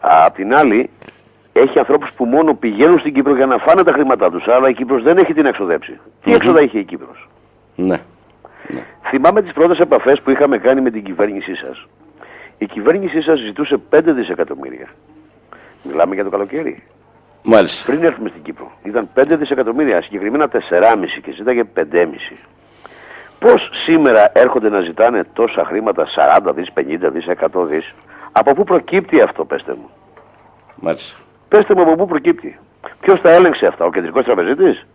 Απ' την άλλη, έχει ανθρώπους που μόνο πηγαίνουν στην Κύπρο για να φάνε τα χρήματά τους. Αλλά η Κύπρος δεν έχει την εξοδέψη. Τι έξοδα είχε η Κύπρος; Ναι. Θυμάμαι τις πρώτες επαφές που είχαμε κάνει με την κυβέρνησή σας. Η κυβέρνησή σας ζητούσε 5 δισεκατομμύρια. Μιλάμε για το καλοκαίρι. Μάλιστα. Πριν έρθουμε στην Κύπρο. Ήταν 5 δισεκατομμύρια, συγκεκριμένα 4,5 και ζήταγε 5,5. Πώς σήμερα έρχονται να ζητάνε τόσα χρήματα, 40 δις, 50 δις, 100 δις; Από πού προκύπτει αυτό, πέστε μου; Μάλιστα. Πέστε μου από πού προκύπτει. Ποιος τα έλεγξε αυτά, ο κεντρικός τραπεζίτης;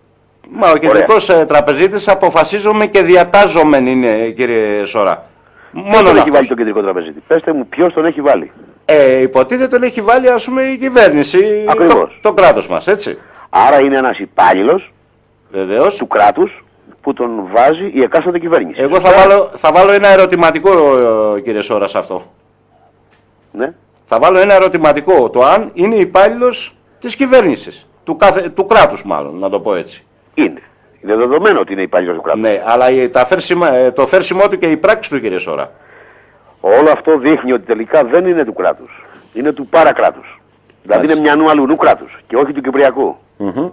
Μα ο κεντρικός ε, τραπεζίτης αποφασίζομαι και διατάζομεν είναι, κύριε Σόρα. Μόνο Μόνο τον έχει αυτός. βάλει τον κεντρικό τραπεζίτη; Πέστε μου ποιος τον έχει βάλει; Ε, υποτίθεται τον έχει βάλει ας πούμε η κυβέρνηση, Ακριβώς. το, το κράτος μας, έτσι. Άρα είναι ένας υπάλληλος Βεβαίως. του κράτους που τον βάζει η εκάστοτε κυβέρνηση. Εγώ θα βάλω, θα βάλω ένα ερωτηματικό, ε, κύριε Σόρα, σε αυτό. Ναι. Θα βάλω ένα ερωτηματικό, το αν είναι υπάλληλος της κυβέρνησης, του, κάθε, του κράτους μάλλον, να το πω έτσι. Είναι. Είναι δεδομένο ότι είναι υπάλληλος του κράτους. Ναι, αλλά η- τα φέρσιμα, ε, το φέρσιμό του και η πράξη του, κύριε Σόρα. Όλο αυτό δείχνει ότι τελικά δεν είναι του κράτους. Είναι του παρακράτους. Δηλαδή είναι Μάλιστα. μιανού αλλού κράτους και όχι του Κυπριακού. Μμμ.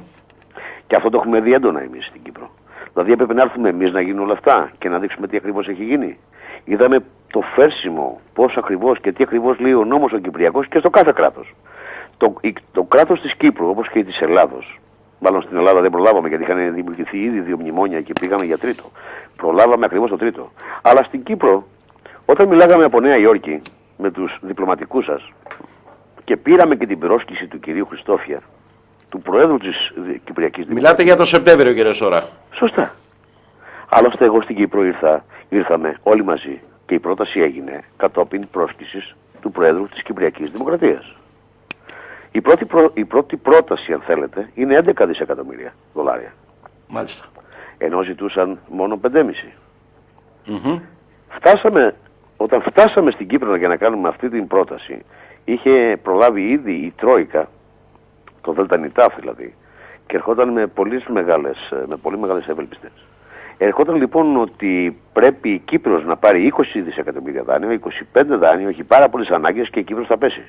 Και αυτό το έχουμε δει έντονα εμείς στην Κύπρο. Δηλαδή έπρεπε να έρθουμε εμείς να γίνουν όλα αυτά και να δείξουμε τι ακριβώς έχει γίνει. Είδαμε το φέρσιμο, πώς ακριβώς και τι ακριβώς λέει ο νόμος ο Κυπριακός και στο κάθε κράτος. Το, η- το κράτος της Κύπρου, όπως και της Ελλάδος, μάλλον στην Ελλάδα δεν προλάβαμε γιατί είχαν δημιουργηθεί ήδη δύο μνημόνια και πήγαμε για τρίτο. Προλάβαμε ακριβώς το τρίτο. Αλλά στην Κύπρο, όταν μιλάγαμε από Νέα Υόρκη με τους διπλωματικούς σας και πήραμε και την πρόσκληση του κυρίου Χριστόφια, του Προέδρου της Κυπριακής Δημοκρατία. Μιλάτε για το Σεπτέμβριο, κύριε Σόρα. Σωστά. Άλλωστε, εγώ στην Κύπρο ήρθα, ήρθαμε όλοι μαζί και η πρόταση έγινε κατόπιν πρόσκλησης του Προέδρου της Κυπριακής Δημοκρατίας. Η πρώτη, πρό- η πρώτη πρόταση, αν θέλετε, είναι 11 δισεκατομμύρια δολάρια. Μάλιστα. Ενώ ζητούσαν μόνο 5,5. Μμμ. Φτάσαμε, όταν φτάσαμε στην Κύπρο για να κάνουμε αυτή την πρόταση, είχε προλάβει ήδη η Τρόικα, το ΔΝΤ δηλαδή, και ερχόταν με πολύ μεγάλες, με πολύ μεγάλες ευελπιστές. Ερχόταν λοιπόν ότι πρέπει η Κύπρος να πάρει 20 δισεκατομμύρια δάνειο, 25 δάνειο, έχει πάρα πολλές ανάγκες και η Κύπρος θα πέσει.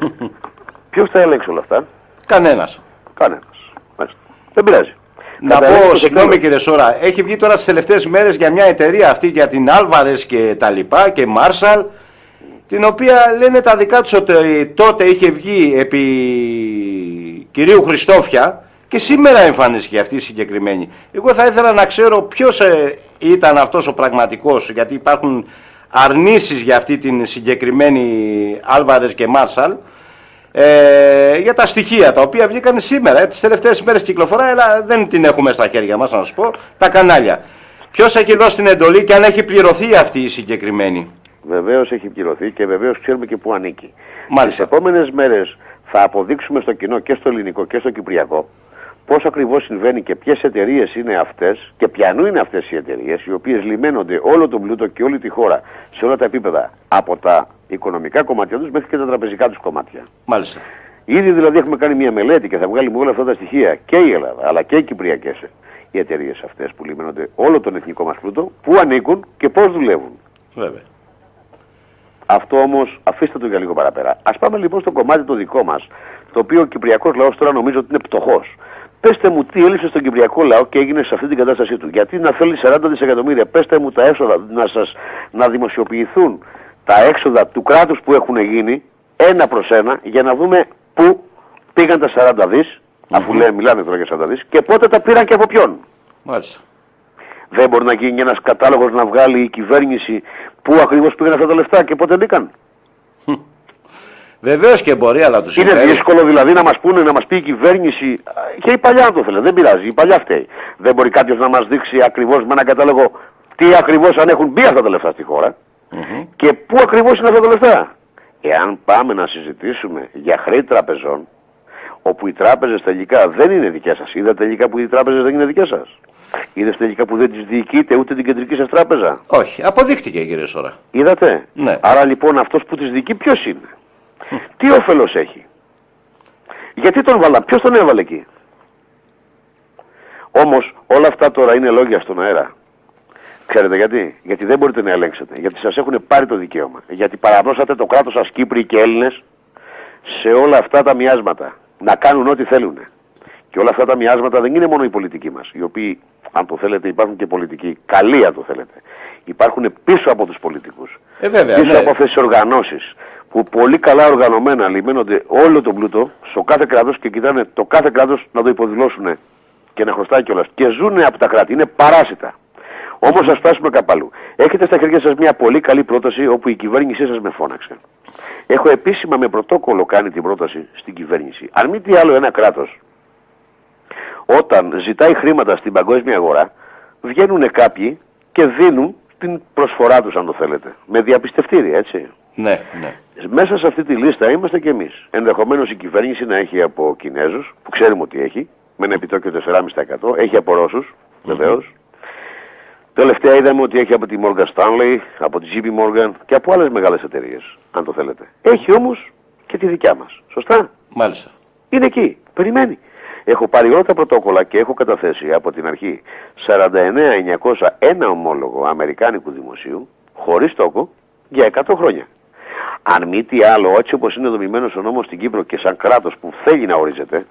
Ποιος θα ελέγξει όλα αυτά; Κανένας. Κανένας. Μάλιστα. Δεν πειράζει. Να Θα τα ελέγξει πω, το συγγνώμη τέλος. κύριε Σόρα, έχει βγει τώρα στις τελευταίες μέρες για μια εταιρεία αυτή για την Άλβαρες και τα λοιπά και Μάρσαλ, την οποία λένε τα δικά τους ότι τότε είχε βγει επί κυρίου Χριστόφια και σήμερα εμφανίστηκε αυτή η συγκεκριμένη. Εγώ θα ήθελα να ξέρω ποιος ε, ήταν αυτός ο πραγματικός, γιατί υπάρχουν αρνήσεις για αυτή την συγκεκριμένη Άλβαρες και Μάρσαλ, ε, για τα στοιχεία τα οποία βγήκαν σήμερα. Ε, τις τελευταίες μέρες κυκλοφορά, αλλά δεν την έχουμε στα χέρια μας να σας πω, τα κανάλια. Ποιος έχει δώσει την εντολή και αν έχει πληρωθεί αυτή η συγκεκριμένη; Βεβαίως έχει πληρωθεί και βεβαίως ξέρουμε και πού ανήκει. Μάλιστα. Τις επόμενες μέρες θα αποδείξουμε στο κοινό και στο ελληνικό και στο κυπριακό πώς ακριβώς συμβαίνει και ποιες εταιρείες είναι αυτές και ποιανού είναι αυτές οι εταιρείες οι οποίες λιμένονται όλο τον πλούτο και όλη τη χώρα σε όλα τα επίπεδα από τα οικονομικά κομμάτια τους μέχρι και τα τραπεζικά τους κομμάτια. Μάλιστα. Ήδη δηλαδή έχουμε κάνει μια μελέτη και θα βγάλουμε όλα αυτά τα στοιχεία και η Ελλάδα αλλά και οι κυπριακές οι εταιρείες αυτές που λιμένονται όλο τον εθνικό μας πλούτο, πού ανήκουν και πώς δουλεύουν. Βέβαια. Αυτό όμως αφήστε το για λίγο παραπέρα. Α πάμε λοιπόν στο κομμάτι το δικό μας, το οποίο ο Κυπριακός λαός τώρα νομίζω ότι είναι πτωχός. Πεςτε μου τι έλειψε στον Κυπριακό λαό και έγινε σε αυτή την κατάστασή του. Γιατί να θέλει 40 δισεκατομμύρια, πέστε μου τα έσοδα, να, σας, να δημοσιοποιηθούν τα έξοδα του κράτους που έχουν γίνει ένα προς ένα για να δούμε πού πήγαν τα 40 δις, αφού λέμε, μιλάμε τώρα για 40 δις, και πότε τα πήραν και από ποιον. Μάλιστα. Δεν μπορεί να γίνει ένας κατάλογος να βγάλει η κυβέρνηση πού ακριβώς πήγαν αυτά τα λεφτά και πότε μπήκαν. Βεβαίως και μπορεί, αλλά τους Είναι συμφέρει. δύσκολο δηλαδή να μας πούνε, να μας πει η κυβέρνηση και η παλιά αν το θέλει. Δεν πειράζει, η παλιά φταίει. Δεν μπορεί κάποιος να μας δείξει ακριβώς με ένα κατάλογο τι ακριβώς αν έχουν μπει αυτά τα λεφτά στη χώρα Μμμ. και πού ακριβώς είναι αυτά τα λεφτά. Εάν πάμε να συζητήσουμε για χρέη τραπεζών, όπου οι τράπεζες τελικά δεν είναι δικές σας, είδατε τελικά που οι τράπεζες δεν είναι δικές σας. Είδατε τελικά που δεν τις διοικείτε ούτε την κεντρική σας τράπεζα. Όχι, αποδείχτηκε κύριε Σόρα. Είδατε. Ναι. Άρα λοιπόν αυτός που τις δική ποιος είναι; Τι όφελος έχει; Γιατί τον βάλα, ποιος τον έβαλε εκεί; Όμως όλα αυτά τώρα είναι λόγια στον αέρα. Ξέρετε γιατί; Γιατί δεν μπορείτε να ελέγξετε. Γιατί σας έχουν πάρει το δικαίωμα. Γιατί παραδώσατε το κράτος σας Κύπροι και Έλληνες σε όλα αυτά τα μοιάσματα να κάνουν ό,τι θέλουν. Και όλα αυτά τα μοιάσματα δεν είναι μόνο οι πολιτικοί μας, οι οποίοι, αν το θέλετε, υπάρχουν και πολιτικοί, καλοί αν το θέλετε. Υπάρχουν πίσω από τους πολιτικούς. Ε, βέβαια, πίσω ναι. από αυτές τις οργανώσεις που πολύ καλά οργανωμένα λιμένονται όλο το πλούτο στο κάθε κράτος και κοιτάνε το κάθε κράτος να το υποδηλώσουν και να χρωστάει κιόλας. Και ζουν από τα κράτη, είναι παράσιτα. Όμως ας φτάσουμε κάπου αλλού. Έχετε στα χέρια σας μια πολύ καλή πρόταση όπου η κυβέρνησή σας με φώναξε. Έχω επίσημα με πρωτόκολλο κάνει την πρόταση στην κυβέρνηση. Αν μη τι άλλο ένα κράτος, όταν ζητάει χρήματα στην παγκόσμια αγορά, βγαίνουν κάποιοι και δίνουν την προσφορά τους αν το θέλετε. Με διαπιστευτήρια έτσι. Ναι, ναι. Μέσα σε αυτή τη λίστα είμαστε και εμείς. Ενδεχομένως η κυβέρνηση να έχει από Κινέζους, που ξέρουμε ότι έχει, με ένα επιτόκιο 4,5%, έχει από Ρώσους, βεβαίως. Τελευταία είδαμε ότι έχει από τη Morgan Stanley, από τη JP Morgan και από άλλες μεγάλες εταιρείες, αν το θέλετε. Έχει όμως και τη δικιά μας. Σωστά; Μάλιστα. Είναι εκεί. Περιμένει. Έχω πάρει όλα τα πρωτόκολλα και έχω καταθέσει από την αρχή 49.900 ένα ομόλογο Αμερικάνικου δημοσίου, χωρίς τόκο, για 100 χρόνια. Αν μη τι άλλο, έτσι όπως είναι δομημένος ο νόμος στην Κύπρο και σαν κράτος που θέλει να ορίζεται,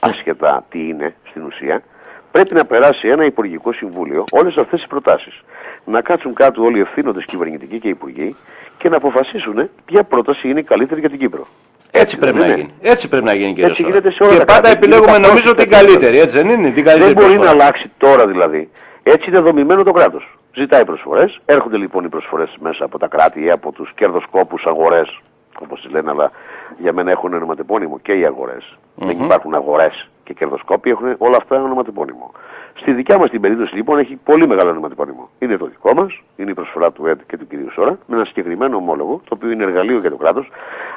άσχετα τι είναι στην ουσία, πρέπει να περάσει ένα Υπουργικό Συμβούλιο όλες αυτές τις προτάσεις. Να κάτσουν κάτω όλοι οι ευθύνοντες κυβερνητικοί και υπουργοί και να αποφασίσουν ποια πρόταση είναι η καλύτερη για την Κύπρο. Έτσι πρέπει δεν να είναι. γίνει. Έτσι πρέπει να γίνει κύριε Έτσι Σόρα. γίνεται σε όλα Και τα πάντα κράτη. επιλέγουμε Είναι τα νομίζω την πρόσθετα καλύτερη, έτσι δεν είναι. Την καλύτερη Δεν μπορεί να προσφορά. αλλάξει τώρα δηλαδή. Έτσι είναι δομημένο το κράτος. Ζητάει προσφορές. Έρχονται λοιπόν οι προσφορές μέσα από τα κράτη ή από τους κερδοσκόπους αγορές, όπως τις λένε, αλλά για μένα έχουν ονοματεπώνυμο και οι αγορε Δεν υπάρχουν αγορές και κερδοσκόποι, έχουν όλα αυτά ονοματεπώνυμο. Στη δικιά μας την περίπτωση λοιπόν έχει πολύ μεγάλο ονοματεπώνυμο. Είναι το δικό μας, είναι η προσφορά του ΕΔ και του κυρίου Σόρα, με ένα συγκεκριμένο ομόλογο, το οποίο είναι εργαλείο για το κράτος.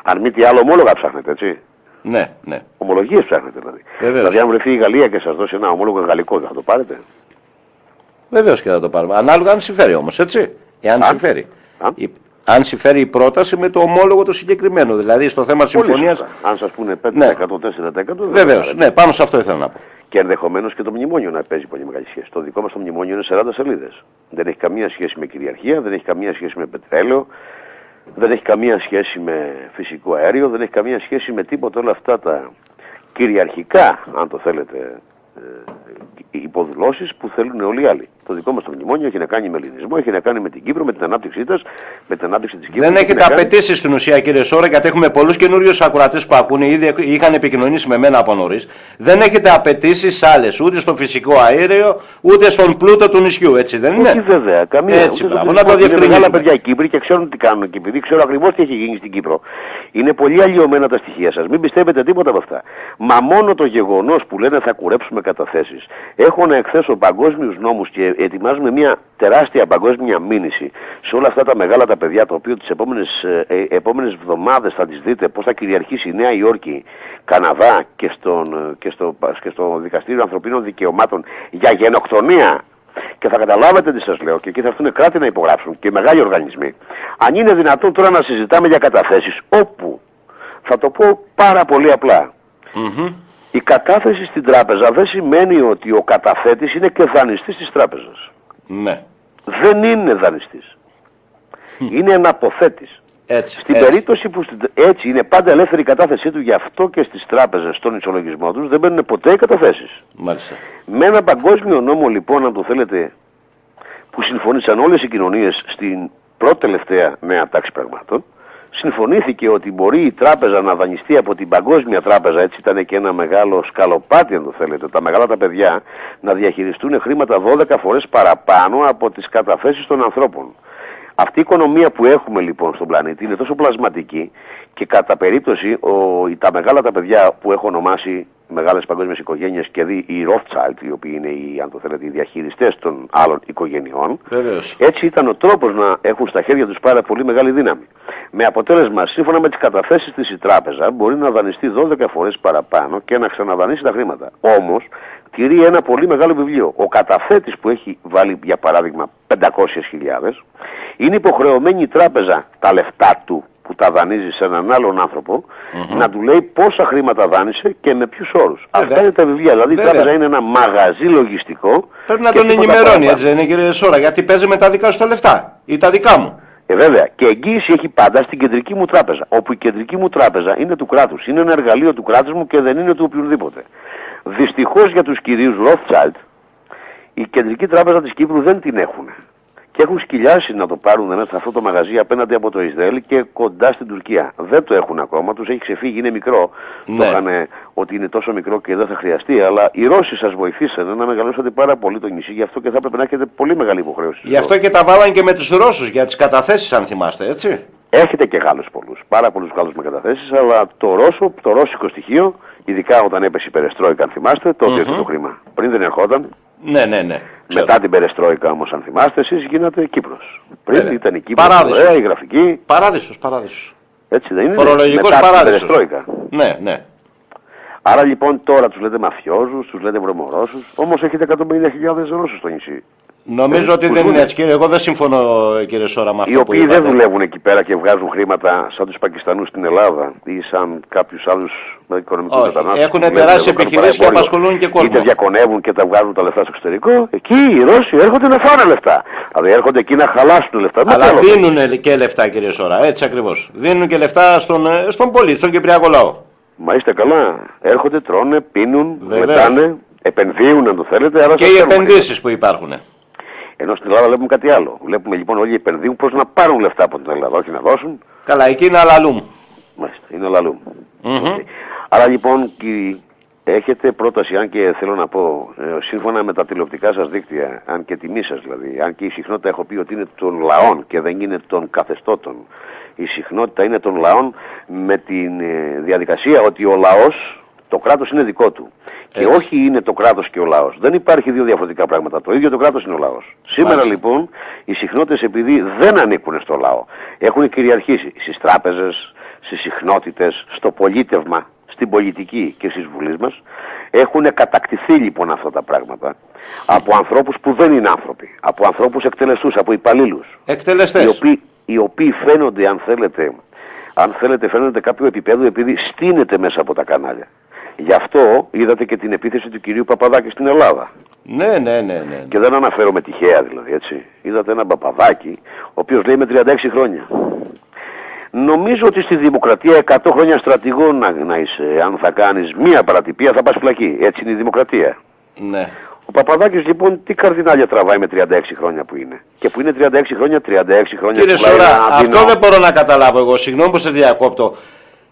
Αν μη τι άλλο ομόλογα ψάχνετε, έτσι. Ναι, ναι. Ομολογίες ψάχνετε δηλαδή. Βεβαίως. Δηλαδή, αν βρεθεί η Γαλλία και σας δώσει ένα ομόλογο γαλλικό, δεν θα το πάρετε. Βεβαίως και θα το πάρουμε. Ανάλογα αν συμφέρει όμως, έτσι. Εάν Αν. συμφέρει. Αν. Η- αν συμφέρει η πρόταση με το ομόλογο το συγκεκριμένο. Δηλαδή στο θέμα Πολύ συμφωνία. σωστά. Αν σας πούνε 5%, Ναι. 4%. δεν το Βεβαίω. πάρετε. Ναι, πάνω σε αυτό ήθελα να πω. Και ενδεχομένως και το μνημόνιο να παίζει πολύ μεγάλη σχέση. Το δικό μας το μνημόνιο είναι 40 σελίδες. Δεν έχει καμία σχέση με κυριαρχία, δεν έχει καμία σχέση με πετρέλαιο, δεν έχει καμία σχέση με φυσικό αέριο, δεν έχει καμία σχέση με τίποτα όλα αυτά τα κυριαρχικά, αν το θέλετε, ε, υποδηλώσεις που θέλουν όλοι οι άλλοι. Το δικό μας το μνημόνιο έχει να κάνει με ελληνισμό, έχει να κάνει με την Κύπρο, με την ανάπτυξή της, με την ανάπτυξη της Κύπρου. Δεν έχει έχετε να κάνει- απαιτήσει στην ουσία, κύριε Σόρα, γιατί έχουμε πολλούς καινούριους ακροατές που ακούνε, ήδη είχαν επικοινωνήσει με μένα από νωρίς. Δεν έχετε απαιτήσει άλλες, ούτε στο φυσικό αέριο, ούτε στον πλούτο του νησιού, έτσι δεν είναι; Όχι βέβαια, καμία. Ναι. Έτσι, ούτε μπράβο, το να το φυσικό. Είναι διευκρινίσουμε. μεγάλα παιδιά οι Κύπροι και ξέρουν τι κάνουν και επειδή ξέρω ακριβώς τι έχει γίνει στην Κύπρο. Είναι πολύ αλλοιωμένα τα στοιχεία σας. Μην πιστεύετε τίποτα από αυτά. Μα μόνο το γεγονός που λένε θα κουρέψουμε καταθέσεις. Έχω να εκθέσω παγκόσμιους νόμους και ετοιμάζουμε μια τεράστια παγκόσμια μήνυση σε όλα αυτά τα μεγάλα τα παιδιά, το οποίο τις επόμενες ε, επόμενες εβδομάδες θα τις δείτε πώς θα κυριαρχήσει η Νέα Υόρκη, Καναδά και, στον, ε, και, στο, και στο Δικαστήριο Ανθρωπίνων Δικαιωμάτων για γενοκτονία και θα καταλάβετε τι σας λέω και εκεί θα έρθουν κράτη να υπογράψουν και μεγάλοι οργανισμοί. Αν είναι δυνατόν τώρα να συζητάμε για καταθέσεις όπου, θα το πω πάρα πολύ απλά, Μμμ. η κατάθεση στην τράπεζα δεν σημαίνει ότι ο καταθέτης είναι και δανειστής της τράπεζας. Ναι. Δεν είναι δανειστής. Είναι αναποθέτης. Έτσι. Στην έτσι. περίπτωση που στην- έτσι είναι πάντα ελεύθερη η κατάθεσή του, γι' αυτό και στις τράπεζες, στον ισολογισμό τους, δεν μπαίνουν ποτέ οι καταθέσεις. Μάλιστα. Με ένα παγκόσμιο νόμο λοιπόν, αν το θέλετε, που συμφωνήσαν όλες οι κοινωνίες στην πρώτη τελευταία νέα τάξη πραγμάτων, συμφωνήθηκε ότι μπορεί η τράπεζα να δανειστεί από την παγκόσμια τράπεζα, έτσι ήταν και ένα μεγάλο σκαλοπάτι αν το θέλετε, τα μεγάλα τα παιδιά να διαχειριστούν χρήματα 12 φορές παραπάνω από τις καταθέσεις των ανθρώπων. Αυτή η οικονομία που έχουμε λοιπόν στον πλανήτη είναι τόσο πλασματική και κατά περίπτωση ο, τα μεγάλα τα παιδιά που έχω ονομάσει μεγάλες παγκόσμιες οικογένειες και δει οι Rothschild, οι οποίοι είναι οι, αν το θέλετε, οι διαχειριστές των άλλων οικογενειών, Βεβαίως. έτσι ήταν ο τρόπος να έχουν στα χέρια τους πάρα πολύ μεγάλη δύναμη. Με αποτέλεσμα, σύμφωνα με τις καταθέσεις της η τράπεζα μπορεί να δανειστεί 12 φορές παραπάνω και να ξαναδανείσει τα χρήματα. Όμως, τηρεί ένα πολύ μεγάλο βιβλίο. Ο καταθέτης που έχει βάλει, για παράδειγμα, 500.000, είναι υποχρεωμένη η τράπεζα τα λεφτά του που τα δανείζει σε έναν άλλον άνθρωπο, να του λέει πόσα χρήματα δάνεισε και με ποιους όρους. Βέβαια. Αυτά είναι τα βιβλία. Δηλαδή Βέβαια. η τράπεζα είναι ένα μαγαζί λογιστικό. Πρέπει να και τον τίποτα ενημερώνει, παραπάνω. έτσι δεν είναι κύριε Σόρα, γιατί παίζει με τα δικά σου τα λεφτά ή τα δικά μου. Ε, βέβαια. Και εγγύηση έχει πάντα στην κεντρική μου τράπεζα. Όπου η κεντρική μου τράπεζα είναι του κράτους. Είναι ένα εργαλείο του κράτους μου και δεν είναι του οποιοδήποτε. Δυστυχώς για τους κυρίους Rothschild, η κεντρική τράπεζα της Κύπρου δεν την έχουν και έχουν σκυλιάσει να το πάρουν μέσα σε αυτό το μαγαζί απέναντι από το Ισραήλ και κοντά στην Τουρκία. Δεν το έχουν ακόμα, τους έχει ξεφύγει, είναι μικρό. Ναι. Το είχαν ότι είναι τόσο μικρό και δεν θα χρειαστεί, αλλά οι Ρώσοι σας βοηθήσαν να μεγαλώσετε πάρα πολύ το νησί, γι' αυτό και θα έπρεπε να έχετε πολύ μεγάλη υποχρέωση. Γι' αυτό και τα βάλαν και με τους Ρώσους για τις καταθέσεις, αν θυμάστε, έτσι. Έχετε και Γάλλους πολλούς, πάρα πολλούς Γάλλους με καταθέσεις, αλλά το, Ρώσο, το ρώσικο στοιχείο, ειδικά όταν έπεσε η Περεστρόικα, αν θυμάστε, τότε mm-hmm. το χρήμα. Πριν δεν ερχόταν, ναι, ναι, ναι. Μετά την Περεστρόικα όμως, αν θυμάστε, εσείς γίνατε Κύπρος. Πριν ναι, ναι. ήταν η Κύπρος. Παράδεισο. η γραφική. Παράδεισος, παράδεισος. Έτσι δεν είναι. Φορολογικός παράδεισος. Ναι, ναι. Άρα λοιπόν τώρα τους λέτε μαφιόζους, τους λέτε βρωμορώσους, όμως έχετε 150.000 Ρώσους στο νησί. Νομίζω ότι δεν είναι έτσι κύριε. Εγώ δεν συμφωνώ κύριε Σόρα με αυτό Οι οποίοι δεν δουλεύουν εκεί πέρα και βγάζουν χρήματα σαν τους Πακιστανούς στην Ελλάδα ή σαν κάποιους άλλους οικονομικούς μετανάστες. Έχουν τεράστιε επιχειρήσεις και απασχολούν και κόσμο. Είτε διακονεύουν και τα βγάζουν τα λεφτά στο εξωτερικό. Εκεί οι Ρώσοι έρχονται να φάνε λεφτά. Δηλαδή έρχονται εκεί να χαλάσουν λεφτά. Αλλά δίνουν και λεφτά κύριε Σόρα. Έτσι ακριβώς. Δίνουν και λεφτά στον, στον πολίτη, στον Κυπριακό λαό. Μα είστε καλά. Έρχονται, τρώνε, πίνουν, μετάνε, επενδύουν αν το θέλετε. και οι επενδύσεις που υπάρχουν. Ενώ στην Ελλάδα βλέπουμε κάτι άλλο. Βλέπουμε λοιπόν όλοι οι επενδύουν πώς να πάρουν λεφτά από την Ελλάδα, όχι να δώσουν. Καλά, εκεί είναι αλαλούμ. Μάλιστα, είναι αλαλούμ. Mm-hmm. Άρα λοιπόν κύριοι, έχετε πρόταση, αν και θέλω να πω, ε, σύμφωνα με τα τηλεοπτικά σας δίκτυα, αν και τιμή σας δηλαδή, αν και η συχνότητα έχω πει ότι είναι των λαών και δεν είναι των καθεστώτων. Η συχνότητα είναι των λαών με τη ε, διαδικασία ότι ο λαός το κράτος είναι δικό του. Και όχι είναι το κράτος και ο λαός. Δεν υπάρχει δύο διαφορετικά πράγματα. Το ίδιο το κράτος είναι ο λαός. Σήμερα λοιπόν οι συχνότητες επειδή δεν ανήκουν στο λαό, έχουν κυριαρχήσει στις τράπεζες, στις συχνότητες, στο πολίτευμα, στην πολιτική και στις βουλέ μας. Έχουν κατακτηθεί λοιπόν αυτά τα πράγματα από ανθρώπους που δεν είναι άνθρωποι. Από ανθρώπους εκτελεστούς, από υπαλλήλους. Εκτελεστές. Οι οποίοι, οι οποίοι φαίνονται, αν θέλετε, αν θέλετε, φαίνονται κάποιο επίπεδο επειδή στείνεται μέσα από τα κανάλια. Γι' αυτό είδατε και την επίθεση του κυρίου Παπαδάκη στην Ελλάδα. Ναι, ναι, ναι, ναι. Και δεν αναφέρομαι τυχαία δηλαδή, έτσι. Είδατε έναν Παπαδάκη, ο οποίος λέει με 36 χρόνια. Νομίζω ότι στη δημοκρατία 100 χρόνια στρατηγό να, να είσαι. Αν θα κάνεις μία παρατυπία θα πας φυλακή. Έτσι είναι η δημοκρατία. Ναι. Ο Παπαδάκης λοιπόν τι καρδινάλια τραβάει με 36 χρόνια που είναι; Και που είναι 36 χρόνια, 36 χρόνια Κύριε Σωρά, αυτό δεν μπορώ να καταλάβω εγώ. Συγγνώμη που σε διακόπτω.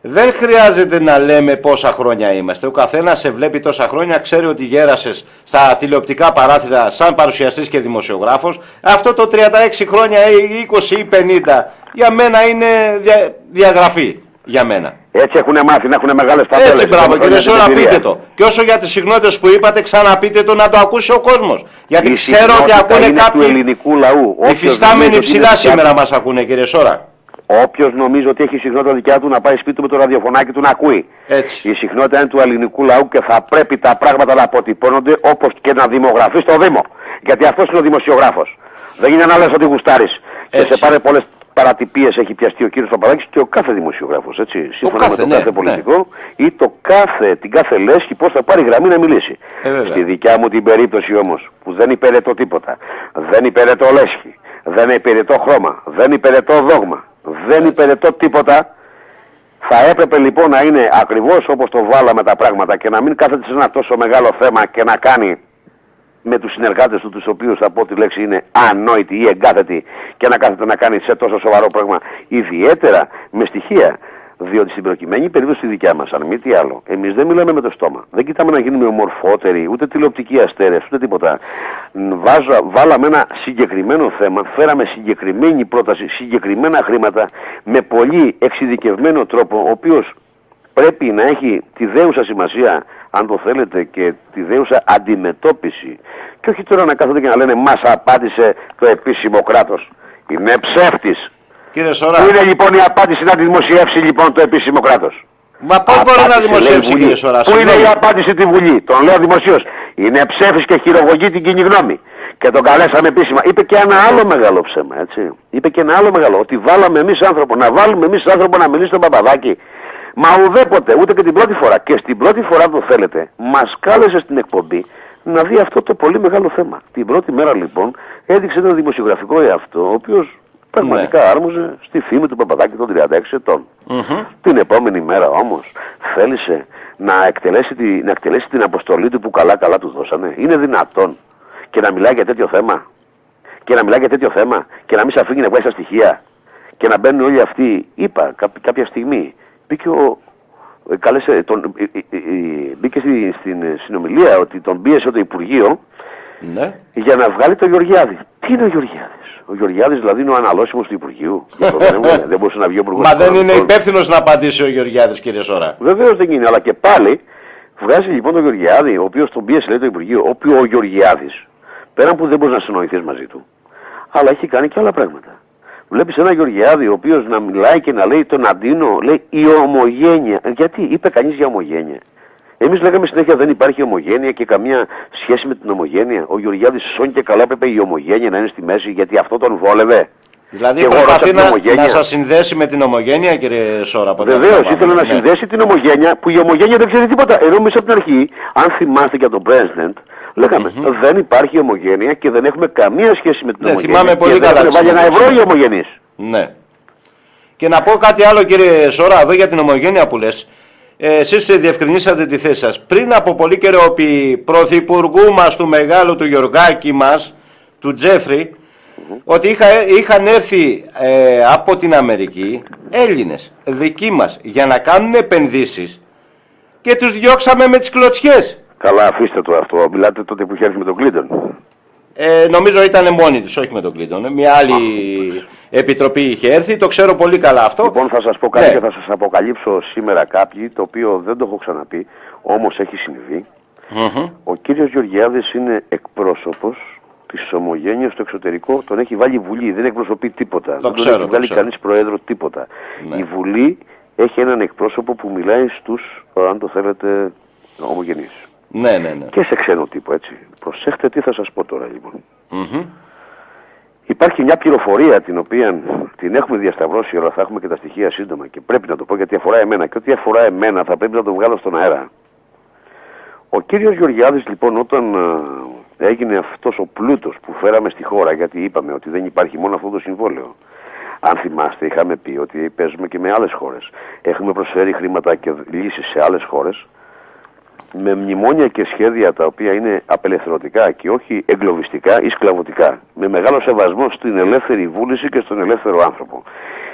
Δεν χρειάζεται να λέμε πόσα χρόνια είμαστε. Ο καθένας σε βλέπει τόσα χρόνια, ξέρει ότι γέρασες στα τηλεοπτικά παράθυρα σαν παρουσιαστής και δημοσιογράφος. Αυτό το 36 χρόνια ή 20 ή 50 για μένα είναι δια, διαγραφή. Για μένα. Έτσι έχουν μάθει να έχουν μεγάλες ταμπέλε. Έτσι, μπράβο, κύριε Σόρα, πείτε το. Και όσο για τις συχνότητε που είπατε, ξαναπείτε το να το ακούσει ο κόσμος. Γιατί ξέρω ότι ακούνε κάποιοι. του ελληνικού λαού. Οι φυστάμενοι ψηλά σήμερα μας ακούνε, κύριε Σόρα. Όποιος νομίζει ότι έχει συχνότητα δικιά του να πάει σπίτι του με το ραδιοφωνάκι του να ακούει. Έτσι. Η συχνότητα είναι του ελληνικού λαού και θα πρέπει τα πράγματα να αποτυπώνονται όπως και να δημογραφεί στο Δήμο. Γιατί αυτός είναι ο δημοσιογράφος. Δεν είναι να λε ότι γουστάρεις. Και σε πάρε πολλές παρατυπίες έχει πιαστεί ο κύριος Παπαδάκης και ο κάθε δημοσιογράφος. Σύμφωνα με τον ναι, κάθε ναι. πολιτικό ή το κάθε, την κάθε λέσχη πώς θα πάρει γραμμή να μιλήσει. Ε, Στη δικιά μου την περίπτωση όμως που δεν υπηρετώ τίποτα, δεν υπηρετώ λέσχη, δεν υπηρετώ χρώμα, δεν υπηρετώ δόγμα, δεν υπηρετώ τίποτα. Θα έπρεπε λοιπόν να είναι ακριβώς όπως το βάλαμε τα πράγματα και να μην κάθεται σε ένα τόσο μεγάλο θέμα και να κάνει με τους συνεργάτες του, τους οποίους θα πω τη λέξη είναι ανόητοι ή εγκάθετοι και να κάθεται να κάνει σε τόσο σοβαρό πράγμα, ιδιαίτερα με στοιχεία. Διότι στην προκειμένη περίπτωση τη δικιά μας, αν μη τι άλλο, εμείς δεν μιλάμε με το στόμα. Δεν κοιτάμε να γίνουμε ομορφότεροι, ούτε τηλεοπτικοί αστέρες, ούτε τίποτα. Βάζα, βάλαμε ένα συγκεκριμένο θέμα, φέραμε συγκεκριμένη πρόταση, συγκεκριμένα χρήματα, με πολύ εξειδικευμένο τρόπο, ο οποίος πρέπει να έχει τη δέουσα σημασία, αν το θέλετε, και τη δέουσα αντιμετώπιση. Και όχι τώρα να κάθονται και να λένε Μας απάντησε το επίσημο κράτος. Είναι ψεύτης. Κύριε Σωρά. Πού είναι λοιπόν η απάντηση να τη δημοσιεύσει λοιπόν το επίσημο κράτος. Μα πώς μπορεί να δημοσιεύσει, κύριε Σωρά. Πού είναι η απάντηση τη Βουλή; Τον λέω δημοσίως. Είναι ψεύτη και χειρογωγεί την κοινή γνώμη. Και τον καλέσαμε επίσημα. Είπε και ένα άλλο μεγάλο ψέμα, έτσι. Είπε και ένα άλλο μεγάλο. Ότι βάλαμε εμείς άνθρωπο, να βάλουμε εμείς άνθρωπο να μιλήσει στον παπαδάκι. Μα ουδέποτε, ούτε και την πρώτη φορά. Και στην πρώτη φορά που θέλετε, μας κάλεσε στην εκπομπή να δει αυτό το πολύ μεγάλο θέμα. Την πρώτη μέρα λοιπόν έδειξε ένα δημοσιογραφικό εαυτό, ο οποίος Πραγματικά Ναι. άρμοζε στη φήμη του Παπαδάκη των 36 ετών. Μμμ. Την επόμενη μέρα όμως θέλησε να εκτελέσει, τη, να εκτελέσει την αποστολή του που καλά καλά του δώσανε. Είναι δυνατόν και να μιλάει για τέτοιο θέμα. Και να μιλάει για τέτοιο θέμα και να μην σε αφήνει να βγάζει τα στοιχεία. Και να μπαίνουν όλοι αυτοί. Είπα κά- κάποια στιγμή. Μπήκε ο, ε, κάλεσε τον, ε, ε, ε, ε, μπήκε στη- στην ε, συνομιλία ότι τον πίεσε το Υπουργείο Ναι. για να βγάλει τον Γεωργιάδη. Τι είναι ο Γεωργιάδης; Ο Γεωργιάδης δηλαδή είναι ο αναλώσιμος του Υπουργείου. Δεν καταλαβαίνω, δεν μπορούσε να βγει ο Υπουργός Μα δεν είναι Οικονομικών. υπεύθυνος να απαντήσει ο Γεωργιάδης κύριε Σόρα. Βεβαίως δεν είναι, αλλά και πάλι βγάζει λοιπόν τον Γεωργιάδη, ο οποίος τον πίεσε λέει το Υπουργείο, ο οποίο ο Γεωργιάδης, πέραν που δεν μπορείς να συνοηθείς μαζί του, αλλά έχει κάνει και άλλα πράγματα. Βλέπεις ένα Γεωργιάδη, ο οποίος να μιλάει και να λέει τον Αντίνο, λέει η ομογένεια. Ε, Γιατί είπε κανείς για ομογένεια. Εμείς λέγαμε συνέχεια δεν υπάρχει ομογένεια και καμία σχέση με την ομογένεια. Ο Γεωργιάδης σόν και καλά έπρεπε η ομογένεια να είναι στη μέση γιατί αυτό τον βόλευε. Δηλαδή Και εγώ προσπαθεί ρώσα την να, ομογένεια. να σας συνδέσει με την ομογένεια κύριε Σόρα. από ό,τι Βεβαίω, αντιλαμβάνομαι. ήθελε να Ναι. συνδέσει την ομογένεια που η ομογένεια δεν ξέρει τίποτα. Ενώ εμεί από την αρχή, αν θυμάστε και από τον President, λέγαμε δεν υπάρχει ομογένεια και δεν έχουμε καμία σχέση με την Ναι, ομογένεια. θυμάμαι πολύ και δεν καλά έχουν τις βάλει ένα ευρώ συνέντευξεις. οι ομογενεί. Ναι. Και να πω κάτι άλλο κύριε Σόρα, εδώ για την ομογένεια που λες. Ε, εσείς διευκρινίσατε τη θέση σας. Πριν από πολύ καιρό επί πρωθυπουργού μας, του μεγάλου του Γιωργάκη μας, του τζεφρι ότι είχα, είχαν έρθει ε, από την Αμερική Έλληνες δικοί μας για να κάνουν επενδύσεις και τους διώξαμε με τις κλωτσιές. Καλά, αφήστε το αυτό. Μιλάτε τότε που είχε έρθει με τον Κλίντον. Ε, νομίζω ήταν μόνοι τους, όχι με τον Κλίντον. Ε, Μια άλλη επιτροπή είχε έρθει, το ξέρω πολύ καλά αυτό. Λοιπόν, θα σας πω κάτι Ναι. και θα σας αποκαλύψω σήμερα κάποιοι, το οποίο δεν το έχω ξαναπεί, όμως έχει συμβεί. Μμμ. Ο κύριος Γεωργιάδης είναι εκπρόσωπος της ομογένειας στο εξωτερικό. Τον έχει βάλει η Βουλή, δεν εκπροσωπεί τίποτα. δεν τον ξέρω, έχει το βγάλει ξέρω. κανείς προέδρο τίποτα. Ναι. Η Βουλή έχει έναν εκπρόσωπο που μιλάει στους, αν το θέλετε, ομογενείς. Ναι, ναι, ναι. Και σε ξένο τύπο, έτσι. Προσέχτε τι θα σας πω τώρα, λοιπόν. Μμμ. Υπάρχει μια πληροφορία την οποία την έχουμε διασταυρώσει, αλλά θα έχουμε και τα στοιχεία σύντομα και πρέπει να το πω γιατί αφορά εμένα. Και ό,τι αφορά εμένα θα πρέπει να το βγάλω στον αέρα. Ο κύριος Γεωργιάδης λοιπόν όταν ε, έγινε αυτός ο πλούτος που φέραμε στη χώρα γιατί είπαμε ότι δεν υπάρχει μόνο αυτό το συμβόλαιο. Αν θυμάστε είχαμε πει ότι παίζουμε και με άλλες χώρες. Έχουμε προσφέρει χρήματα και λύσεις σε άλλες χώρες με μνημόνια και σχέδια τα οποία είναι απελευθερωτικά και όχι εγκλωβιστικά ή σκλαβωτικά. Με μεγάλο σεβασμό στην ελεύθερη βούληση και στον ελεύθερο άνθρωπο.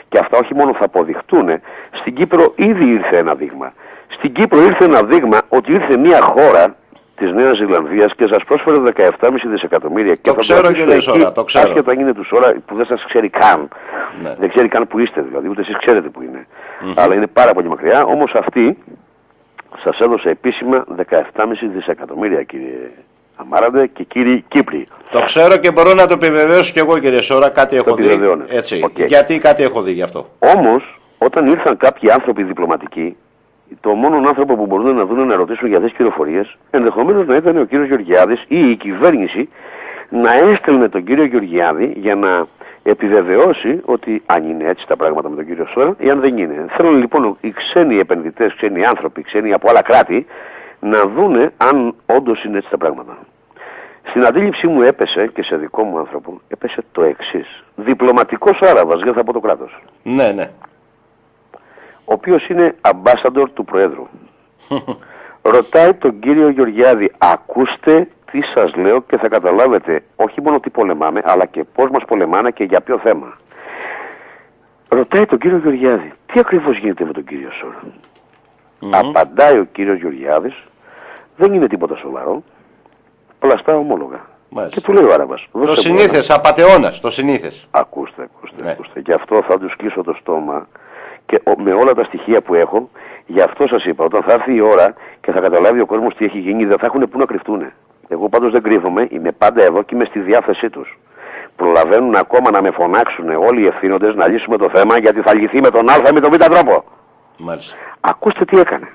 Και αυτά όχι μόνο θα αποδειχτούν, στην Κύπρο ήδη ήρθε ένα δείγμα. Στην Κύπρο ήρθε ένα δείγμα ότι ήρθε μια χώρα της Νέας Ζηλανδίας και σας πρόσφερε 17,5 δισεκατομμύρια. και θα ξέρω, το αφήσω κύριε εκεί, Σώρρα, το ξέρω. Άσχετα αν είναι τους Σώρρα που δεν σας ξέρει καν. Ναι. Δεν ξέρει καν που είστε δηλαδή, ούτε εσείς ξέρετε που είναι. Αλλά είναι πάρα πολύ μακριά. Όμως αυτή σας έδωσε επίσημα 17,5 δισεκατομμύρια κύριε Αμάραντε και κύριοι Κύπροι. Το ξέρω και μπορώ να το επιβεβαιώσω κι εγώ κύριε Σώρρα, κάτι έχω δει. επιβεβαιώνετε. Έτσι. Οκ. Γιατί κάτι έχω δει γι' αυτό. Όμως, όταν ήρθαν κάποιοι άνθρωποι διπλωματικοί, το μόνο άνθρωπο που μπορούν να δουν να ρωτήσουν για αυτές τις πληροφορίες, ενδεχομένως να ήταν ο κύριος Γεωργιάδης ή η κυβέρνηση να έστελνε τον κύριο Γεωργιάδη για να επιβεβαιώσει ότι αν είναι έτσι τα πράγματα με τον κύριο Σόρα ή αν δεν είναι. Θέλω λοιπόν οι ξένοι επενδυτές, ξένοι άνθρωποι, ξένοι από άλλα κράτη να δούνε αν όντως είναι έτσι τα πράγματα. Στην αντίληψή μου έπεσε και σε δικό μου άνθρωπο έπεσε το εξής. Διπλωματικός Άραβας, δεν θα πω το κράτος Ναι, ναι. ο οποίος είναι ambassador του Προέδρου. Ρωτάει τον κύριο Γεωργιάδη, ακούστε τι σας λέω και θα καταλάβετε όχι μόνο τι πολεμάμε, αλλά και πώς μας πολεμάνε και για ποιο θέμα. Ρωτάει τον κύριο Γεωργιάδη, τι ακριβώς γίνεται με τον κύριο Σόρα. Μμμ. Απαντάει ο κύριος Γεωργιάδης, δεν είναι τίποτα σοβαρό, πλαστά ομόλογα. Μάλιστα. Και του λέει ο Άραβας, Το «Δώστε μου συνήθες, απατεώνας, το συνήθες. Ακούστε, ακούστε, Ναι. ακούστε. Γι' αυτό θα τους κλείσω το στόμα και ο- με όλα τα στοιχεία που έχω, γι' αυτό σας είπα, όταν θα έρθει η ώρα και θα καταλάβει ο κόσμος τι έχει γίνει, δεν θα έχουν πού να κρυφτούν. Εγώ πάντως δεν κρύβομαι, είμαι πάντα εδώ και είμαι στη διάθεσή τους. Προλαβαίνουν ακόμα να με φωνάξουν όλοι οι ευθύνοντες να λύσουμε το θέμα γιατί θα λυθεί με τον Α ή με τον Β τρόπο. Μάλιστα. Ακούστε τι έκανε.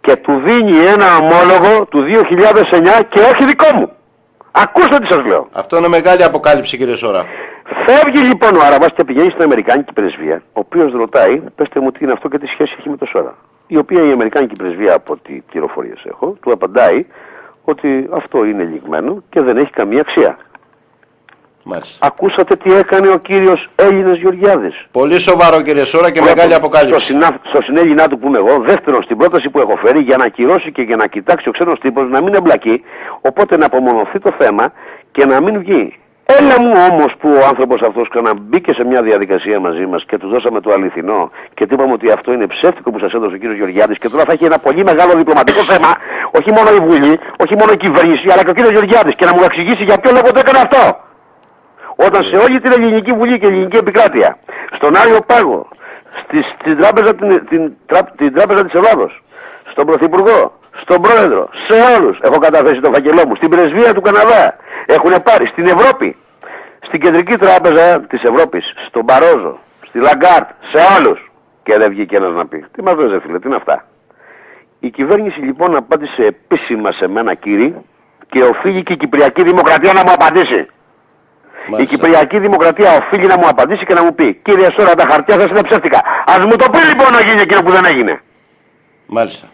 Και του δίνει ένα ομόλογο του 2009 και όχι δικό μου. Ακούστε τι σας λέω. Αυτό είναι μεγάλη αποκάλυψη κύριε Σόρα. Φεύγει λοιπόν ο Άραβας και πηγαίνει στην Αμερικάνικη πρεσβεία, ο οποίος ρωτάει, πέστε μου τι είναι αυτό και τι σχέση έχει με το Σόρα. Η οποία η Αμερικάνικη πρεσβεία, από ό,τι πληροφορίες έχω, του απαντάει ότι αυτό είναι λιγμένο και δεν έχει καμία αξία. Μάλιστα. Ακούσατε τι έκανε ο κύριος Έλληνας Γεωργιάδης. Πολύ σοβαρό κύριε Σόρα και Πρώτον, μεγάλη Στο, αποκάλυψη. συνα... στο συνέλληνά του που είμαι εγώ. Δεύτερον, στην πρόταση που έχω φέρει για να ακυρώσει και για να κοιτάξει ο ξένος τύπος να μην εμπλακεί. Οπότε να απομονωθεί το θέμα και να μην βγει. Έλα μου όμως που ο άνθρωπος αυτός ξαναμπήκε σε μια διαδικασία μαζί μας και τους δώσαμε το αληθινό και του είπαμε ότι αυτό είναι ψεύτικο που σας έδωσε ο κύριος Γεωργιάδης και τώρα θα έχει ένα πολύ μεγάλο διπλωματικό θέμα, όχι μόνο η Βουλή, όχι μόνο η κυβέρνηση, αλλά και ο κύριος Γεωργιάδης και να μου εξηγήσει για ποιο λόγο το έκανε αυτό. Όταν σε όλη την ελληνική βουλή και ελληνική επικράτεια, στον Άριο Πάγο, στη, στην, τράπεζα, την, την, τρά- την τράπεζα της Ελλάδος, στον Πρωθυπουργό, στον Πρόεδρο, σε όλους έχω καταθέσει το φάκελό μου, στην πρεσβεία του Καναδά, έχουν πάρει, στην Ευρώπη, στην Κεντρική Τράπεζα της Ευρώπης, στον Μπαρόζο, στη Λαγκάρτ, σε όλους. Και δεν βγήκε ένας να πει. Τι μας λες ρε φίλε, τι είναι αυτά; Η κυβέρνηση λοιπόν απάντησε επίσημα σε μένα κύριε και οφείλει και η Κυπριακή Δημοκρατία να μου απαντήσει. Η Μάλιστα. Κυπριακή Δημοκρατία οφείλει να μου απαντήσει και να μου πει Κύριε Σώρρα τα χαρτιά σας είναι ψεύτικα. Ας μου το πει λοιπόν να γίνει εκείνο που δεν έγινε. Μάλιστα.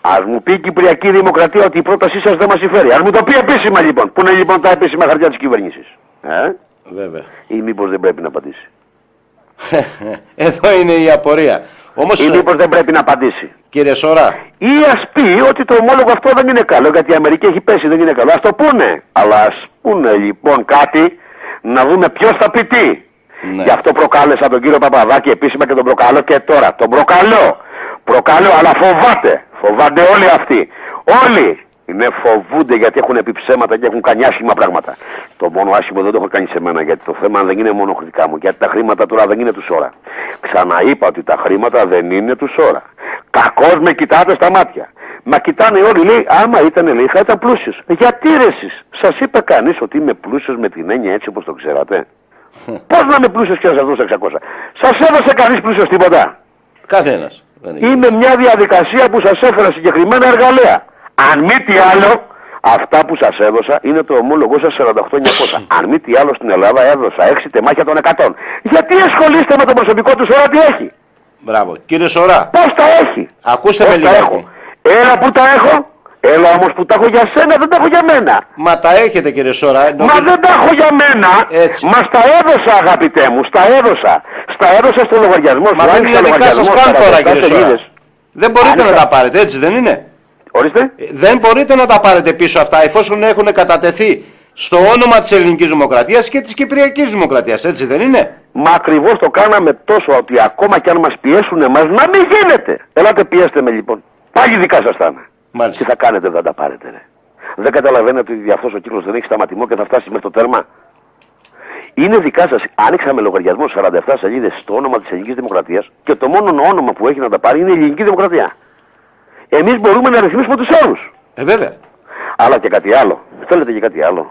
Ας μου πει η Κυπριακή Δημοκρατία ότι η πρότασή σας δεν μας συμφέρει. Ας μου το πει επίσημα λοιπόν. Πού είναι λοιπόν τα επίσημα χαρτιά της κυβέρνησης; Ε; Βέβαια. Ή μήπως δεν πρέπει να απαντήσει; Εδώ είναι η απορία. Όμως, Ή μήπως δεν πρέπει να απαντήσει; κύριε Σόρα, Ή ας πει ότι το ομόλογο αυτό δεν είναι καλό γιατί η Αμερική έχει πέσει δεν είναι καλό. Ας το πούνε. Αλλά ας πούνε λοιπόν κάτι να δούμε ποιος θα πει τι. Ναι. Γι' αυτό προκάλεσα τον κύριο Παπαδάκη επίσημα και τον προκαλώ και τώρα. Τον προκαλώ. Προκαλώ αλλά φοβάται. Φοβάται όλοι αυτοί. Όλοι. Είναι φοβούνται γιατί έχουν πει ψέματα και έχουν κάνει άσχημα πράγματα. Το μόνο άσχημο δεν το έχω κάνει σε μένα γιατί το θέμα δεν είναι μόνο χρητικά μου. Γιατί τα χρήματα τώρα δεν είναι του ώρα. Ξαναείπα ότι τα χρήματα δεν είναι του ώρα. Κακώς με κοιτάτε στα μάτια. Μα κοιτάνε όλοι, λέει, άμα ήταν λέει, θα ήταν πλούσιος. Γιατί ρε εσείς, σας είπε κανείς ότι είμαι πλούσιος με την έννοια έτσι όπως το ξέρατε; Πώς να είμαι πλούσιος και να σας δώσω 600. Σας έδωσε κανείς πλούσιος τίποτα; καθένας. Δεν είναι. Είναι μια διαδικασία που σας έφερα συγκεκριμένα εργαλεία. Αν μη τι άλλο, αυτά που σας έδωσα είναι το ομόλογο σας 48.900. Αν μη τι άλλο στην Ελλάδα έδωσα 6 τεμάχια των 100. Γιατί ασχολείστε με το προσωπικό του ώρα τι έχει; Μπράβο. Κύριε Σόρα, Πώς τα έχει; ακούστε Πώς με τα λίγο. έχω; Έλα που τα έχω; Έλα όμως που τα έχω για σένα δεν τα έχω για μένα. Μα τα έχετε κύριε Σόρα. Μα νομίζω- δεν τα έχω για μένα. Έτσι. Μα στα έδωσα αγαπητέ μου. Στα έδωσα. Στα έδωσα στο λογαριασμό σου. Μα δεν Άνοιξα είναι δικά σας λογαριασμό, καν τώρα 47 κύριε Σόρα. σελίδες. Δεν μπορείτε Άνοιξα. να τα πάρετε έτσι δεν είναι; Ορίστε. Ε, Δεν μπορείτε να τα πάρετε πίσω αυτά εφόσον έχουν κατατεθεί στο όνομα της ελληνικής δημοκρατίας και της κυπριακής δημοκρατίας έτσι δεν είναι; Μα ακριβώς το κάναμε τόσο ότι ακόμα κι αν μας πιέσουν εμάς να μην γίνεται. Ελάτε πιέστε με λοιπόν. Πάλι δικά σας θα είναι. Μάλιστα. Τι θα κάνετε δεν τα πάρετε ρε. Δεν καταλαβαίνετε ότι αυτός ο κύκλος δεν έχει σταματημό και θα φτάσει μέχρι το τέρμα. Είναι δικά σας. Άνοιξαμε λογαριασμό 47 σελίδες στο όνομα της ελληνικής δημοκρατίας και το μόνο όνομα που έχει να τα πάρει είναι η ελληνική δημοκρατία. Εμείς μπορούμε να ρυθμίσουμε τους όρους. Ε βέβαια. Αλλά και κάτι άλλο. Θέλετε και κάτι άλλο.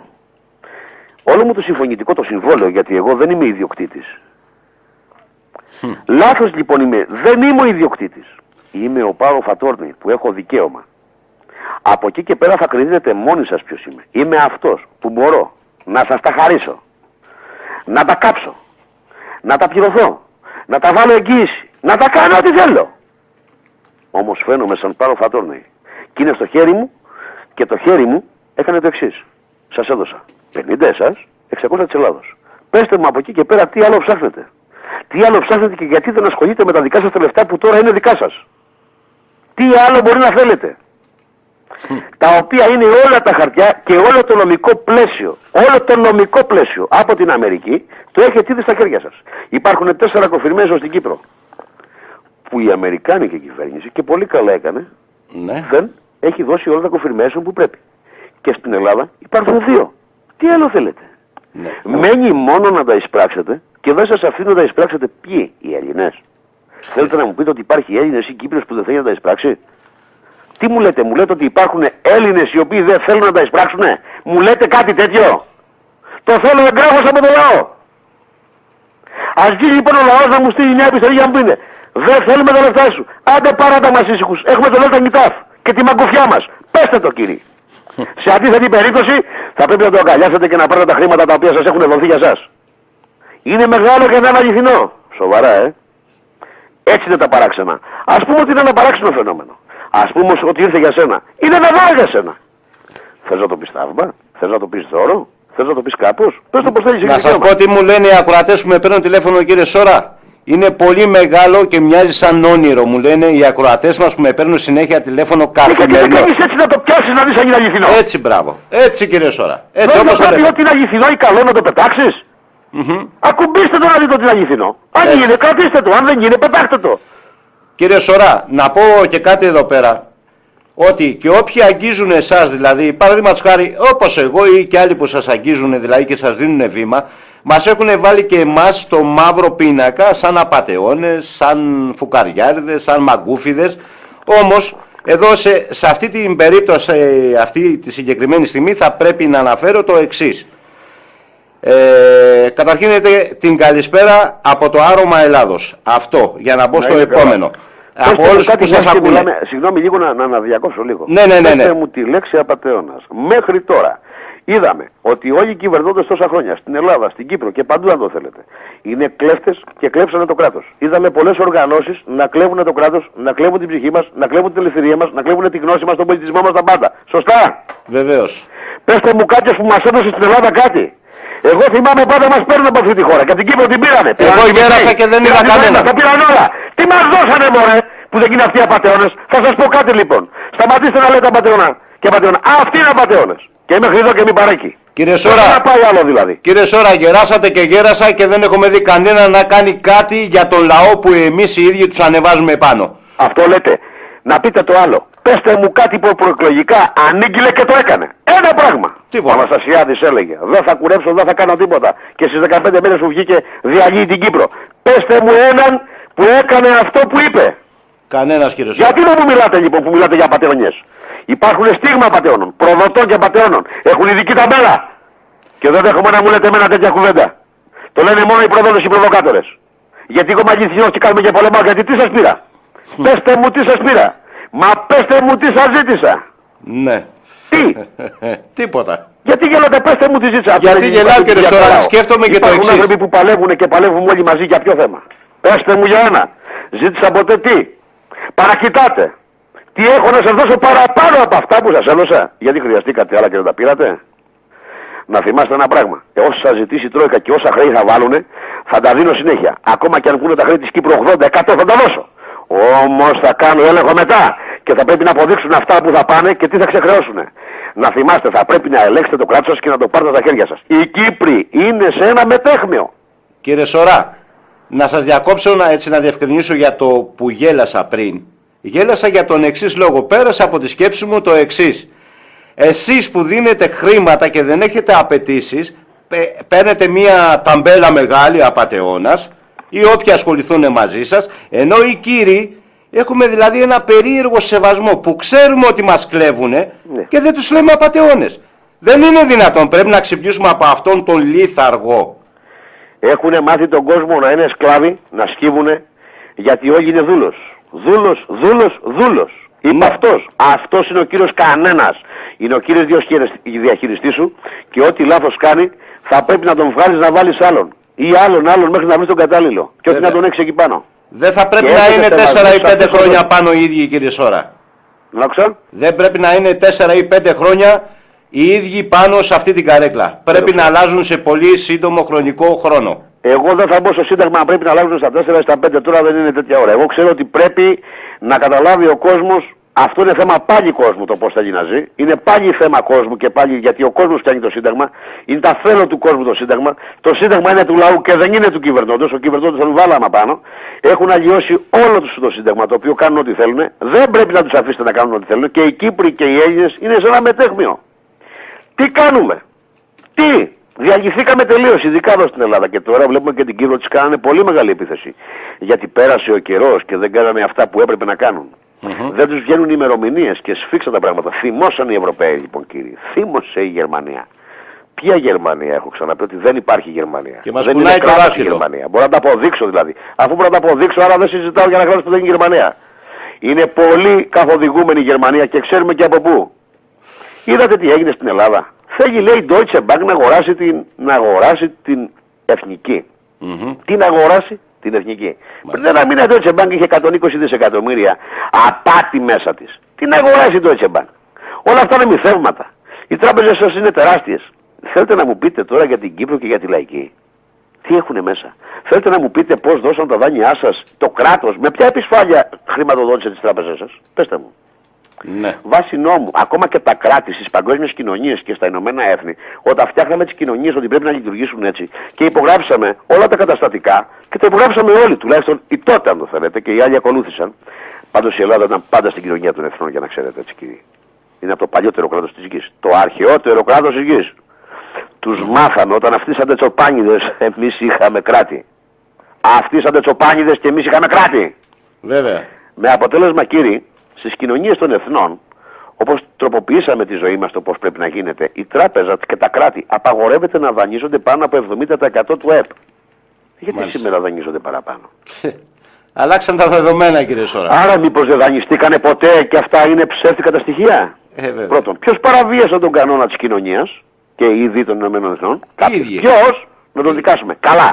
Όλο μου το συμφωνητικό το συμβόλαιο, γιατί εγώ δεν είμαι ιδιοκτήτης. Λάθος λοιπόν είμαι. Δεν είμαι ο ιδιοκτήτης. Είμαι ο Πάρο Φατόρνη που έχω δικαίωμα. Από εκεί και πέρα θα κρίνετε μόνοι σας ποιος είμαι. Είμαι αυτός που μπορώ να σας τα χαρίσω. Να τα κάψω. Να τα πληρωθώ. Να τα βάλω εγγύηση. Να τα κάνω ό,τι θέλω. Όμως φαίνομαι σαν Πάρο Φατόρνη. Και είναι στο χέρι μου και το χέρι μου έκανε το εξής. Σας έδωσα 50 εσάς, 600 της Ελλάδος. Πέστε μου από εκεί και πέρα τι άλλο ψάχνετε. Τι άλλο ψάχνετε και γιατί δεν ασχολείτε με τα δικά σας τα λεφτά που τώρα είναι δικά σας. Τι άλλο μπορεί να θέλετε. Τα οποία είναι όλα τα χαρτιά και όλο το νομικό πλαίσιο. Όλο το νομικό πλαίσιο από την Αμερική το έχετε ήδη στα χέρια σας. Υπάρχουν τέσσερα κοφυρμέζο στην Κύπρο. Που η Αμερικάνικη κυβέρνηση και πολύ καλά έκανε Ναι. δεν έχει δώσει όλα τα confirmation που πρέπει. Και στην Ελλάδα υπάρχουν δύο. Τι άλλο θέλετε; ναι. Μένει μόνο να τα εισπράξετε και δεν σας αφήνω να τα εισπράξετε ποιοι οι Έλληνες. Θέλετε να μου πείτε ότι υπάρχει Έλληνες ή Κύπριος που δεν θέλει να τα εισπράξει; Τι μου λέτε, μου λέτε ότι υπάρχουν Έλληνες οι οποίοι δεν θέλουν να τα εισπράξουν. Μου λέτε κάτι τέτοιο; Το θέλω εγγράφος από το λαό. Ας γίνει λοιπόν ο λαός να μου στείλει μια επιστολή για να μου πείτε Δεν θέλουμε τα λεφτά σου. Άντε πάρα τα μας ήσυχους. Έχουμε το Δέλτα Νιτάφ και τη μαγκουφιά μας. Πέστε το κύριε. Σε αντίθετη περίπτωση θα πρέπει να το αγκαλιάσετε και να πάρετε τα χρήματα τα οποία σας έχουν δοθεί για σας. Είναι μεγάλο και δεν είναι αληθινό. Σοβαρά, ε. Έτσι είναι τα παράξενα. Ας πούμε ότι είναι ένα παράξενο φαινόμενο. Ας πούμε ότι ήρθε για σένα. Είναι ένα δώρο για σένα. Θες να το πεις θαύμα, θες να το πεις δώρο, Θες να το πεις κάπως; Πες το πώ θέλεις. Να σας πω τι μου λένε οι ακροατές που με παίρνουν τηλέφωνο, κύριε Σόρα. Είναι πολύ μεγάλο και μοιάζει σαν όνειρο, μου λένε οι ακροατές μας που με παίρνουν συνέχεια τηλέφωνο καθημερινό. Και έτσι να το πιάσεις να δεις αν είναι αληθινό. Έτσι, μπράβο. Έτσι, κύριε Σόρα. Έτσι, όπως θα πει ότι είναι αληθινό ή καλό να το πετάξεις; Mm-hmm. Ακουμπήστε το να δείτε ότι είναι αληθινό. Αν Έτσι. γίνει, κρατήστε το. Αν δεν γίνει, πετάξτε το. Κύριε Σωρά, να πω και κάτι εδώ πέρα. Ότι και όποιοι αγγίζουν εσάς, δηλαδή, παραδείγματος χάρη, όπως εγώ ή και άλλοι που σας αγγίζουν δηλαδή και σας δίνουν βήμα, μας έχουν βάλει και εμάς στο μαύρο πίνακα σαν απαταιώνες, σαν φουκαριάριδες, σαν μαγκούφιδες. Όμως, εδώ σε, σε αυτή την περίπτωση, αυτή τη συγκεκριμένη στιγμή, θα πρέπει να αναφέρω το εξής. Ε, καταρχήν την καλησπέρα από το Άρωμα Ελλάδος. Αυτό, για να μπω στο επόμενο. Από όλους που σας ακούνε. Συγγνώμη λίγο να, να, να διακόψω λίγο. Ναι, ναι, ναι. ναι. μου τη λέξη απατεώνας. Μέχρι τώρα είδαμε ότι όλοι οι κυβερνώντες τόσα χρόνια στην Ελλάδα, στην Κύπρο και παντού αν το θέλετε είναι κλέφτες και κλέψανε το κράτος. Είδαμε πολλές οργανώσεις να κλέβουν το κράτος, να κλέβουν την ψυχή μας, να κλέβουν την ελευθερία μας, να κλέβουν τη γνώση μας, τον πολιτισμό μας, τα πάντα. Σωστά; Βεβαίως. Πέστε μου κάποιος που μας έδωσε στην Ελλάδα κάτι. Εγώ θυμάμαι πάντα μας παίρνουν από αυτή τη χώρα. Και από την Κύπρο την πήρανε. Εγώ γέρασα και δεν είδα κανένα. Τα πήραν όλα. Τι μας δώσανε μωρέ που δεν είναι αυτοί οι απαταιώνες; Θα σας πω κάτι λοιπόν. Σταματήστε να λέτε απαταιώνα. Και απαταιώνα. Αυτοί είναι απαταιώνες. Και είμαι χρυσό και μη παρέκει. Κύριε Σόρα, να πάει άλλο δηλαδή. Κύριε Σόρα, γεράσατε και γέρασα και δεν έχουμε δει κανένα να κάνει κάτι για τον λαό που εμείς οι ίδιοι τους ανεβάζουμε πάνω. Αυτό λέτε. Να πείτε το άλλο. Πέστε μου κάτι που προεκλογικά ανήγγειλε και το έκανε. Ένα πράγμα. Τίποτα. Ο Αναστασιάδης έλεγε: Δεν θα κουρέψω, δεν θα κάνω τίποτα. Και στις 15 μέρε που βγήκε διαλύει την Κύπρο. Πέστε μου έναν που έκανε αυτό που είπε. Κανένας κύριο Γιατί δεν μου μιλάτε λοιπόν που μιλάτε για απαταιώνιε. Υπάρχουν στίγμα απαταιώνων, προδοτών και απαταιώνων. Έχουν ειδική ταμπέλα. Και δεν δέχομαι να μου λέτε εμένα τέτοια κουβέντα. Το λένε μόνο οι προδότες οι προβοκάτορε. Γιατί εγώ μαγειθιό και κάνουμε και πολεμάω, γιατί τι σας πήρα; Πέστε μου τι σας πήρα. Μα πέστε μου τι σας ζήτησα. Ναι. Τι; Τίποτα. Γιατί γελάτε, πέστε μου τι ζήτησα. Γιατί γελάω κύριε Σωρά, σκέφτομαι και το εξής. Υπάρχουν άνθρωποι που παλεύουν και παλεύουμε όλοι μαζί για ποιο θέμα. Πέστε μου για ένα. Ζήτησα ποτέ τι; Παρακοιτάτε. Τι έχω να σας δώσω παραπάνω από αυτά που σας έδωσα; Γιατί χρειαστήκατε άλλα και δεν τα πήρατε; Να θυμάστε ένα πράγμα. Ε, όσα σας ζητήσει η Τρόικα και όσα χρέη θα βάλουν, θα τα δίνω συνέχεια. Ακόμα και αν πούνε τα χρέη της Κύπρου 80, 100 θα τα δώσω. Όμως θα κάνω έλεγχο μετά και θα πρέπει να αποδείξουν αυτά που θα πάνε και τι θα ξεχρεώσουν. Να θυμάστε, θα πρέπει να ελέγξετε το κράτος σας και να το πάρετε στα χέρια σας. Οι Κύπροι είναι σε ένα μετέχμιο. Κύριε Σωρά, να σας διακόψω να, έτσι να διευκρινίσω για το που γέλασα πριν. Γέλασα για τον εξής λόγο. Πέρασα από τη σκέψη μου το εξής. Εσείς που δίνετε χρήματα και δεν έχετε απαιτήσεις, παίρνετε μια ταμπέλα μεγάλη απατεώνας ή όποιοι ασχοληθούν μαζί σας, ενώ οι κύριοι έχουμε δηλαδή ένα περίεργο σεβασμό που ξέρουμε ότι μας κλέβουν ναι. και δεν τους λέμε απατεώνες. Δεν είναι δυνατόν, πρέπει να ξυπνήσουμε από αυτόν τον λίθαργο. Έχουν μάθει τον κόσμο να είναι σκλάβοι, να σκύβουνε, γιατί όλοι είναι δούλος. Δούλος, δούλος, δούλος. Είπε ναι. αυτός. Αυτός είναι ο κύριος κανένας. Είναι ο κύριος διαχειριστής σου και ό,τι λάθος κάνει θα πρέπει να τον βγάλεις να βάλεις άλλον. Ή άλλον άλλον μέχρι να βρεις τον κατάλληλο. Και όχι να τον έχεις εκεί πάνω. Δεν θα πρέπει να είναι 4 ή 5 χρόνια πάνω οι ίδιοι κύριε Σόρα. Λάξα. Δεν πρέπει να είναι 4 ή 5 χρόνια οι ίδιοι πάνω σε αυτή την καρέκλα. Πρέπει να αλλάζουν σε πολύ σύντομο χρονικό χρόνο. Εγώ δεν θα μπω στο Σύνταγμα να πρέπει να αλλάζουν στα 4 ή στα 5 τώρα δεν είναι τέτοια ώρα. Εγώ ξέρω ότι πρέπει να καταλάβει ο κόσμος αυτό είναι θέμα πάλι κόσμου το πώς θέλει να ζει. Είναι πάλι θέμα κόσμου και πάλι γιατί ο κόσμος φτιάχνει το Σύνταγμα. Είναι τα θέλω του κόσμου το Σύνταγμα. Το Σύνταγμα είναι του λαού και δεν είναι του κυβερνώντος. Ο κυβερνώντο τον βάλαμε πάνω. Έχουν αλλοιώσει όλο τους το Σύνταγμα το οποίο κάνουν ό,τι θέλουν. Δεν πρέπει να τους αφήσετε να κάνουν ό,τι θέλουν. Και οι Κύπροι και οι Έλληνες είναι σε ένα μετέχμιο. Τι κάνουμε; Τι; Διαλυθήκαμε τελείως, ειδικά εδώ στην Ελλάδα. Και τώρα βλέπουμε και την Κύπρο της κάνανε πολύ μεγάλη επίθεση. Γιατί πέρασε ο καιρός και δεν κάνανε αυτά που έπρεπε να κάνουν. Mm-hmm. Δεν τους βγαίνουν ημερομηνίες και σφίξαν τα πράγματα. Θυμώσαν οι Ευρωπαίοι λοιπόν κύριοι. Θύμωσε η Γερμανία. Ποια Γερμανία έχω ξαναπεί ότι δεν υπάρχει Γερμανία. Και μας δεν είναι κράτος η Γερμανία. Μπορώ να τα αποδείξω δηλαδή. Αφού μπορώ να τα αποδείξω, άρα δεν συζητάω για ένα κράτο που δεν είναι Γερμανία. Είναι πολύ καθοδηγούμενη η Γερμανία και ξέρουμε και από πού. Είδατε τι έγινε στην Ελλάδα. Θέλει λέει η Deutsche Bank να αγοράσει την, να αγοράσει την εθνική. Mm-hmm. Τι να αγοράσει, την εθνική. Πριν ένα μήνα η Deutsche Bank είχε 120 δισεκατομμύρια απάτη μέσα της. Τι να αγοράσει η Deutsche Bank. Όλα αυτά είναι μυθεύματα. Οι τράπεζες σας είναι τεράστιες. Θέλετε να μου πείτε τώρα για την Κύπρο και για τη Λαϊκή. Τι έχουν μέσα; Θέλετε να μου πείτε πώς δώσαν τα δάνειά σας το κράτος, με ποια επισφάλεια χρηματοδότησε τις τράπεζέ σας; Πετε μου. Ναι. Βάσει νόμου, ακόμα και τα κράτη στις παγκόσμιες κοινωνίες και στα Ηνωμένα Έθνη, όταν φτιάχναμε τις κοινωνίες ότι πρέπει να λειτουργήσουν έτσι και υπογράψαμε όλα τα καταστατικά και τα υπογράψαμε όλοι, τουλάχιστον οι τότε, αν το θέλετε, και οι άλλοι ακολούθησαν. Πάντως η Ελλάδα ήταν πάντα στην κοινωνία των εθνών, για να ξέρετε έτσι, κύριε. Είναι από το παλιότερο κράτος της γης. Το αρχαιότερο κράτος της γης. Τους μάθαμε όταν αυτοί σαν τσοπάνιδε εμείς είχαμε κράτη. Αυτοί σαν τσοπάνιδε και εμείς είχαμε κράτη. Βέβαια. Με αποτέλεσμα, κύριε, στις κοινωνίες των εθνών, όπως τροποποιήσαμε τη ζωή μας το πώς πρέπει να γίνεται, η τράπεζα και τα κράτη απαγορεύεται να δανείζονται πάνω από 70% του ΕΠ. Γιατί Μάλιστα. σήμερα δανείζονται παραπάνω; Αλλάξαν τα δεδομένα κύριε Σόρα. Άρα, μήπως δεν δανειστήκανε ποτέ και αυτά είναι ψεύτικα τα στοιχεία; Ε, βέβαια. Πρώτον, ποιος παραβίασε τον κανόνα της κοινωνίας και ήδη των Ηνωμένων Εθνών; ίδιοι. Ποιος, να τον δικάσουμε. Καλά.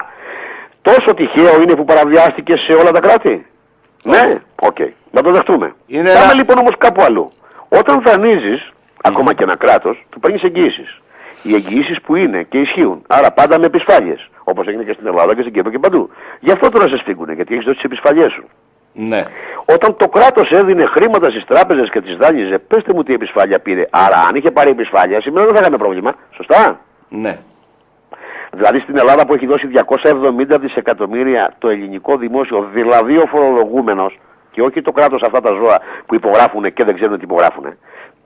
Τόσο τυχαίο είναι που παραβιάστηκε σε όλα τα κράτη; Ναι, οκ. Να το δεχτούμε. Είναι Πάμε ένα- λοιπόν όμως κάπου αλλού. Όταν δανείζεις, ακόμα και ένα κράτος, του παίρνεις εγγυήσεις. Οι εγγυήσεις που είναι και ισχύουν. Άρα πάντα με επισφάλειες. Όπως έγινε και στην Ελλάδα και στην Κύπρο και παντού. Γι' αυτό τώρα σε σφίγγουνε, γιατί έχεις δώσει τις επισφάλειές σου. Ναι. Όταν το κράτος έδινε χρήματα στις τράπεζες και τις δάνειζε, πέστε μου τι επισφάλεια πήρε. Άρα, αν είχε πάρει επισφάλεια, σήμερα δεν θα είχαμε πρόβλημα. Σωστά; Ναι. Δηλαδή στην Ελλάδα που έχει δώσει 270 δισεκατομμύρια το ελληνικό δημόσιο, δηλαδή ο φορολογούμενος και όχι το κράτος αυτά τα ζώα που υπογράφουν και δεν ξέρουν τι υπογράφουν.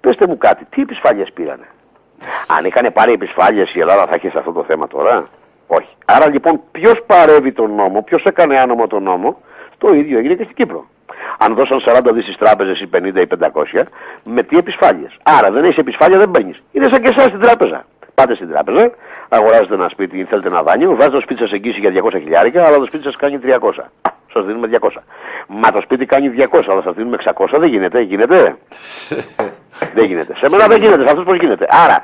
Πετε μου κάτι, τι επισφάλειες πήρανε; Αν είχαν πάρει επισφάλειες η Ελλάδα θα είχε σε αυτό το θέμα τώρα; Όχι. Άρα λοιπόν ποιος παρεύει τον νόμο, ποιος έκανε άνομο τον νόμο, το ίδιο έγινε και στην Κύπρο. Αν δώσαν 40 δις στις τράπεζες ή 50 ή 500, με τι επισφάλειες; Άρα δεν έχει επισφάλεια, δεν παίρνεις. Είναι σαν και εσάς στην τράπεζα. Πάτε στην τράπεζα, αγοράζετε ένα σπίτι ή θέλετε ένα δάνειο, βάζετε το σπίτι σας εγγύηση για 200 χιλιάρικα, αλλά το σπίτι σας κάνει 300. Σας δίνουμε 200. Μα το σπίτι κάνει 200, αλλά σας δίνουμε 600. Δεν γίνεται, γίνεται. δεν γίνεται. Σε μένα δεν γίνεται, σε αυτούς πώς γίνεται. Άρα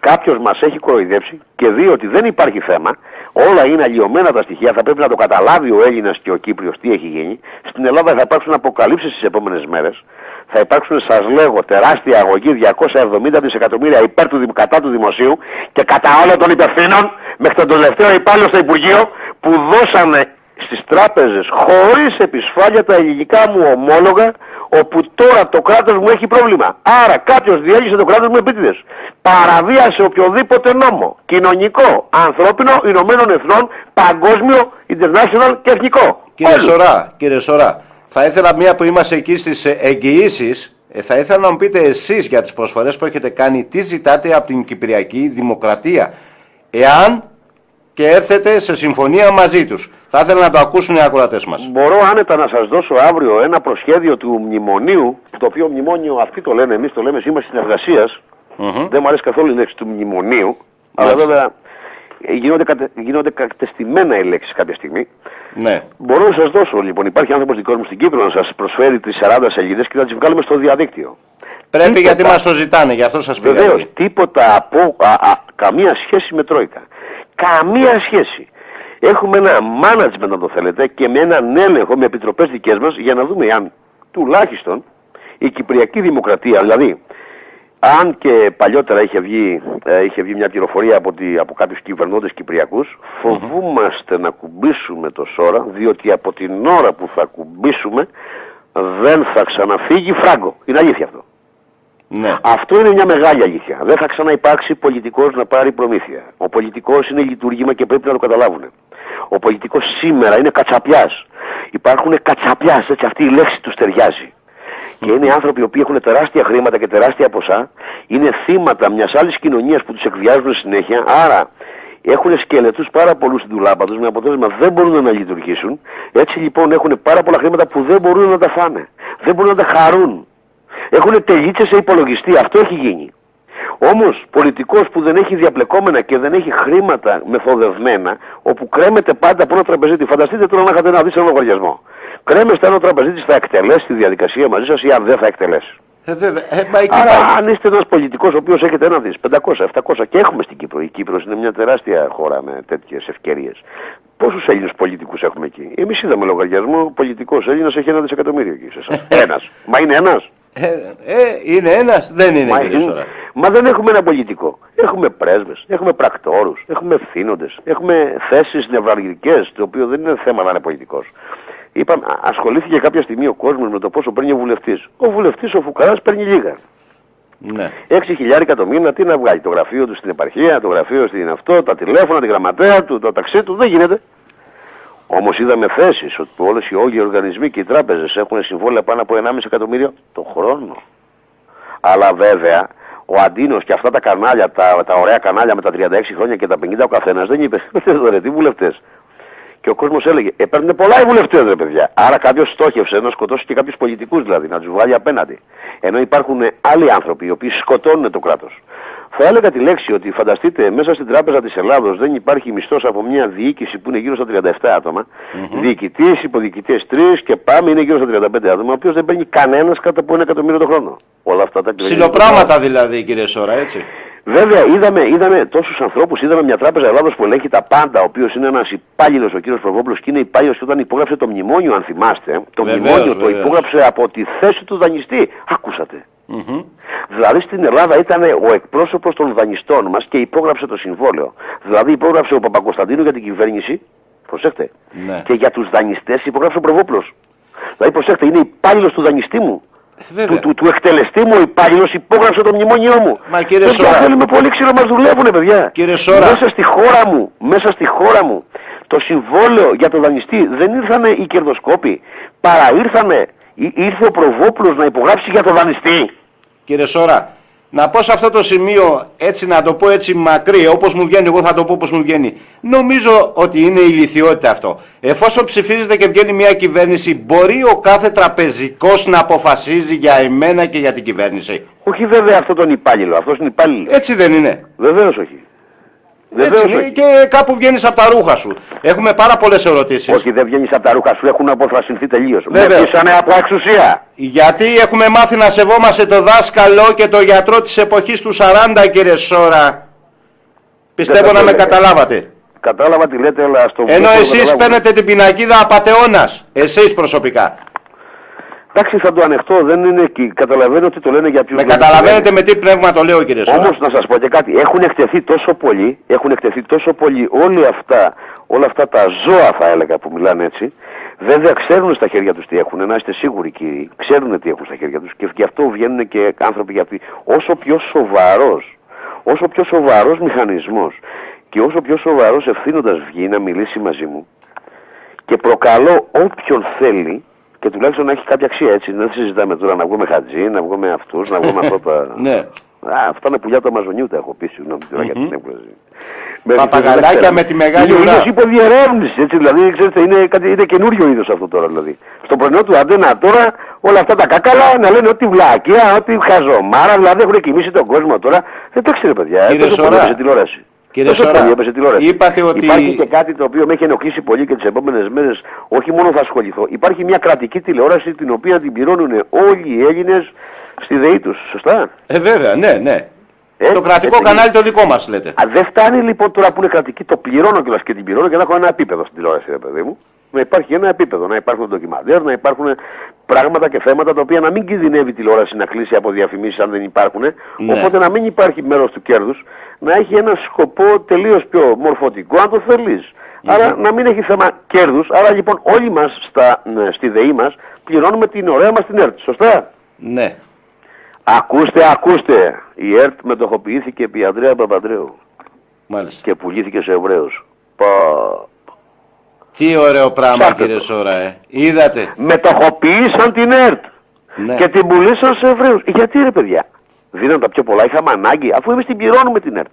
κάποιος μας έχει κοροϊδέψει και δει ότι δεν υπάρχει θέμα, όλα είναι αλλοιωμένα τα στοιχεία, θα πρέπει να το καταλάβει ο Έλληνας και ο Κύπριος τι έχει γίνει. Στην Ελλάδα θα υπάρξουν αποκαλύψεις τι επόμενες μέρες. Θα υπάρξουν, σας λέγω, τεράστια αγωγή 270 δισεκατομμύρια υπέρ του, δημ- κατά του δημοσίου και κατά όλων των υπευθύνων μέχρι τον τελευταίο υπάλληλο στο Υπουργείο που δώσανε στις τράπεζες χωρίς επισφάλεια τα ελληνικά μου ομόλογα όπου τώρα το κράτος μου έχει πρόβλημα. Άρα κάποιος διέλυσε το κράτος μου επίτηδες. Παραβίασε οποιοδήποτε νόμο, κοινωνικό, ανθρώπινο, Ηνωμένων Εθνών, παγκόσμιο, international και εθνικό. Κύριε Όλους. Σωρά, κύριε Σωρά, θα ήθελα μία που είμαστε εκεί στις ε, εγγυήσεις, ε, θα ήθελα να μου πείτε εσείς για τις προσφορές που έχετε κάνει, τι ζητάτε από την Κυπριακή Δημοκρατία, εάν και έρθετε σε συμφωνία μαζί τους. Θα ήθελα να το ακούσουν οι ακροατές μας. Μπορώ άνετα να σας δώσω αύριο ένα προσχέδιο του μνημονίου, το οποίο μνημόνιο αυτοί το λένε, εμείς το λέμε σήμα συνεργασίας, Μμμ. Δεν μου αρέσει καθόλου η λέξη του μνημονίου, αλλά Μάλιστα. βέβαια ε, γίνονται, κατε, γίνονται κατεστημένα οι λέξεις κάποια στιγμή. Ναι. Μπορώ να σας δώσω λοιπόν, υπάρχει άνθρωπος δικός μου στην Κύπρο να σας προσφέρει τις 40 σελίδες και να τις βγάλουμε στο διαδίκτυο. Πρέπει Τίποτα. γιατί μας το ζητάνε, γι' αυτό σας πήγα. Βεβαίως, εκεί. τίποτα από α, α, καμία σχέση με Τρόικα. Καμία σχέση. Έχουμε ένα management αν το θέλετε και με έναν έλεγχο με επιτροπές δικές μας για να δούμε αν τουλάχιστον η Κυπριακή Δημοκρατία, δηλαδή αν και παλιότερα είχε βγει, ε, είχε βγει μια πληροφορία από, τη, από κάποιους κυβερνώντες Κυπριακούς, φοβούμαστε να κουμπίσουμε το σώρα, διότι από την ώρα που θα κουμπίσουμε δεν θα ξαναφύγει φράγκο. Είναι αλήθεια αυτό. Ναι. Αυτό είναι μια μεγάλη αλήθεια. Δεν θα ξαναυπάρξει πολιτικός να πάρει προμήθεια. Ο πολιτικός είναι λειτουργήμα και πρέπει να το καταλάβουν. Ο πολιτικός σήμερα είναι κατσαπιάς. Υπάρχουν κατσαπιάς, έτσι αυτή η λέξη τους ταιριάζει. Και είναι άνθρωποι οι οποίοι έχουν τεράστια χρήματα και τεράστια ποσά, είναι θύματα μιας άλλης κοινωνίας που τους εκβιάζουν συνέχεια. Άρα έχουν σκελετούς πάρα πολλούς στην τουλάπα τους με αποτέλεσμα δεν μπορούν να λειτουργήσουν. Έτσι λοιπόν έχουν πάρα πολλά χρήματα που δεν μπορούν να τα φάνε. Δεν μπορούν να τα χαρούν. Έχουν τελίτσε σε υπολογιστή. Αυτό έχει γίνει. Όμως, πολιτικός που δεν έχει διαπλεκόμενα και δεν έχει χρήματα μεθοδευμένα, όπου κρέμεται πάντα από ένα τραπεζίτη. Φανταστείτε τώρα να είχατε να δείτε ένα λογαριασμό. Κρέμεστε αν ο τραπεζίτη θα εκτελέσει τη διαδικασία μαζί σας ή αν δεν θα εκτελέσει. Ε, βέβαια. Ε, μα εκεί Άρα, πάει. αν είστε ένας πολιτικός ο οποίος έχετε ένα δις, 500, 700 και έχουμε στην Κύπρο. Η Κύπρος είναι μια τεράστια χώρα με τέτοιες ευκαιρίες. Πόσους Έλληνες πολιτικούς έχουμε εκεί; Εμείς είδαμε λογαριασμό. Πολιτικός Έλληνας έχει ένα δισεκατομμύριο εκεί σε εσάς. ένας. Μα είναι ένας. Ε, ε, είναι ένας, δεν είναι Μα, κύριε είναι- Σωρά. Μα δεν έχουμε ένα πολιτικό. Έχουμε πρέσβες, έχουμε πρακτόρους, έχουμε ευθύνοντες, έχουμε θέσεις νευραλγικές, το οποίο δεν είναι θέμα να είναι πολιτικός. Είπαμε, ασχολήθηκε κάποια στιγμή ο κόσμος με το πόσο παίρνει ο βουλευτής. Ο βουλευτής ο Φουκαράς παίρνει λίγα. Ναι. 6 χιλιάρικα το μήνα, τι να βγάλει. Το γραφείο του στην επαρχία, το γραφείο στην αυτό, τα τηλέφωνα, τη γραμματέα του, το ταξί του. Δεν γίνεται. Όμως είδαμε θέσεις ότι όλες οιόγιοι οργανισμοί και οι τράπεζες έχουν συμβόλαια πάνω από 1,5 εκατομμύριο το χρόνο. Αλλά βέβαια ο Αντίνος και αυτά τα κανάλια, τα, τα ωραία κανάλια με τα 36 χρόνια και τα 50 ο καθένας δεν είπε. Δεν τι βουλευτές. Και ο κόσμος έλεγε: Ε, παίρνουν πολλά οι βουλευτές, ρε παιδιά. Άρα κάποιος στόχευσε να σκοτώσει και κάποιους πολιτικούς δηλαδή, να τους βγάλει απέναντι. Ενώ υπάρχουν άλλοι άνθρωποι οι οποίοι σκοτώνουν το κράτος. Θα έλεγα τη λέξη ότι φανταστείτε μέσα στην Τράπεζα της Ελλάδος δεν υπάρχει μισθός από μια διοίκηση που είναι γύρω στα 37 άτομα. Mm-hmm. Διοικητής, υποδιοικητές 3 και πάμε είναι γύρω στα 35 άτομα, ο οποίος δεν παίρνει κανένας κάτω από ένα εκατομμύριο το χρόνο. Όλα αυτά τα Ψιλοπράγματα δηλαδή, κύριε Σόρα, έτσι. Βέβαια, είδαμε, είδαμε τόσους ανθρώπους, είδαμε μια τράπεζα Ελλάδος που ελέγχει τα πάντα, ο οποίος είναι ένας υπάλληλος, ο κύριος Προβόπουλος, και είναι υπάλληλος και όταν υπόγραψε το μνημόνιο, αν θυμάστε. Το Βεβαίως, μνημόνιο το βεβαίως. υπόγραψε από τη θέση του δανειστή. Άκουσατε. Μμμ. Δηλαδή στην Ελλάδα ήταν ο εκπρόσωπος των δανειστών μας και υπόγραψε το συμβόλαιο. Δηλαδή υπόγραψε ο Παπακοσταντίνου για την κυβέρνηση. Προσέχτε. Ναι. Και για τους δανειστές υπόγραψε ο Προβόπουλος. Δηλαδή προσέχτε, είναι υπάλληλος του δανειστή μου. Βέβαια. Του, του, του εκτελεστή μου ο υπάλληλος υπόγραψε το μνημόνιό μου. Μα, κύριε παιδιά, Σόρα- θέλουμε πολύ ξύλο, μας δουλεύουνε, παιδιά. Κύριε Σόρα- Μέσα στη χώρα μου, μέσα στη χώρα μου, το συμβόλαιο για τον δανειστή δεν ήρθανε οι κερδοσκόποι. Παρά ήρθανε, ή- ήρθε ο Προβόπουλος να υπογράψει για τον δανειστή. Κύριε Σόρα, να πω σε αυτό το σημείο, έτσι να το πω έτσι μακρύ, όπως μου βγαίνει, εγώ θα το πω όπως μου βγαίνει. Νομίζω ότι είναι ηλικιότητα αυτό. Εφόσον ψηφίζεται και βγαίνει μια κυβέρνηση, μπορεί ο κάθε τραπεζικός να αποφασίζει για εμένα και για την κυβέρνηση. Όχι βέβαια αυτό τον υπάλληλο, αυτός είναι υπάλληλος. Έτσι δεν είναι. Βεβαίως όχι. Βεβαίως Έτσι, όχι. και κάπου βγαίνεις από τα ρούχα σου. Έχουμε πάρα πολλές ερωτήσεις. Όχι, δεν βγαίνεις από τα ρούχα σου, έχουν αποθρασινθεί τελείως. Με Βεβαίως. πείσανε από εξουσία. Γιατί έχουμε μάθει να σεβόμαστε το δάσκαλο και το γιατρό της εποχής του 40 κύριε Σόρα. Πιστεύω θα να το με έλεγα. καταλάβατε. Κατάλαβα τι λέτε, αλλά στο Ενώ δεν εσείς καταλάβω. παίρνετε την πινακίδα απατεώνας. Εσείς προσωπικά. Εντάξει, θα το ανεχτώ, δεν είναι εκεί. Καταλαβαίνω ότι το λένε για ποιους Με καταλαβαίνετε με τι πνεύμα το λέω κύριε Σόρα. Όμως να σας πω και κάτι. Έχουν εκτεθεί τόσο πολύ, έχουν εκτεθεί τόσο πολύ όλοι αυτά, όλα αυτά τα ζώα θα έλεγα που μιλάνε έτσι. Βέβαια ξέρουν στα χέρια τους τι έχουν, να είστε σίγουροι κύριοι. Ξέρουν τι έχουν στα χέρια τους και γι' αυτό βγαίνουν και άνθρωποι για αυτοί. Όσο πιο σοβαρός, όσο πιο σοβαρός μηχανισμός και όσο πιο σοβαρός ευθύνοντας βγει να μιλήσει μαζί μου και προκαλώ όποιον θέλει και τουλάχιστον να έχει κάποια αξία έτσι. Δεν συζητάμε τώρα να βγούμε χατζή, να βγούμε αυτούς, να βγούμε αυτό τα. Ναι. Α, αυτά είναι πουλιά του Αμαζονιού, τα έχω πει, συγγνώμη τώρα για την έκφραση. Με- Παπαγαλάκια δεν ξέρω. με τη μεγάλη είναι ουρά. είδος υποδιερεύνηση, έτσι, δηλαδή, ξέρετε, είναι, κάτι, είναι καινούριο είδος αυτό τώρα, δηλαδή. Στο πρωινό του αντένα τώρα, όλα αυτά τα κάκαλα να λένε ότι βλακία, ότι χαζομάρα, δηλαδή έχουν κοιμήσει τον κόσμο τώρα. Δεν το ξέρει, παιδιά. Κύριε Τόσο Σωρά, πολύ έπαιζε τηλεόραση. Κύριε Τόσο Σωρά, πολύ έπαιζε τηλεόραση. είπατε ότι- Υπάρχει και κάτι το οποίο με έχει ενοχλήσει πολύ και τις επόμενες μέρες, όχι μόνο θα ασχοληθώ. Υπάρχει μια κρατική τηλεόραση την οποία την πληρώνουν όλοι οι Έλληνες στη ΔΕΗ τους. Σωστά; Ε, βέβαια, ναι, ναι. Ε, το κρατικό έτσι. κανάλι το δικό μας λέτε. Α, δεν φτάνει λοιπόν τώρα που είναι κρατική, το πληρώνω κιόλας και την πληρώνω και να έχω ένα επίπεδο στην τηλεόραση, ρε παιδί μου. Να υπάρχει ένα επίπεδο, να υπάρχουν ντοκιμαντέρ, να υπάρχουν πράγματα και θέματα τα οποία να μην κινδυνεύει η τηλεόραση να κλείσει από διαφημίσεις αν δεν υπάρχουν. Ναι. Οπότε να μην υπάρχει μέρος του κέρδους, να έχει ένα σκοπό τελείως πιο μορφωτικό, αν το θελει Άρα να μην έχει θέμα κέρδους. Άρα λοιπόν όλοι μας στη ΔΕΗ μας πληρώνουμε την ωραία μας την ΕΡΤ. Σωστά; Ναι. Ακούστε, ακούστε. Η ΕΡΤ μετοχοποιήθηκε επί Ανδρέα Παπαντρέου Μάλιστα. και πουλήθηκε σε Εβραίους. Πα... Τι ωραίο πράγμα Ψάχτε κύριε το. Σόρα, ε. Είδατε. Μετοχοποίησαν την ΕΡΤ Ναι. και την πουλήσαν σε Εβραίους. Γιατί ρε παιδιά. Δίναν τα πιο πολλά, είχαμε ανάγκη, αφού εμείς την πληρώνουμε την ΕΡΤ.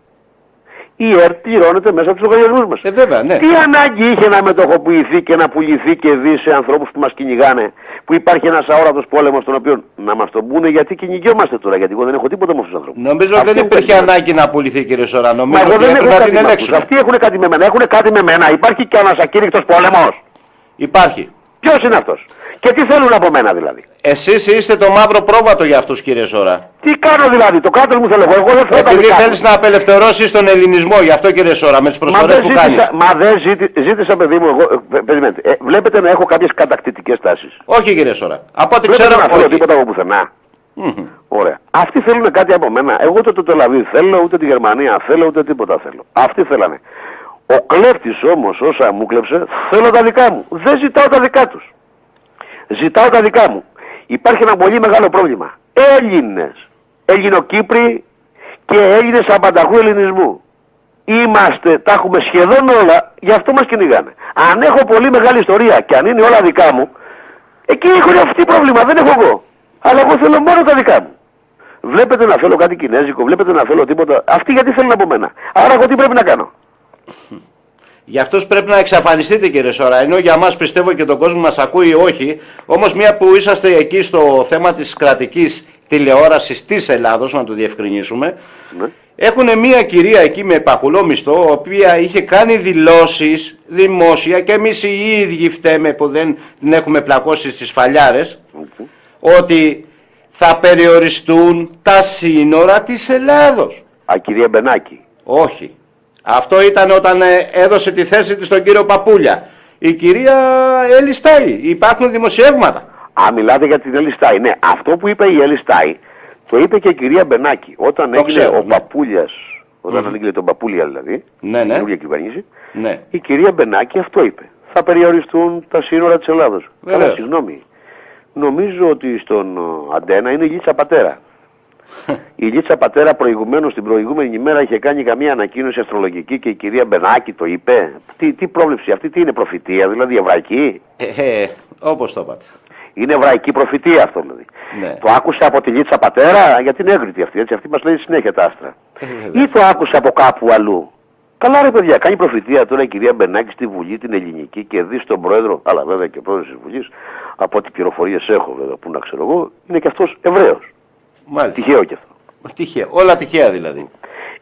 Η ΕΡΤ πληρώνεται μέσα από τους λογαριασμούς μας. Ε, βέβαια, ναι. Τι ανάγκη είχε να μετοχοποιηθεί και να πουληθεί και δει σε ανθρώπους που μας κυνηγάνε, που υπάρχει ένας αόρατος πόλεμος τον οποίο να μας τον πούνε γιατί κυνηγιόμαστε τώρα, γιατί εγώ δεν έχω τίποτα με αυτούς τους ανθρώπους. Νομίζω Αυτοί δεν έχουν υπήρχε κάτι- ανάγκη να πουληθεί κύριε Σόρα. Μα Νομίζω εγώ ότι δεν έχω έπρεπε να κάτι την με αυτούς. ελέγξουμε. Αυτοί έχουν κάτι με μένα, έχουν κάτι με μένα. Υπάρχει και ένας ακήρυκτος πόλεμος. Υπάρχει. Ποιος είναι αυτός; Και τι θέλουν από μένα δηλαδή. Εσείς είστε το μαύρο πρόβατο για αυτούς κύριε Σόρα. Τι κάνω δηλαδή, το κράτος μου θέλω εγώ, εγώ δεν θέλω τα Επειδή δικά μου. θέλεις να απελευθερώσεις τον ελληνισμό, γι' αυτό κύριε Σόρα, με τις Μα προσφορές δεν, που κάνεις. ζήτησα, μα δεν ζήτη- ζήτησα, παιδί μου, εγώ, ε, πε- περιμένετε, ε, βλέπετε να έχω κάποιες κατακτητικές τάσεις. Όχι κύριε Σόρα. Από ό,τι Βλέπετε ξέρω, να θέλω όχι. τίποτα από πουθενά. Ωραία. Αυτοί θέλουν κάτι από μένα. Εγώ ούτε το Τελαβή θέλω, ούτε τη Γερμανία θέλω, ούτε τίποτα θέλω. Αυτοί θέλανε. Ο κλέφτης όμως όσα μου κλέψε, θέλω τα δικά μου. Δεν ζητάω τα δικά τους. Ζητάω τα δικά μου. Υπάρχει ένα πολύ μεγάλο πρόβλημα. Έλληνες, Ελληνοκύπροι και Έλληνες απανταχού ελληνισμού. Είμαστε, τα έχουμε σχεδόν όλα, γι' αυτό μας κυνηγάνε. Αν έχω πολύ μεγάλη ιστορία και αν είναι όλα δικά μου, εκεί έχουν αυτοί πρόβλημα, δεν έχω εγώ. Αλλά εγώ θέλω μόνο τα δικά μου. Βλέπετε να θέλω κάτι κινέζικο, βλέπετε να θέλω τίποτα. Αυτοί γιατί θέλουν από μένα. Άρα εγώ τι πρέπει να κάνω; Για αυτούς πρέπει να εξαφανιστείτε κύριε Σόρα, ενώ για μας πιστεύω και τον κόσμο μας ακούει όχι, όμως μια που είσαστε εκεί στο θέμα της κρατικής τηλεόρασης της Ελλάδος, να το διευκρινίσουμε, Ναι. έχουν μια κυρία εκεί με παχουλό μισθό, η οποία είχε κάνει δηλώσεις δημόσια και εμείς οι ίδιοι φταίμε που δεν την έχουμε πλακώσει στις φαλιάρες, ότι θα περιοριστούν τα σύνορα της Ελλάδος. Α, κυρία Μπενάκη. Όχι. Αυτό ήταν όταν ε, έδωσε τη θέση της στον κύριο Παπούλια. Η κυρία Έλλη Στάι. Υπάρχουν δημοσιεύματα. Α, μιλάτε για την Ελιστάη. Ναι, αυτό που είπε η Ελιστάη, το είπε και η κυρία Μπενάκη. Όταν Το έγινε ξέρω, ο ναι. Παπούλιας, όταν Μμμ. ανήγγειλε τον Παπούλια δηλαδή, Ναι, η ναι. καινούργια κυβέρνηση, Ναι. η κυρία Μπενάκη αυτό είπε. Θα περιοριστούν τα σύνορα της Ελλάδος. Βεβαίως. Καλά, συγγνώμη. Νομίζω ότι στον ε, Αντένα είναι η Λίτσα Πατέρα. Η Λίτσα Πατέρα προηγουμένως την προηγούμενη ημέρα είχε κάνει καμία ανακοίνωση αστρολογική και η κυρία Μπενάκη το είπε. Τι, τι πρόβλεψη αυτή, τι είναι προφητεία, δηλαδή εβραϊκή; Ε, ε, όπως το είπατε. Είναι εβραϊκή προφητεία αυτό δηλαδή. Ναι. Το άκουσε από τη Λίτσα Πατέρα, γιατί είναι έγκριτη αυτή, έτσι. Αυτή μας λέει συνέχεια τα άστρα. Ε, βέβαια. Ή το άκουσε από κάπου αλλού. Καλά ρε παιδιά, κάνει προφητεία τώρα η κυρία Μπενάκη στη Βουλή την ελληνική και δει τον πρόεδρο, αλλά βέβαια και ο πρόεδρος της Βουλής, από ό,τι πληροφορίες έχω βέβαια που να ξέρω εγώ, είναι και αυτός Εβραίος. Μάλιστα. Τυχαίο και αυτό. Τυχαία. Όλα τυχαία δηλαδή.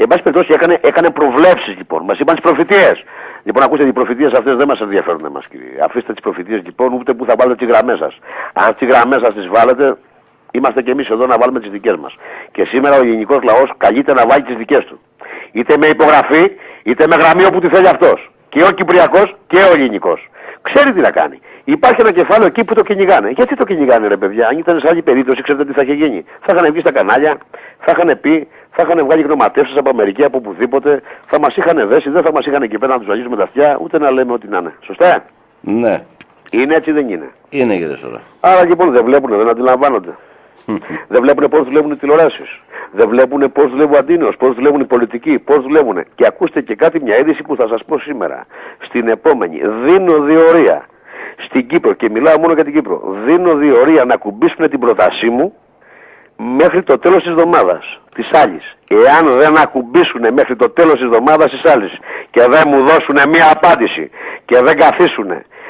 Εν πάση περιπτώσει έκανε, έκανε προβλέψεις λοιπόν, μας είπαν τις προφητείες. Λοιπόν, ακούστε, οι προφητείες αυτές δεν μας ενδιαφέρουν εμάς κύριε. Αφήστε τις προφητείες λοιπόν, ούτε που θα βάλετε τις γραμμές σας. Αν τις γραμμές σας τις βάλετε, είμαστε και εμείς εδώ να βάλουμε τις δικές μας. Και σήμερα ο ελληνικός λαός καλείται να βάλει τις δικές του. Είτε με υπογραφή, είτε με γραμμή όπου τη θέλει αυτός. Και ο Κυπριακός και ο ελληνικός. Ξέρει τι να κάνει. Υπάρχει ένα κεφάλαιο εκεί που το κυνηγάνε. Γιατί το κυνηγάνε, ρε παιδιά, αν ήταν σε άλλη περίπτωση, ξέρετε τι θα είχε γίνει. Θα είχαν βγει στα κανάλια, θα είχαν πει, θα είχαν βγάλει γνωματεύσεις από Αμερική, από οπουδήποτε, θα μας είχαν δέσει, δεν θα μας είχαν εκεί πέρα να τους αγγίζουμε τα αυτιά, ούτε να λέμε ό,τι να είναι. Σωστά; Ναι. Είναι έτσι, δεν είναι; Είναι κύριε Σόρα. Άρα λοιπόν δεν βλέπουν, δεν αντιλαμβάνονται. Δεν βλέπουν πώς δουλεύουν οι τηλεοράσεις. Δεν βλέπουν πώς δουλεύει ο αντίνος, πώς δουλεύουν οι πολιτικοί, πώς δουλεύουν. Και ακούστε και κάτι, μια είδηση που θα σας πω σήμερα. Στην επόμενη, δίνω διορία στην Κύπρο και μιλάω μόνο για την Κύπρο. Δίνω διορία να κουμπίσουν την πρότασή μου μέχρι το τέλος της εβδομάδας, της άλλης. Εάν δεν ακουμπήσουν μέχρι το τέλος της εβδομάδας της άλλης και δεν μου δώσουν μία απάντηση και δεν καθίσουν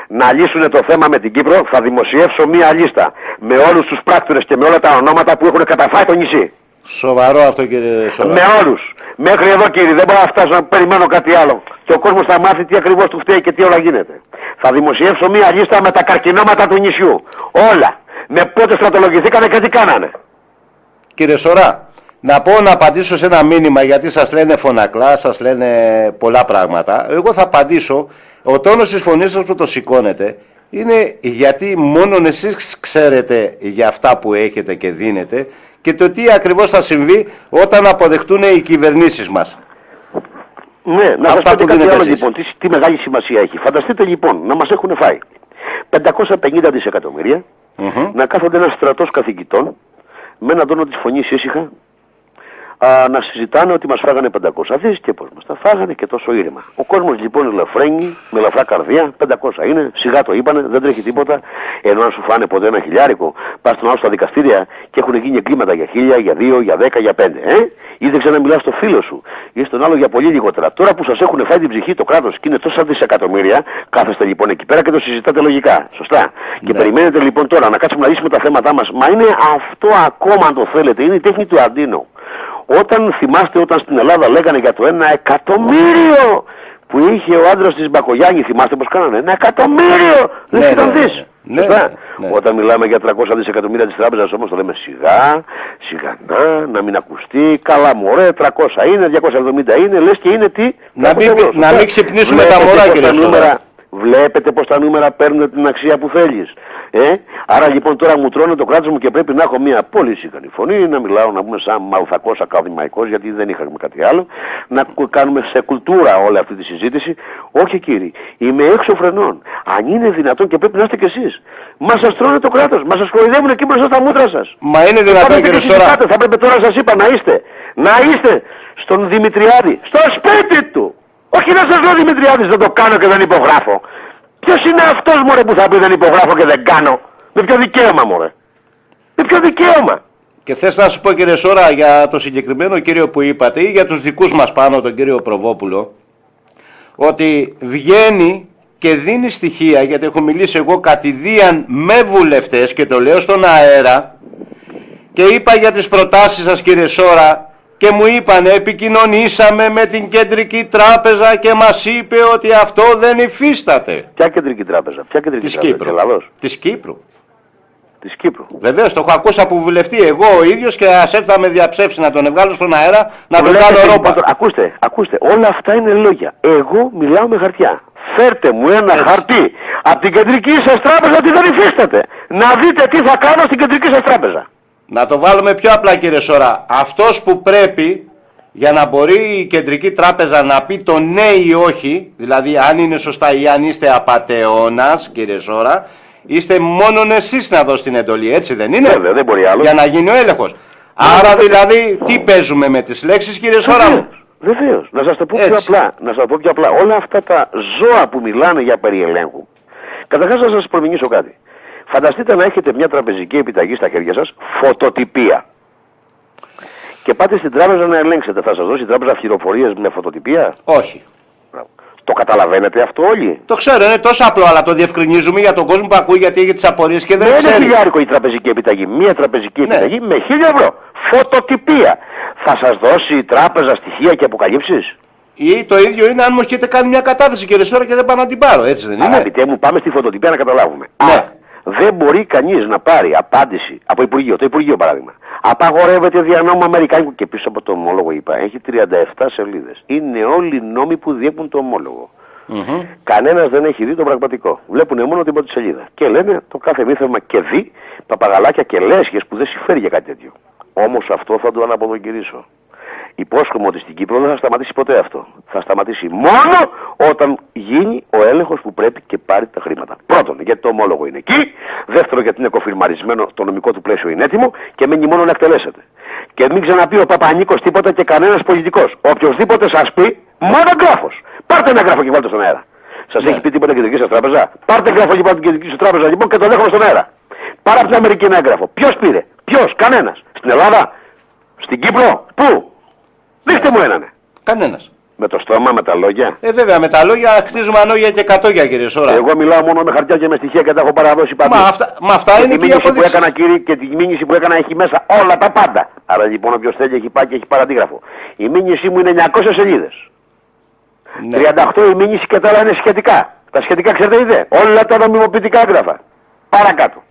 να λύσουν το θέμα με την Κύπρο, θα δημοσιεύσω μία λίστα με όλους τους πράκτορες και με όλα τα ονόματα που έχουν καταφάει το νησί. Σοβαρό αυτό κύριε Σόρα. Με όλους. Μέχρι εδώ κύριε, δεν μπορώ να φτάσω να περιμένω κάτι άλλο. Και ο κόσμος θα μάθει τι ακριβώς του φταίει και τι όλα γίνεται. Θα δημοσιεύσω μία λίστα με τα καρκινώματα του νησιού. Όλα. Με πότε στρατολογηθήκανε και τι κάνανε. Κύριε Σωρά, να πω να απαντήσω σε ένα μήνυμα γιατί σας λένε φωνακλά, σας λένε πολλά πράγματα. Εγώ θα απαντήσω, ο τόνος της φωνής σας που το σηκώνετε είναι γιατί μόνον εσείς ξέρετε για αυτά που έχετε και δίνετε και το τι ακριβώς θα συμβεί όταν αποδεχτούν οι κυβερνήσεις μας. Ναι, να σας Αυτά πω και που κάτι δίνετε άλλο εσείς. λοιπόν, τι, τι μεγάλη σημασία έχει. Φανταστείτε λοιπόν να μας έχουν φάει 550 δισεκατομμύρια, Μμμ. να κάθονται ένας στρατός καθηγητών με έναν τόνο της φωνής ήσυχα α, να συζητάνε ότι μας φάγανε 500 δις και πώς μας τα φάγανε και τόσο ήρεμα. Ο κόσμος λοιπόν ελαφραίνει, με ελαφρά καρδιά, 500 είναι, σιγά το είπανε, δεν τρέχει τίποτα, ενώ αν σου φάνε ποτέ ένα χιλιάρικο, πας στον άλλο στα δικαστήρια και έχουν γίνει εγκλήματα για χίλια, για δύο, για δέκα, για πέντε, ε; Ή δεν να μιλάς στο φίλο σου, ή στον άλλο για πολύ λιγότερα. Τώρα που σας έχουν φάει την ψυχή το κράτος και είναι τόσα δισεκατομμύρια, κάθεστε λοιπόν εκεί πέρα και το συζητάτε λογικά. Σωστά. Και Ναι. περιμένετε λοιπόν τώρα να κάτσουμε να λύσουμε τα θέματά μας. Μα είναι αυτό ακόμα αν το θέλετε, είναι η τέχνη του Αντίνο. Όταν θυμάστε όταν στην Ελλάδα λέγανε για το ένα εκατομμύριο που είχε ο άντρας της Μπακογιάννη, θυμάστε πως κάνανε, ένα εκατομμύριο, δεν Ναι, ήταν ναι, δις. ναι, Σωστά. ναι, ναι. Όταν μιλάμε για 300 δισεκατομμύρια της τράπεζας όμως το λέμε σιγά, σιγανά, να μην ακουστεί, καλά μωρέ, 300 είναι, 270 είναι, λες και είναι τι. Να μην- 300 ευρώ, να σωστά. μην ξυπνήσουμε τα Βλέπετε μωρά, πως κύριε τα Στολά. νούμερα, Βλέπετε πως τα νούμερα παίρνουν την αξία που θέλεις. Ε, άρα λοιπόν τώρα μου τρώνε το κράτος μου και πρέπει να έχω μια πολύ σιγανή φωνή, να μιλάω να πούμε σαν μαλθακός ακαδημαϊκός, γιατί δεν είχαμε κάτι άλλο, να κάνουμε σε κουλτούρα όλη αυτή τη συζήτηση. Όχι κύριε, είμαι έξω φρενών. Αν είναι δυνατόν και πρέπει να είστε κι εσείς. Μα σας τρώνε το κράτος, μα σας κοροϊδεύουν εκεί μπροστά στα μούτρα σας. Μα είναι δυνατόν κύριε Σόρα. Θα πρέπει τώρα σας είπα να είστε. Να είστε στον Δημητριάδη, στο σπίτι του. Όχι να σας λέω Δημητριάδης, δεν το κάνω και δεν υπογράφω. Ποιος είναι αυτός μωρέ που θα πει δεν υπογράφω και δεν κάνω. Με ποιο δικαίωμα μωρέ; Με ποιο δικαίωμα; Και θες να σου πω κύριε Σόρα για το συγκεκριμένο κύριο που είπατε ή για τους δικούς μας πάνω τον κύριο Προβόπουλο ότι βγαίνει και δίνει στοιχεία γιατί έχω μιλήσει εγώ κατηδίαν με βουλευτές και το λέω στον αέρα και είπα για τις προτάσεις σας κύριε Σόρα και μου είπαν επικοινωνήσαμε με την κεντρική τράπεζα και μας είπε ότι αυτό δεν υφίσταται. Ποια κεντρική τράπεζα, ποια κεντρική της τράπεζα, Κύπρου. Ελλάδος; Της Κύπρου. Της Κύπρου. Βεβαίως το έχω ακούσει από βουλευτή εγώ ο ίδιος και ας έρθει να με διαψεύσει να τον βγάλω στον αέρα να τον Λέτε κάνω και ρόπα. λοιπόν, Ακούστε, ακούστε, όλα αυτά είναι λόγια. Εγώ μιλάω με χαρτιά. Φέρτε μου ένα χαρτί από την κεντρική σας τράπεζα ότι δεν υφίσταται. Να δείτε τι θα κάνω στην κεντρική σας τράπεζα. Να το βάλουμε πιο απλά κύριε Σωρά. Αυτός που πρέπει για να μπορεί η κεντρική τράπεζα να πει το ναι ή όχι, δηλαδή αν είναι σωστά ή αν είστε απατεώνας κύριε Σώρα, είστε μόνον εσείς να δώσετε την εντολή, έτσι δεν είναι; Βέβαια, δεν μπορεί άλλο. Για να γίνει ο έλεγχος. Άρα δηλαδή τι παίζουμε με τις λέξεις κύριε Σώρα μου. Βεβαίως. Να σας το πω Έτσι. πιο απλά. Να σας το πω πιο απλά. Όλα αυτά τα ζώα που μιλάνε για περιελέγχου. Καταρχάς να σας προμηνήσω κάτι. Φανταστείτε να έχετε μια τραπεζική επιταγή στα χέρια σας, φωτοτυπία. Και πάτε στην τράπεζα να ελέγξετε. Θα σας δώσει η τράπεζα πληροφορίε με φωτοτυπία; Όχι. Μπράβο. Το καταλαβαίνετε αυτό όλοι; Το ξέρω, είναι τόσο απλό, αλλά το διευκρινίζουμε για τον κόσμο που ακούει γιατί έχει τις απορίες και δεν Δεν είναι ξέρει. χιλιάρικο η τραπεζική επιταγή. Μία τραπεζική Ναι. επιταγή με χίλια ευρώ. Φωτοτυπία. Θα σας δώσει η τράπεζα στοιχεία και αποκαλύψεις; Ή το ίδιο είναι αν μου έχετε κάνει μια κατάθεση κύριε Σώρα και δεν πάω να την πάρω, έτσι δεν είναι. Αγαπητέ μου, πάμε στη φωτοτυπία να καταλάβουμε. Ναι. Άρα, δεν μπορεί κανείς να πάρει απάντηση από Υπουργείο. Το Υπουργείο, παράδειγμα. Απαγορεύεται δια νόμου Αμερικάνικου και πίσω από το ομόλογο, είπα, έχει 37 σελίδες. Είναι όλοι οι νόμοι που διέπουν το ομόλογο. Μμμ. Κανένας δεν έχει δει το πραγματικό. Βλέπουν μόνο την πρώτη σελίδα. Και λένε το κάθε μύθευμα και δει παπαγαλάκια και λέσχες που δεν συμφέρει για κάτι τέτοιο. Όμως αυτό θα το αναποδοκυρίσω. Υπόσχομαι ότι στην Κύπρο δεν θα σταματήσει ποτέ αυτό. Θα σταματήσει μόνο όταν γίνει ο έλεγχος που πρέπει και πάρει τα χρήματα. Πρώτον, γιατί το ομόλογο είναι εκεί. Δεύτερον, γιατί είναι κοφιρμαρισμένο, το νομικό του πλαίσιο είναι έτοιμο και μένει μόνο να εκτελέσετε. Και μην ξαναπεί ο Παπανίκος τίποτα και κανένας πολιτικός. Οποιοδήποτε σας πει, μόνο εγγράφος. Πάρτε ένα εγγράφο και βάλτε στον αέρα. Σας Ναι. έχει πει τίποτα η κεντρική σας τράπεζα; Πάρτε εγγράφο και βάλτε την κεντρική σας τράπεζα λοιπόν και το δέχομαι στον αέρα. Πάρα από την Αμερική ένα έγγραφο. Ποιος πήρε, ποιος, κανένας. Στην Ελλάδα, στην Κύπρο, πού; Δείχτε μου έναν. Κανένας. Με το στόμα, με τα λόγια. Ε, βέβαια, με τα λόγια χτίζουμε ανόγια και κατόγια, κύριε Σόρα. Εγώ μιλάω μόνο με χαρτιά και με στοιχεία και τα έχω παραδώσει παντού. Μα αυτά, μα αυτά Και είναι τη και οι μήνυση που αποδείξεις. έκανα κύριε και τη μήνυση που έκανα έχει μέσα όλα τα πάντα. Άρα λοιπόν όποιος θέλει έχει πάει και έχει παραντίγραφο. Η μήνυση μου είναι 900 σελίδες. Ναι. 38 η μήνυση και τα άλλα είναι σχετικά. Τα σχετικά ξέρετε είδε. Όλα τα νομιμοποιητικά έγγραφα. Παρακάτω.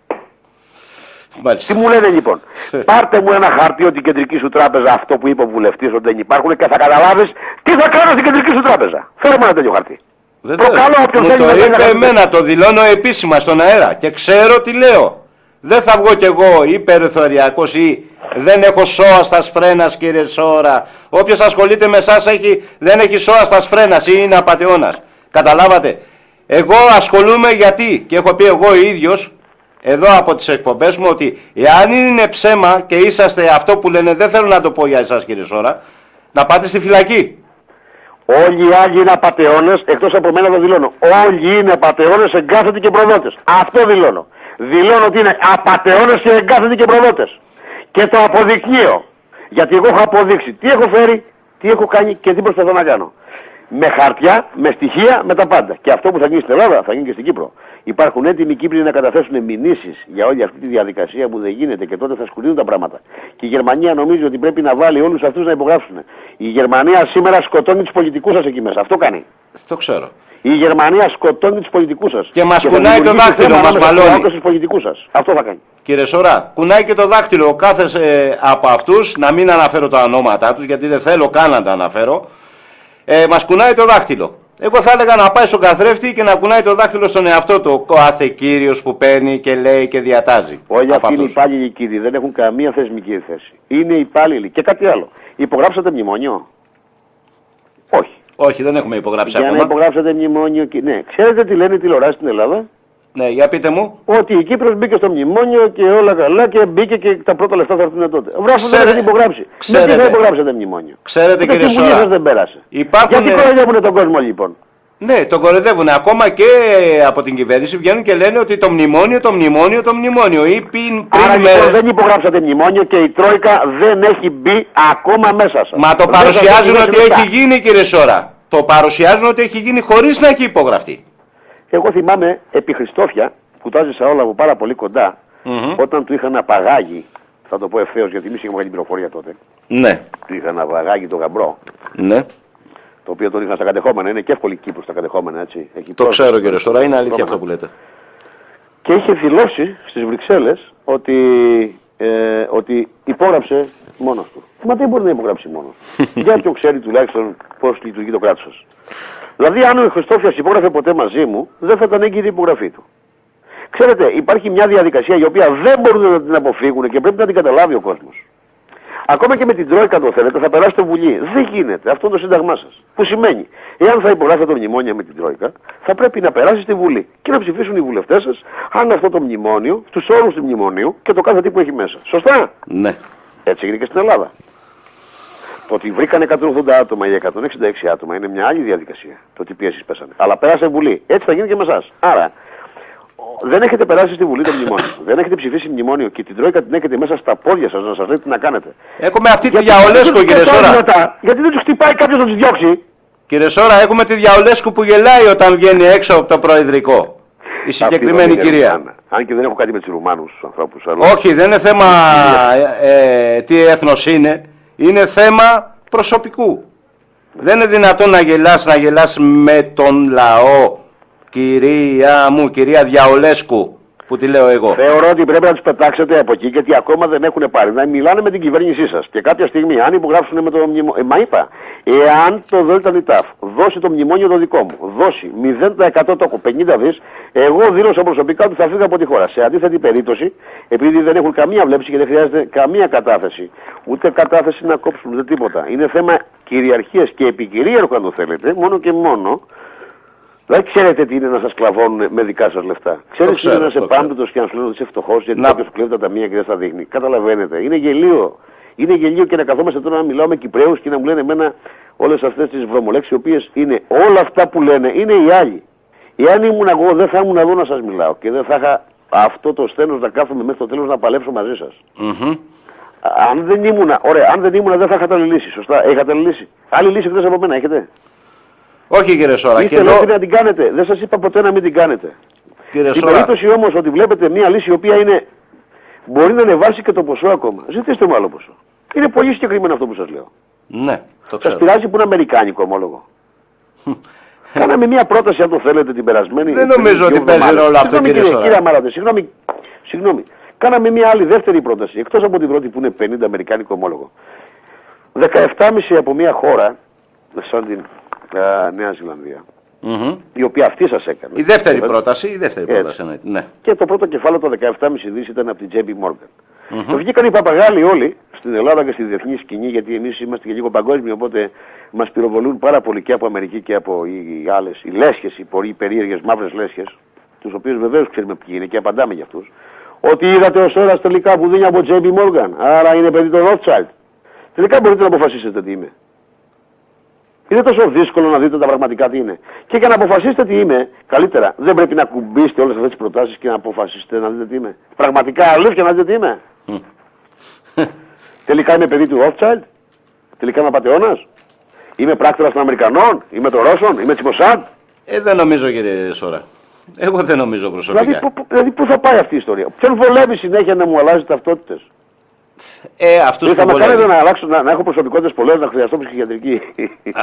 Μάλιστα. Τι μου λένε λοιπόν; Πάρτε μου ένα χαρτί ότι η κεντρική σου τράπεζα αυτό που είπε ο βουλευτής ότι δεν υπάρχουν και θα καταλάβεις τι θα κάνω στην κεντρική σου τράπεζα. Φέρε μου ένα τέτοιο χαρτί. Βεβαίως. Προκαλώ όποιον Μου θέλει το να είπε κάνει εμένα, το δηλώνω επίσημα στον αέρα και ξέρω τι λέω. Δεν θα βγω κι εγώ ή περιθωριακός ή δεν έχω σώα στα σφρένας κύριε Σόρα. Όποιος ασχολείται με εσάς έχει, δεν έχει σώα στα σφρένας ή είναι απατεώνας. Καταλάβατε; Εγώ ασχολούμαι γιατί και έχω πει εγώ ίδιος εδώ από τις εκπομπές μου ότι εάν είναι ψέμα και είσαστε αυτό που λένε δεν θέλω να το πω για εσάς κύριε Σόρα να πάτε στη φυλακή. Όλοι οι άλλοι είναι απαταιώνες, εκτός από μένα το δηλώνω. Όλοι είναι απαταιώνες, εγκάθετοι και προδότες. Αυτό δηλώνω. Δηλώνω ότι είναι απαταιώνες και εγκάθετοι και προδότες. Και το αποδεικνύω. Γιατί εγώ έχω αποδείξει τι έχω φέρει, τι έχω κάνει και τι προσπαθώ να κάνω. Με χαρτιά, με στοιχεία, με τα πάντα. Και αυτό που θα γίνει στην Ελλάδα θα γίνει και στην Κύπρο. Υπάρχουν έτοιμοι Κύπροι να καταθέσουν μηνύσεις για όλη αυτή τη διαδικασία που δεν γίνεται και τότε θα σκουλίνουν τα πράγματα. Και η Γερμανία νομίζει ότι πρέπει να βάλει όλους αυτούς να υπογράψουν. Η Γερμανία σήμερα σκοτώνει τους πολιτικούς σας εκεί μέσα. Αυτό κάνει. Το ξέρω. Η Γερμανία σκοτώνει τους πολιτικούς σας. Και μας κουνάει το δάχτυλο, μας μαλώνει. του πολιτικούς σας. Αυτό θα κάνει. Κύριε Σωρά, κουνάει και το δάκτυλο ο κάθε ε, από αυτούς, να μην αναφέρω τα ονόματά τους, γιατί δεν θέλω καν να τα αναφέρω, ε, μας κουνάει το δάκτυλο. Εγώ θα έλεγα να πάει στον καθρέφτη και να κουνάει το δάχτυλο στον εαυτό του. Ο κάθε κύριος που παίρνει και λέει και διατάζει. Όλοι Από αυτοί είναι αυτούς. υπάλληλοι κύριοι, δεν έχουν καμία θεσμική θέση. Είναι υπάλληλοι. Και κάτι άλλο. Υπογράψατε μνημόνιο; Όχι. Όχι, δεν έχουμε υπογράψει Για να ακόμα. υπογράψετε μνημόνιο. και- Ναι, ξέρετε τι λένε οι τηλεοράσει στην Ελλάδα; Ναι, για πείτε μου. Ότι η Κύπρος μπήκε στο μνημόνιο και όλα καλά και μπήκε και τα πρώτα λεφτά θα έρθουν τότε. Βράφο δεν Ξέρε- έχει υπογράψει. Με τι ξέρετε. θα υπογράψετε μνημόνιο; Ξέρετε, Ούτε κύριε στη Βουλή Σόρα, σας δεν πέρασε. Υπάρχουν- Γιατί κοροϊδεύουνε τον κόσμο λοιπόν; Ναι, τον κοροϊδεύουν. Ακόμα και από την κυβέρνηση βγαίνουν και λένε ότι το μνημόνιο, το μνημόνιο, το μνημόνιο. Ή πριν, πριν Άρα λοιπόν μέρες- δεν υπογράψατε μνημόνιο και η Τρόικα δεν έχει μπει ακόμα μέσα σας. Μα το Δεν παρουσιάζουν σας ότι έχει έχει λεφτά. γίνει, κύριε Σόρα. Το παρουσιάζουν ότι έχει γίνει χωρίς να έχει υπογραφεί. Εγώ θυμάμαι επί Χριστόφια που τα ζήσα όλα από πάρα πολύ κοντά Μμμ. όταν του είχαν απαγάγει, θα το πω ευθέως γιατί εμεί είχαμε βγάλει πληροφορία τότε, Ναι, του είχαν απαγάγει τον γαμπρό, ναι. το οποίο τον είχαν στα κατεχόμενα, είναι και εύκολη Κύπρος στα κατεχόμενα έτσι. Έχει Το πρόσβαση. ξέρω, κύριε Σόρα. Είναι αλήθεια Δρόμο. αυτό που λέτε. Και είχε δηλώσει στις Βρυξέλλες ότι, ε, ότι υπόγραψε μόνος του. Μα δεν μπορεί να υπογράψει μόνος του. Για όποιον ξέρει τουλάχιστον πώς λειτουργεί το κράτος σας. Δηλαδή αν ο Χριστόφιας υπόγραφε ποτέ μαζί μου, δεν θα ήταν έγκυρη η υπογραφή του. Ξέρετε, υπάρχει μια διαδικασία η οποία δεν μπορούν να την αποφύγουν και πρέπει να την καταλάβει ο κόσμος. Ακόμα και με την Τρόικα το θέλετε, θα περάσετε Βουλή. Δεν γίνεται. Αυτό είναι το σύνταγμά σας. Που σημαίνει, εάν θα υπογράφετε το μνημόνιο με την Τρόικα, θα πρέπει να περάσει στη Βουλή και να ψηφίσουν οι βουλευτές σας αν αυτό το μνημόνιο, τους όρους του μνημονίου και το κάθε τι που έχει μέσα. Σωστά; Ναι. Έτσι έγινε και στην Ελλάδα. Το ότι βρήκαν 180 άτομα ή 166 άτομα είναι μια άλλη διαδικασία. Το ότι πιέσεις πέσανε. Αλλά πέρασε Βουλή. Έτσι θα γίνει και με εσάς. Άρα, ο- δεν έχετε περάσει στη Βουλή το μνημόνιο. δεν έχετε ψηφίσει μνημόνιο και την Τρόικα την έχετε μέσα στα πόδια σας να σας λέει τι να κάνετε. Έχουμε αυτή τη Γιατί διαολέσκου, δεν τους κύριε πετάνε Σόρα. μετά. Γιατί δεν τους χτυπάει κάποιος να τους διώξει. Κύριε Σόρα, έχουμε τη διαολέσκου που γελάει όταν βγαίνει έξω από το προεδρικό. Η συγκεκριμένη Αυτή δεν είναι κυρία. Ρουμάνα. Αν και δεν έχω κάτι με τους Ρουμάνους τους ανθρώπους. Όχι, δεν είναι θέμα ε, ε, τι έθνος είναι. Είναι θέμα προσωπικού. Δεν είναι δυνατόν να γελάς, να γελάς με τον λαό. Κυρία μου, κυρία Διαολέσκου, που τη λέω εγώ. Θεωρώ ότι πρέπει να τους πετάξετε από εκεί γιατί ακόμα δεν έχουν πάρει. Να μιλάνε με την κυβέρνησή σας. Και κάποια στιγμή, αν υπογράψουν με το μνημόνιο. Ε, μα είπα, εάν το ΔΕΛΤΑ δώσει το μνημόνιο το δικό μου, δώσει 0% τόκο 50 δις, εγώ δήλωσα προσωπικά ότι θα φύγω από τη χώρα. Σε αντίθετη περίπτωση, επειδή δεν έχουν καμία βλέψη και δεν χρειάζεται καμία κατάθεση, ούτε κατάθεση να κόψουν, ούτε τίποτα. Είναι θέμα κυριαρχίας και επικυρίαρχου, αν το θέλετε, μόνο και μόνο. Δεν ξέρετε τι είναι να σας κλαβώνουν με δικά σας λεφτά. Ξέρετε τι ξέρω, είναι να είσαι το ξέρω. πάμπτωτο και να σου λένε ότι είσαι φτωχός γιατί Να- κάποιος σου κλέβει τα ταμεία και δεν στα δείχνει. Καταλαβαίνετε. Είναι γελίο. Είναι γελίο και να καθόμαστε τώρα να μιλάω με Κυπρέους και να μου λένε εμένα όλες αυτές τις βρωμολέξεις, οι οποίες είναι όλα αυτά που λένε είναι οι άλλοι. Εάν ήμουν εγώ, δεν θα ήμουν εδώ να σας μιλάω και δεν θα είχα αυτό το στένο να κάθομαι μέχρι το τέλος να παλέψω μαζί σας. Μμμ. Αν δεν ήμουν, ωραία, αν δεν ήμουν δεν θα είχατε άλλη λύση. Σωστά, έχετε άλλη λύση. Άλλη λύση εκτός από μένα, έχετε. Όχι κύριε Σόρα, και Είστε εδώ, ελεύθεροι να την κάνετε. Δεν σας είπα ποτέ να μην την κάνετε. κύριε Στην Σόρα, περίπτωση όμως ότι βλέπετε μια λύση η οποία είναι. μπορεί να ανεβάσει και το ποσό ακόμα. Ζητήστε μου άλλο ποσό. Είναι πολύ συγκεκριμένο αυτό που σας λέω. ναι, το Σας ξέρω. πειράζει που είναι αμερικάνικο ομόλογο. Κάναμε μια πρόταση, αν το θέλετε, την περασμένη. Δεν πριν νομίζω δύο ότι παίζει εβδομάδες. ρόλο αυτό, Συγγνώμη, κύριε Σόρα. Κύριε Αμάρατε, συγγνώμη, συγγνώμη. Κάναμε μια άλλη δεύτερη πρόταση, εκτός από την πρώτη που είναι 50 αμερικάνικο ομόλογο. 17,5 από μια χώρα, σαν την α, Νέα Ζηλανδία, Μμμ. η οποία αυτή σας έκανε. Η δεύτερη Έτσι. πρόταση, η δεύτερη Έτσι. πρόταση εννοείται. Ναι. Και το πρώτο κεφάλαιο το 17,5 δις ήταν από την JP Morgan. Μμμ. Βγήκαν οι παπαγάλοι όλοι στην Ελλάδα και στη διεθνή σκηνή, γιατί εμείς είμαστε και λίγο παγκόσμιοι, οπότε μας πυροβολούν πάρα πολύ και από Αμερική και από οι άλλες, οι λέσχες, οι πολύ περίεργες μαύρες λέσχες, τους οποίους βεβαίως ξέρουμε ποιοι είναι και απαντάμε για αυτούς. Ότι είδατε ως ώρα τελικά που δίνει από JP Morgan, άρα είναι παιδί των Rothschild. Τελικά μπορείτε να αποφασίσετε τι είμαι. Είναι τόσο δύσκολο να δείτε τα πραγματικά τι είναι. Και για να αποφασίσετε τι είμαι, καλύτερα δεν πρέπει να κουμπίσετε όλες αυτές τις προτάσεις και να αποφασίσετε να δείτε τι είμαι. Πραγματικά αλήθεια να δείτε τι είμαι. Μμ. Τελικά είμαι παιδί του Rothschild. Τελικά είμαι απαταιώνας. Είμαι πράκτορας των Αμερικανών. Είμαι των Ρώσων. Είμαι τη Μοσάντ. Ε, δεν νομίζω κύριε Σόρα. Εγώ δεν νομίζω προσωπικά. Δηλαδή, πού- πού- δηλαδή, πού θα πάει αυτή η ιστορία; Ποιον βολεύει συνέχεια να μου αλλάζει ταυτότητες; Ε, αυτούς θα που με κάνετε βολεύει. να, αλλάξω, να, να έχω προσωπικότητες πολλές, να χρειαστώ ψυχιατρική.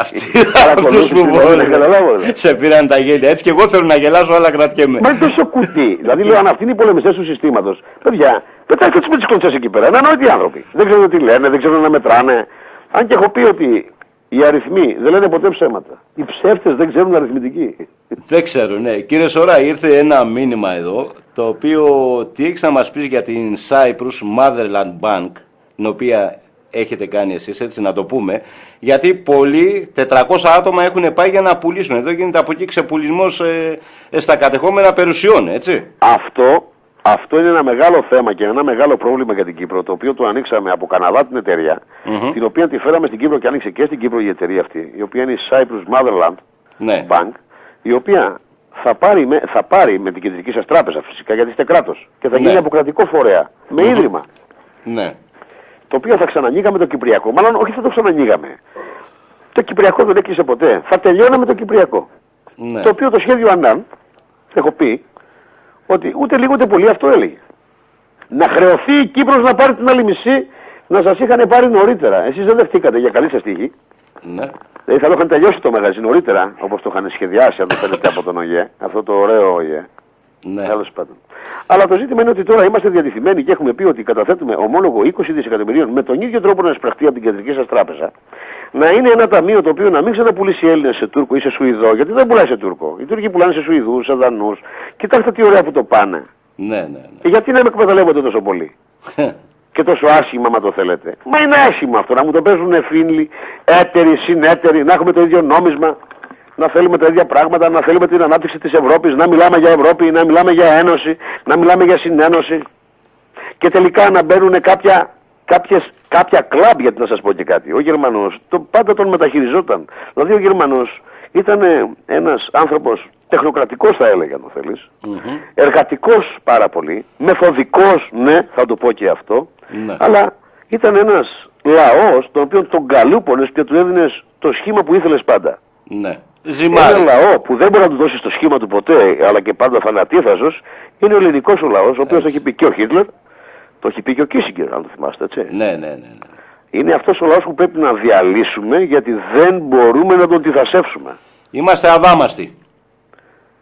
Αυτοί, Παρακολούθηση, αυτούς που δηλαδή, βολεύει. καταλάβω, δηλαδή. Σε πήραν τα γέλια. Έτσι και εγώ θέλω να γελάσω, αλλά κρατιέμαι. Μα είναι τόσο κουτί. δηλαδή λέω αν αυτοί είναι οι πολεμιστές του συστήματος. Παιδιά, πετάξτε τους με τις κλωτσέ εκεί πέρα. Είναι ανόητοι άνθρωποι. Δεν ξέρουν τι λένε, δεν ξέρουν να μετράνε. Αν και έχω πει ότι Οι αριθμοί δεν λένε ποτέ ψέματα. Οι ψεύτες δεν ξέρουν αριθμητική. Δεν ξέρω, ναι. Κύριε Σωρά, ήρθε ένα μήνυμα εδώ, το οποίο τι έχεις να μας πεις για την Cyprus Motherland Bank, την οποία έχετε κάνει εσείς, έτσι να το πούμε, γιατί πολλοί, 400 άτομα έχουν πάει για να πουλήσουν. Εδώ γίνεται από εκεί ξεπουλισμός ε, ε, στα κατεχόμενα περιουσιών, έτσι. Αυτό, αυτό είναι ένα μεγάλο θέμα και ένα μεγάλο πρόβλημα για την Κύπρο, το οποίο το ανοίξαμε από Καναδά την εταιρεία, την οποία τη φέραμε στην Κύπρο και άνοιξε και στην Κύπρο η εταιρεία αυτή, η οποία είναι η Cyprus Motherland Ναι. Bank, η οποία θα πάρει, με, θα πάρει με την κεντρική σας τράπεζα φυσικά, γιατί είστε κράτος, και θα Ναι. γίνει αποκρατικό φορέα, με ίδρυμα. Ναι. το οποίο θα ξανανοίγαμε το Κυπριακό. Μάλλον όχι θα το ξανανοίγαμε. Το Κυπριακό δεν έκλεισε ποτέ. Θα τελειώναμε το Κυπριακό. Ναι. Το οποίο το σχέδιο Ανάν, έχω πει, ότι ούτε λίγο ούτε πολύ αυτό έλεγε. Να χρεωθεί η Κύπρος να πάρει την άλλη μισή, να σας είχαν πάρει νωρίτερα. Εσείς δεν δεχτήκατε για καλή σας τύχη. ναι. Δηλαδή θα το είχαν τελειώσει το μαγαζί νωρίτερα, όπως το είχαν σχεδιάσει, αν το θέλετε από τον ΟΓΕ. Αυτό το ωραίο ΟΓΕ. Ναι. Τέλος πάντων. Αλλά το ζήτημα είναι ότι τώρα είμαστε διατηθειμένοι και έχουμε πει ότι καταθέτουμε ομόλογο 20 δισεκατομμυρίων με τον ίδιο τρόπο να εισπραχτεί από την κεντρική σας τράπεζα. Να είναι ένα ταμείο το οποίο να μην ξαναπουλήσει Έλληνες σε Τούρκο ή σε Σουηδό, γιατί δεν πουλάει σε Τούρκο. Οι Τούρκοι πουλάνε σε Σουηδούς, σε Δανούς. Κοιτάξτε τι ωραία που το πάνε. Ναι, ναι, Και γιατί να με εκμεταλλεύονται τόσο πολύ; ναι. Και τόσο άσχημα, μα το θέλετε. Μα είναι άσχημα αυτό, να μου το παίζουν φίλοι, έτεροι, συνέτεροι, να έχουμε το ίδιο νόμισμα, να θέλουμε τα ίδια πράγματα, να θέλουμε την ανάπτυξη της Ευρώπης, να μιλάμε για Ευρώπη, να μιλάμε για ένωση, να μιλάμε για συνένωση. Και τελικά να μπαίνουν κάποια, κάποιες, κάποια κλαμπ, γιατί να σας πω και κάτι. Ο Γερμανός το, πάντα τον μεταχειριζόταν. Δηλαδή ο Γερμανός ήταν ε, ένας άνθρωπος τεχνοκρατικός θα έλεγα, αν το θέλεις. Μμμ. Εργατικός πάρα πολύ, μεθοδικός, ναι, θα το πω και αυτό, Ναι. αλλά ήταν ένας λαός τον οποίο τον καλούπονες και του έδινες το σχήμα που ήθελες πάντα. Ναι. Ένα Ζυμάρι. λαό που δεν μπορεί να του δώσει το σχήμα του ποτέ, αλλά και πάντα θανατήφασος, είναι ο ελληνικός ο λαός, ο οποίος το έχει πει και ο Χίτλερ, το έχει πει και ο Κίσιγκερ, αν το θυμάστε, έτσι. Ναι, ναι, ναι. ναι. Είναι αυτός ο λαός που πρέπει να διαλύσουμε, γιατί δεν μπορούμε να τον τυθασεύσουμε. Είμαστε αδάμαστοι.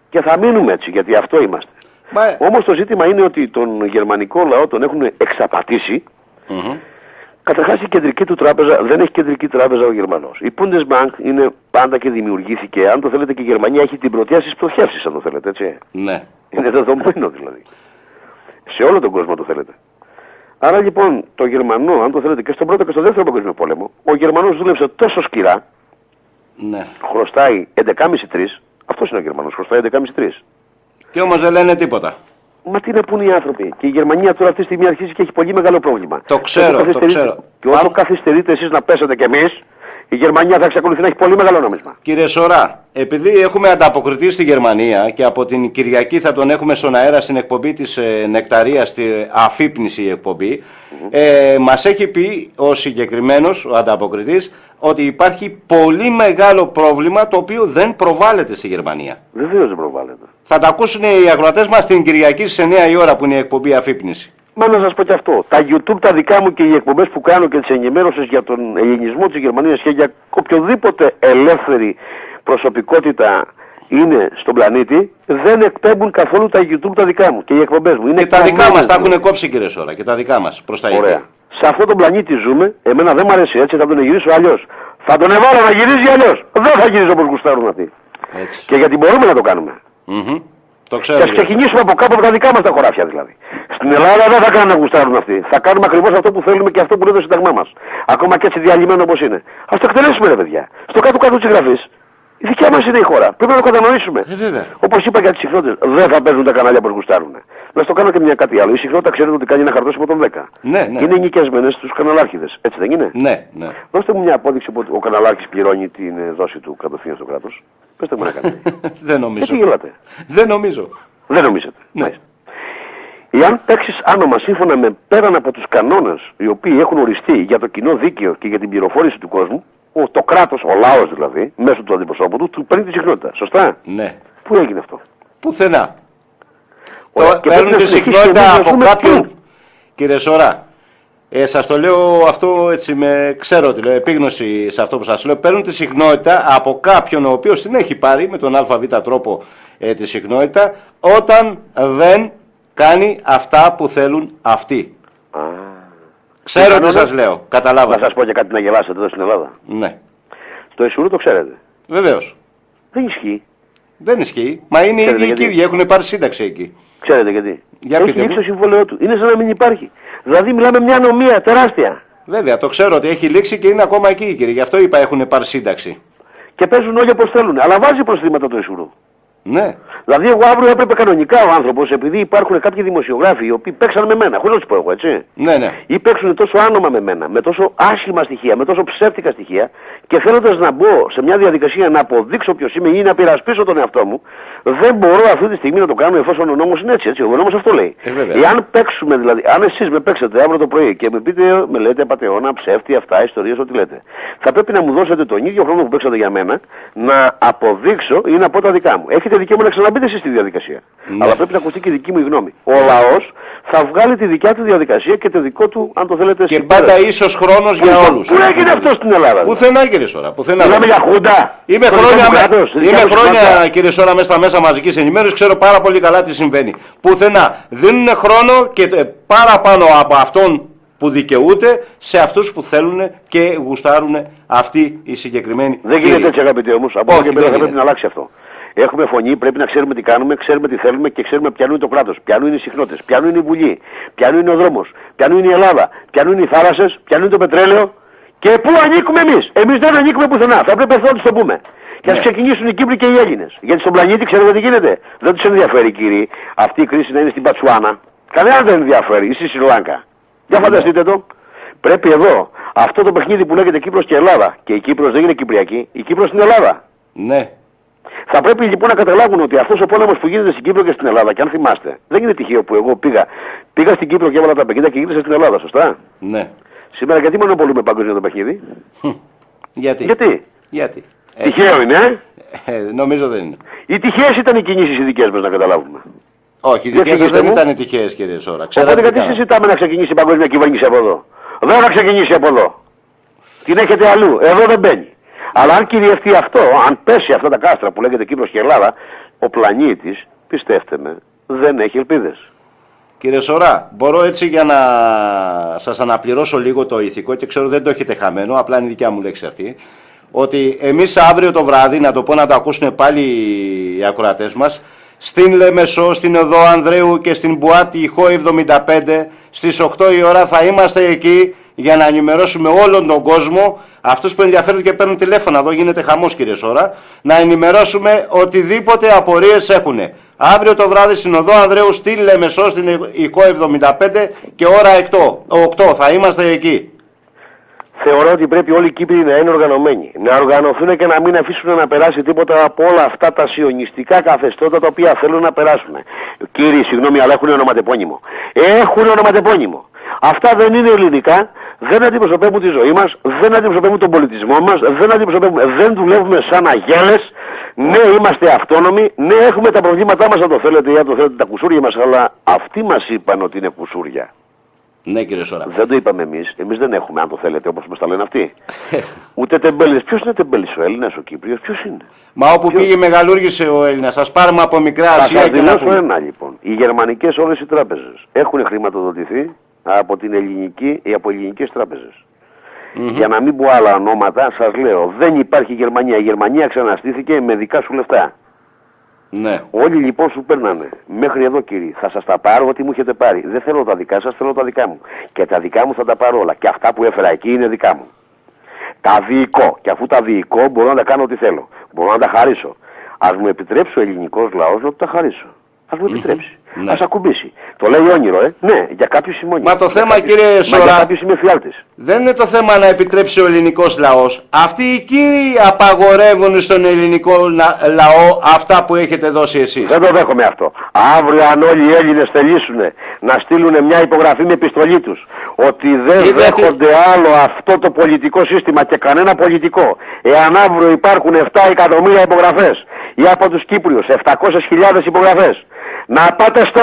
Και θα μείνουμε έτσι, γιατί αυτό είμαστε. Μα... Όμως το ζήτημα είναι ότι τον γερμανικό λαό τον έχουν εξαπατήσει. Μμμ. Καταρχάς η κεντρική του τράπεζα δεν έχει κεντρική τράπεζα ο Γερμανός. Η Bundesbank είναι πάντα και δημιουργήθηκε. Αν το θέλετε και η Γερμανία έχει την πρωτιά στις πτωχεύσεις, αν το θέλετε, έτσι. Ναι. Είναι δεδομένο δηλαδή. Σε όλο τον κόσμο το θέλετε. Άρα λοιπόν το Γερμανό, αν το θέλετε και στον πρώτο και στον δεύτερο παγκόσμιο πόλεμο, ο Γερμανός δούλεψε τόσο σκληρά, Ναι. χρωστάει 11,5-3, αυτός είναι ο Γερμανός, χρωστάει 11,5-3. Και όμως δεν λένε τίποτα. Μα τι να πούνε οι άνθρωποι. Και η Γερμανία τώρα αυτή τη στιγμή αρχίζει και έχει πολύ μεγάλο πρόβλημα. Το ξέρω, Και όσο το καθυστερείτε- ξέρω. Και όσο Πάμε. καθυστερείτε εσείς να πέσετε κι εμείς, η Γερμανία θα εξακολουθεί να έχει πολύ μεγάλο νόμισμα. Κύριε Σωρά, επειδή έχουμε ανταποκριθεί στη Γερμανία και από την Κυριακή θα τον έχουμε στον αέρα στην εκπομπή της ε, Νεκταρίας, στη αφύπνιση εκπομπή, ε, μας έχει πει ο συγκεκριμένος, ο ανταποκριτής, ότι υπάρχει πολύ μεγάλο πρόβλημα το οποίο δεν προβάλλεται στη Γερμανία. Βεβαίως δεν προβάλλεται. Θα τα ακούσουν οι ακροατές μας την Κυριακή στις 9 η ώρα που είναι η εκπομπή αφύπνιση. Μα να σας πω και αυτό. Τα YouTube τα δικά μου και οι εκπομπές που κάνω και τις ενημέρωσες για τον ελληνισμό της Γερμανίας και για οποιοδήποτε ελεύθερη προσωπικότητα είναι στον πλανήτη, δεν εκπέμπουν καθόλου τα YouTube τα δικά μου και οι εκπομπές μου. Είναι Και τα δικά καμένες μας τα δηλαδή. έχουν κόψει κύριε Σωρά και τα δικά μας προς τα Ωραία. εκεί. Σε αυτόν τον πλανήτη ζούμε. Εμένα δεν μου αρέσει έτσι, θα τον γυρίσω αλλιώς. Θα τον εβάλω να γυρίζει αλλιώς. Δεν θα γυρίζει όπως γουστάρουν αυτοί. Έτσι. Και γιατί μπορούμε να το κάνουμε. Μμμ. Το Και ξέρω. ας κύριε Σωρά. ξεκινήσουμε από κάπου από τα δικά μας τα χωράφια δηλαδή. Στην Ελλάδα δεν θα κάνουν να γουστάρουν αυτοί. Θα κάνουμε ακριβώς αυτό που θέλουμε και αυτό που λέει το Σύνταγμά μας. Ακόμα και έτσι διαλυμένο όπως είναι. Α το εκτελέσουμε, ρε παιδιά. Στο κάτω-κάτω της γραφής. Η δικιά μας είναι η χώρα. Πρέπει να το κατανοήσουμε. Ε, βέβαια. Όπως είπα για τις συχνότητες, δεν θα παίζουν τα κανάλια που γουστάρουν. Να στο κάνω και μια κάτι άλλο. Η συχνότητα ξέρετε ότι κάνει ένα χαρτόσημο των 10. Ναι, ναι. Είναι νοικιασμένε στου καναλάρχηδε. Έτσι δεν είναι; Ναι, ναι. Δώστε μου μια απόδειξη που ο καναλάρχης πληρώνει την ε, δόση του κατευθείαν στο κράτος. Πετε μου να κάνετε. Δεν νομίζω. Γιατί γελάτε; Δεν νομίζω. Δεν νομίζετε. Ναι. Μάλιστα. Εάν παίξεις άνομα σύμφωνα με πέραν από τους κανόνες οι οποίοι έχουν οριστεί για το κοινό δίκαιο και για την πληροφόρηση του κόσμου, ο, το κράτος, ο λαός δηλαδή, μέσω του αντιπροσώπου του, του παίρνει τη συχνότητα. Σωστά; Ναι. Πού έγινε αυτό; Πουθενά. Ωραία. Το Και παίρνουν πρέπει τη να συνεχίσει συχνότητα να από ζούμε κάποιον. πού. Κύριε Σωρά, ε, σας το λέω αυτό έτσι με ξέρω ότι λέω επίγνωση σε αυτό που σας λέω. Παίρνουν τη συχνότητα από κάποιον ο οποίος την έχει πάρει με τον ΑΒ τρόπο ε, τη συχνότητα όταν δεν κάνει αυτά που θέλουν αυτοί. Α, Ξέρω τι κανόνες; σας λέω. Να Καταλάβατε. σας πω και κάτι να γελάσετε εδώ στην Ελλάδα. Ναι. Το Εσουρού το ξέρετε. Βεβαίως. Δεν ισχύει. Δεν ισχύει. Μα είναι οι Ξέρετε ίδιοι γιατί. εκεί, έχουν πάρει σύνταξη εκεί. Ξέρετε γιατί. Για Έχει πείτε λήξει μου. το συμβόλαιό του. Είναι σαν να μην υπάρχει. Δηλαδή μιλάμε μια ανομία τεράστια. Βέβαια, το ξέρω ότι έχει λήξει και είναι ακόμα εκεί, κύριε. Γι' αυτό είπα έχουν πάρει σύνταξη. Και παίζουν όλοι όπως θέλουν. Αλλά βάζει προσθήματα το Εσουρού. Ναι. Δηλαδή, εγώ αύριο έπρεπε κανονικά ο άνθρωπος, επειδή υπάρχουν κάποιοι δημοσιογράφοι οι οποίοι παίξαν με μένα, χωρίς να τους πω εγώ, έτσι. Ναι, ναι. Ή παίξουν τόσο άνομα με μένα, με τόσο άσχημα στοιχεία, με τόσο ψεύτικα στοιχεία και θέλοντας να μπω σε μια διαδικασία να αποδείξω ποιος είμαι ή να πειρασπίσω τον εαυτό μου, δεν μπορώ αυτή τη στιγμή να το κάνω εφόσον ο νόμος είναι έτσι. έτσι. Ο νόμος αυτό λέει. Ε, βέβαια. Εάν παίξουμε, δηλαδή, αν εσείς με παίξετε αύριο το πρωί και με πείτε, με λέτε πατεώνα, ψεύτη, αυτά, ιστορίες, ό,τι λέτε, θα πρέπει να μου δώσετε τον ίδιο χρόνο που παίξατε για μένα να αποδείξω ή να πω τα δικά μου. Έχετε δικαίωμα να ξαναμπείτε εσείς στη διαδικασία. Ναι. Αλλά πρέπει να ακουστεί και η δική μου η γνώμη. Ο λαός θα βγάλει τη δικιά του διαδικασία και το δικό του, αν το θέλετε, Και συμπέρασμα. πάντα ίσως χρόνος για όλους. Πού έγινε αυτό στην Ελλάδα. Πουθενά, κύριε Σόρα. Πουθενά. Μιλάμε για χούντα. Είμαι Στο χρόνια, δικό μου με- κράτος, στη είμαι δικιά μου χρόνια χώρα. κύριε Σόρα μέσα στα μέσα μαζικής ενημέρωσης, ξέρω πάρα πολύ καλά τι συμβαίνει. Πουθενά. Δίνουν χρόνο και ε, παραπάνω από αυτόν που δικαιούται σε αυτούς που θέλουν και γουστάρουν αυτοί οι συγκεκριμένοι Δεν κύριοι. γίνεται έτσι αγαπητοί όμως. Από Όχι, εδώ και δεν πέρα θα γίνεται. πρέπει να αλλάξει αυτό. Έχουμε φωνή, πρέπει να ξέρουμε τι κάνουμε, ξέρουμε τι θέλουμε και ξέρουμε ποιανού είναι το κράτος, ποιανού είναι οι συχνότητες, ποιανού είναι η Βουλή, ποιανού είναι ο δρόμος, ποιανού είναι η Ελλάδα, ποιανού είναι οι θάλασσες, ποιανού είναι το πετρέλαιο και πού ανήκουμε εμείς. Εμείς δεν ανήκουμε πουθενά. Θα πρέπει αυτό να τους το πούμε. Και ας Ναι. ξεκινήσουν οι Κύπροι και οι Έλληνες. Γιατί στον πλανήτη ξέρετε τι γίνεται. Δεν τους ενδιαφέρει, κύριοι, αυτή η κρίση να είναι στην Πατσουάνα. Κανέναν δεν ενδιαφέρει, ή στη Σρι Λάγκα. Για Ναι. φανταστείτε το. Πρέπει εδώ αυτό το παιχνίδι που λέγεται Κύπρος και Ελλάδα. Και η Κύπρος δεν είναι Κυπριακή, η Κύπρος είναι Ελλάδα. Ναι. Θα πρέπει λοιπόν να καταλάβουν ότι αυτός ο πόλεμος που γίνεται στην Κύπρο και στην Ελλάδα, και αν θυμάστε, δεν είναι τυχαίο που εγώ πήγα, πήγα στην Κύπρο και έβαλα τα παιχνίδια και γύρισα στην Ελλάδα, σωστά; Ναι. Σήμερα γιατί μονοπολούμε παγκόσμιο το παιχνίδι. Χμ. Γιατί; Γιατί; Γιατί; Ε, Τυχαίο είναι, ε; ε, νομίζω δεν είναι. Οι τυχαίες ήταν οι κινήσεις οι δικές μας να καταλάβουμε. Όχι, οι Για δικές σας εξηγήστε δεν μου. ήταν τυχαίες κύριε Σόρα. Οπότε Ξέρατε τι γιατί κάνατε. συζητάμε να ξεκινήσει η παγκόσμια κυβέρνηση από εδώ; Δεν θα ξεκινήσει από εδώ. Την έχετε αλλού. Εδώ δεν μπαίνει. Αλλά αν κυριευτεί αυτό, αν πέσει αυτά τα κάστρα που λέγεται Κύπρος και Ελλάδα, ο πλανήτης, πιστέψτε με, δεν έχει ελπίδες. Κύριε Σωρά, μπορώ έτσι για να σας αναπληρώσω λίγο το ηθικό και ξέρω δεν το έχετε χαμένο, απλά είναι η δικιά μου λέξη αυτή, ότι εμείς αύριο το βράδυ, να το πω να το ακούσουν πάλι οι ακροατές μας, στην Λεμεσό, στην Οδό Ανδρέου και στην Μπουάτη Ηχό 75, στις 8 η ώρα θα είμαστε εκεί για να ενημερώσουμε όλον τον κόσμο, αυτούς που ενδιαφέρονται και παίρνουν τηλέφωνα, εδώ γίνεται χαμός κύριε Σόρα, να ενημερώσουμε οτιδήποτε απορίες έχουν. Αύριο το βράδυ στην Οδό Ανδρέου στη Λεμεσό στην Ηχό 75 και ώρα 8, 8 θα είμαστε εκεί. Θεωρώ ότι πρέπει όλοι οι Κύπροι να είναι οργανωμένοι. Να οργανωθούν και να μην αφήσουν να περάσει τίποτα από όλα αυτά τα σιωνιστικά καθεστώτα τα οποία θέλουν να περάσουν. Κύριοι, συγγνώμη, αλλά έχουν ονοματεπώνυμο. Έχουν ονοματεπώνυμο. Αυτά δεν είναι ελληνικά, δεν αντιπροσωπεύουν τη ζωή μας, δεν αντιπροσωπεύουν τον πολιτισμό μας, δεν αντιπροσωπεύουν, δεν δουλεύουμε σαν αγέλες. Ναι, είμαστε αυτόνομοι, ναι, έχουμε τα προβλήματά μας, αν το θέλετε ή αν το θέλετε τα κουσούρια μας, αλλά αυτοί μας είπαν ότι είναι κουσούρια. Ναι κύριε Σόρα. Δεν το είπαμε εμείς. Εμείς δεν έχουμε, αν το θέλετε, όπως μας τα λένε αυτοί. Ούτε τεμπέλης. Ποιος είναι τεμπέλης, ο Έλληνας, ο Κύπριος, ποιος είναι; Μα όπου Ποιος; πήγε μεγαλούργησε ο Έλληνας, σα πάρουμε από μικρά Θα Ασία σα και να δηλώσω πούμε. ένα λοιπόν. Οι γερμανικές όλες οι τράπεζες έχουν χρηματοδοτηθεί από την ελληνική ή από ελληνικές τράπεζες. Μμμ. Για να μην πω άλλα ονόματα, σας λέω, δεν υπάρχει Γερμανία. Η Γερμανία ξαναστήθηκε με δικά σου λεφτά. Ναι. Όλοι λοιπόν σου παίρνανε. Μέχρι εδώ κύριε. Θα σας τα πάρω ό,τι μου έχετε πάρει. Δεν θέλω τα δικά σας, θέλω τα δικά μου. Και τα δικά μου θα τα πάρω όλα. Και αυτά που έφερα εκεί είναι δικά μου. Τα διοικώ. Και αφού τα διοικώ μπορώ να τα κάνω ό,τι θέλω. Μπορώ να τα χαρίσω. Α μου επιτρέψει ο ελληνικός λαός να του τα χαρίσω. Α μου επιτρέψει. Ναι. Α ακουμπήσει. Το λέει όνειρο, ε. Ναι, για κάποιου είμαι όνειρο. Μα το Για θέμα, κάποιους- κύριε Μα Σωρά- για κάποιου είμαι φιάλτης. Δεν είναι το θέμα να επιτρέψει ο ελληνικός λαός. Αυτοί οι κύριοι απαγορεύουν στον ελληνικό να- λαό αυτά που έχετε δώσει εσείς. Δεν το δέχομαι αυτό. Αύριο αν όλοι οι Έλληνες θελήσουν να στείλουν μια υπογραφή με επιστολή τους ότι δεν Είδατε- δέχονται άλλο αυτό το πολιτικό σύστημα και κανένα πολιτικό. Εάν αύριο υπάρχουν 7 εκατομμύρια υπογραφές ή από τους Κύπριους 700.000 υπογραφές να πάτε στο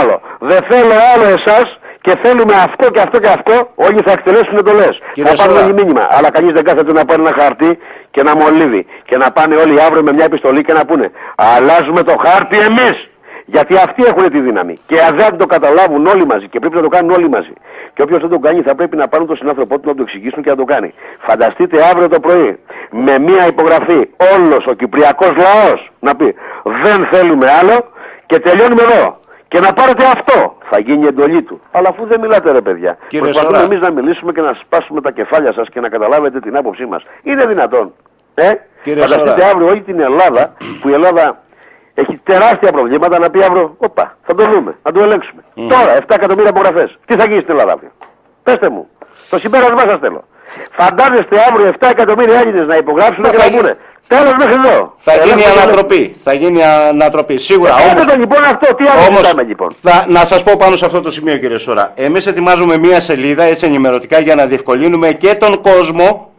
άλλο. Δεν θέλω άλλο εσάς και θέλουμε αυτό και αυτό και αυτό, όλοι θα εκτελέσουν εντολές. Κύριε Θα πάρουν Σόρα. όλοι μήνυμα. Αλλά κανείς δεν κάθεται να πάρει ένα χαρτί και να μολύβει. Και να πάνε όλοι αύριο με μια επιστολή και να πούνε Αλλάζουμε το χάρτη εμείς. Γιατί αυτοί έχουν τη δύναμη. Και αν δεν το καταλάβουν όλοι μαζί και πρέπει να το κάνουν όλοι μαζί. Και όποιος δεν το κάνει θα πρέπει να πάρουν τον συνάνθρωπό του να το εξηγήσουν και να το κάνει. Φανταστείτε αύριο το πρωί με μία υπογραφή όλος ο Κυπριακός λαός να πει δεν θέλουμε άλλο και τελειώνουμε εδώ. Και να πάρετε αυτό. Θα γίνει η εντολή του. Αλλά αφού δεν μιλάτε ρε παιδιά. Κύριε Προσπαθούμε Σωρά. εμείς να μιλήσουμε και να σπάσουμε τα κεφάλια σας και να καταλάβετε την άποψή μας. Είναι δυνατόν. Ε; Κύριε Φανταστείτε Σωρά. αύριο όλη την Ελλάδα που η Ελλάδα έχει τεράστια προβλήματα να πει αύριο, όπα, θα το δούμε, θα το ελέγξουμε. Μμμ. Τώρα, 7 εκατομμύρια υπογραφές. Τι θα γίνει στην Ελλάδα αύριο; Πετε μου. Το συμπέρασμά σας θέλω. Φαντάζεστε αύριο 7 εκατομμύρια Έλληνες να υπογράψουν Μα και θα να γίνει- πούνε. Τέλος μέχρι εδώ. Θα γίνει Ελέγχουμε, ανατροπή. Θα γίνει ανατροπή. Σίγουρα. ελέγχουμε. Όμως, Πείτε το λοιπόν αυτό, τι άλλο όμως ζητάμε λοιπόν. θα, να σας πω πάνω σε αυτό το σημείο κύριε Σωρά. Εμείς ετοιμάζουμε μία σελίδα έτσι ενημερωτικά για να διευκολύνουμε και τον κόσμο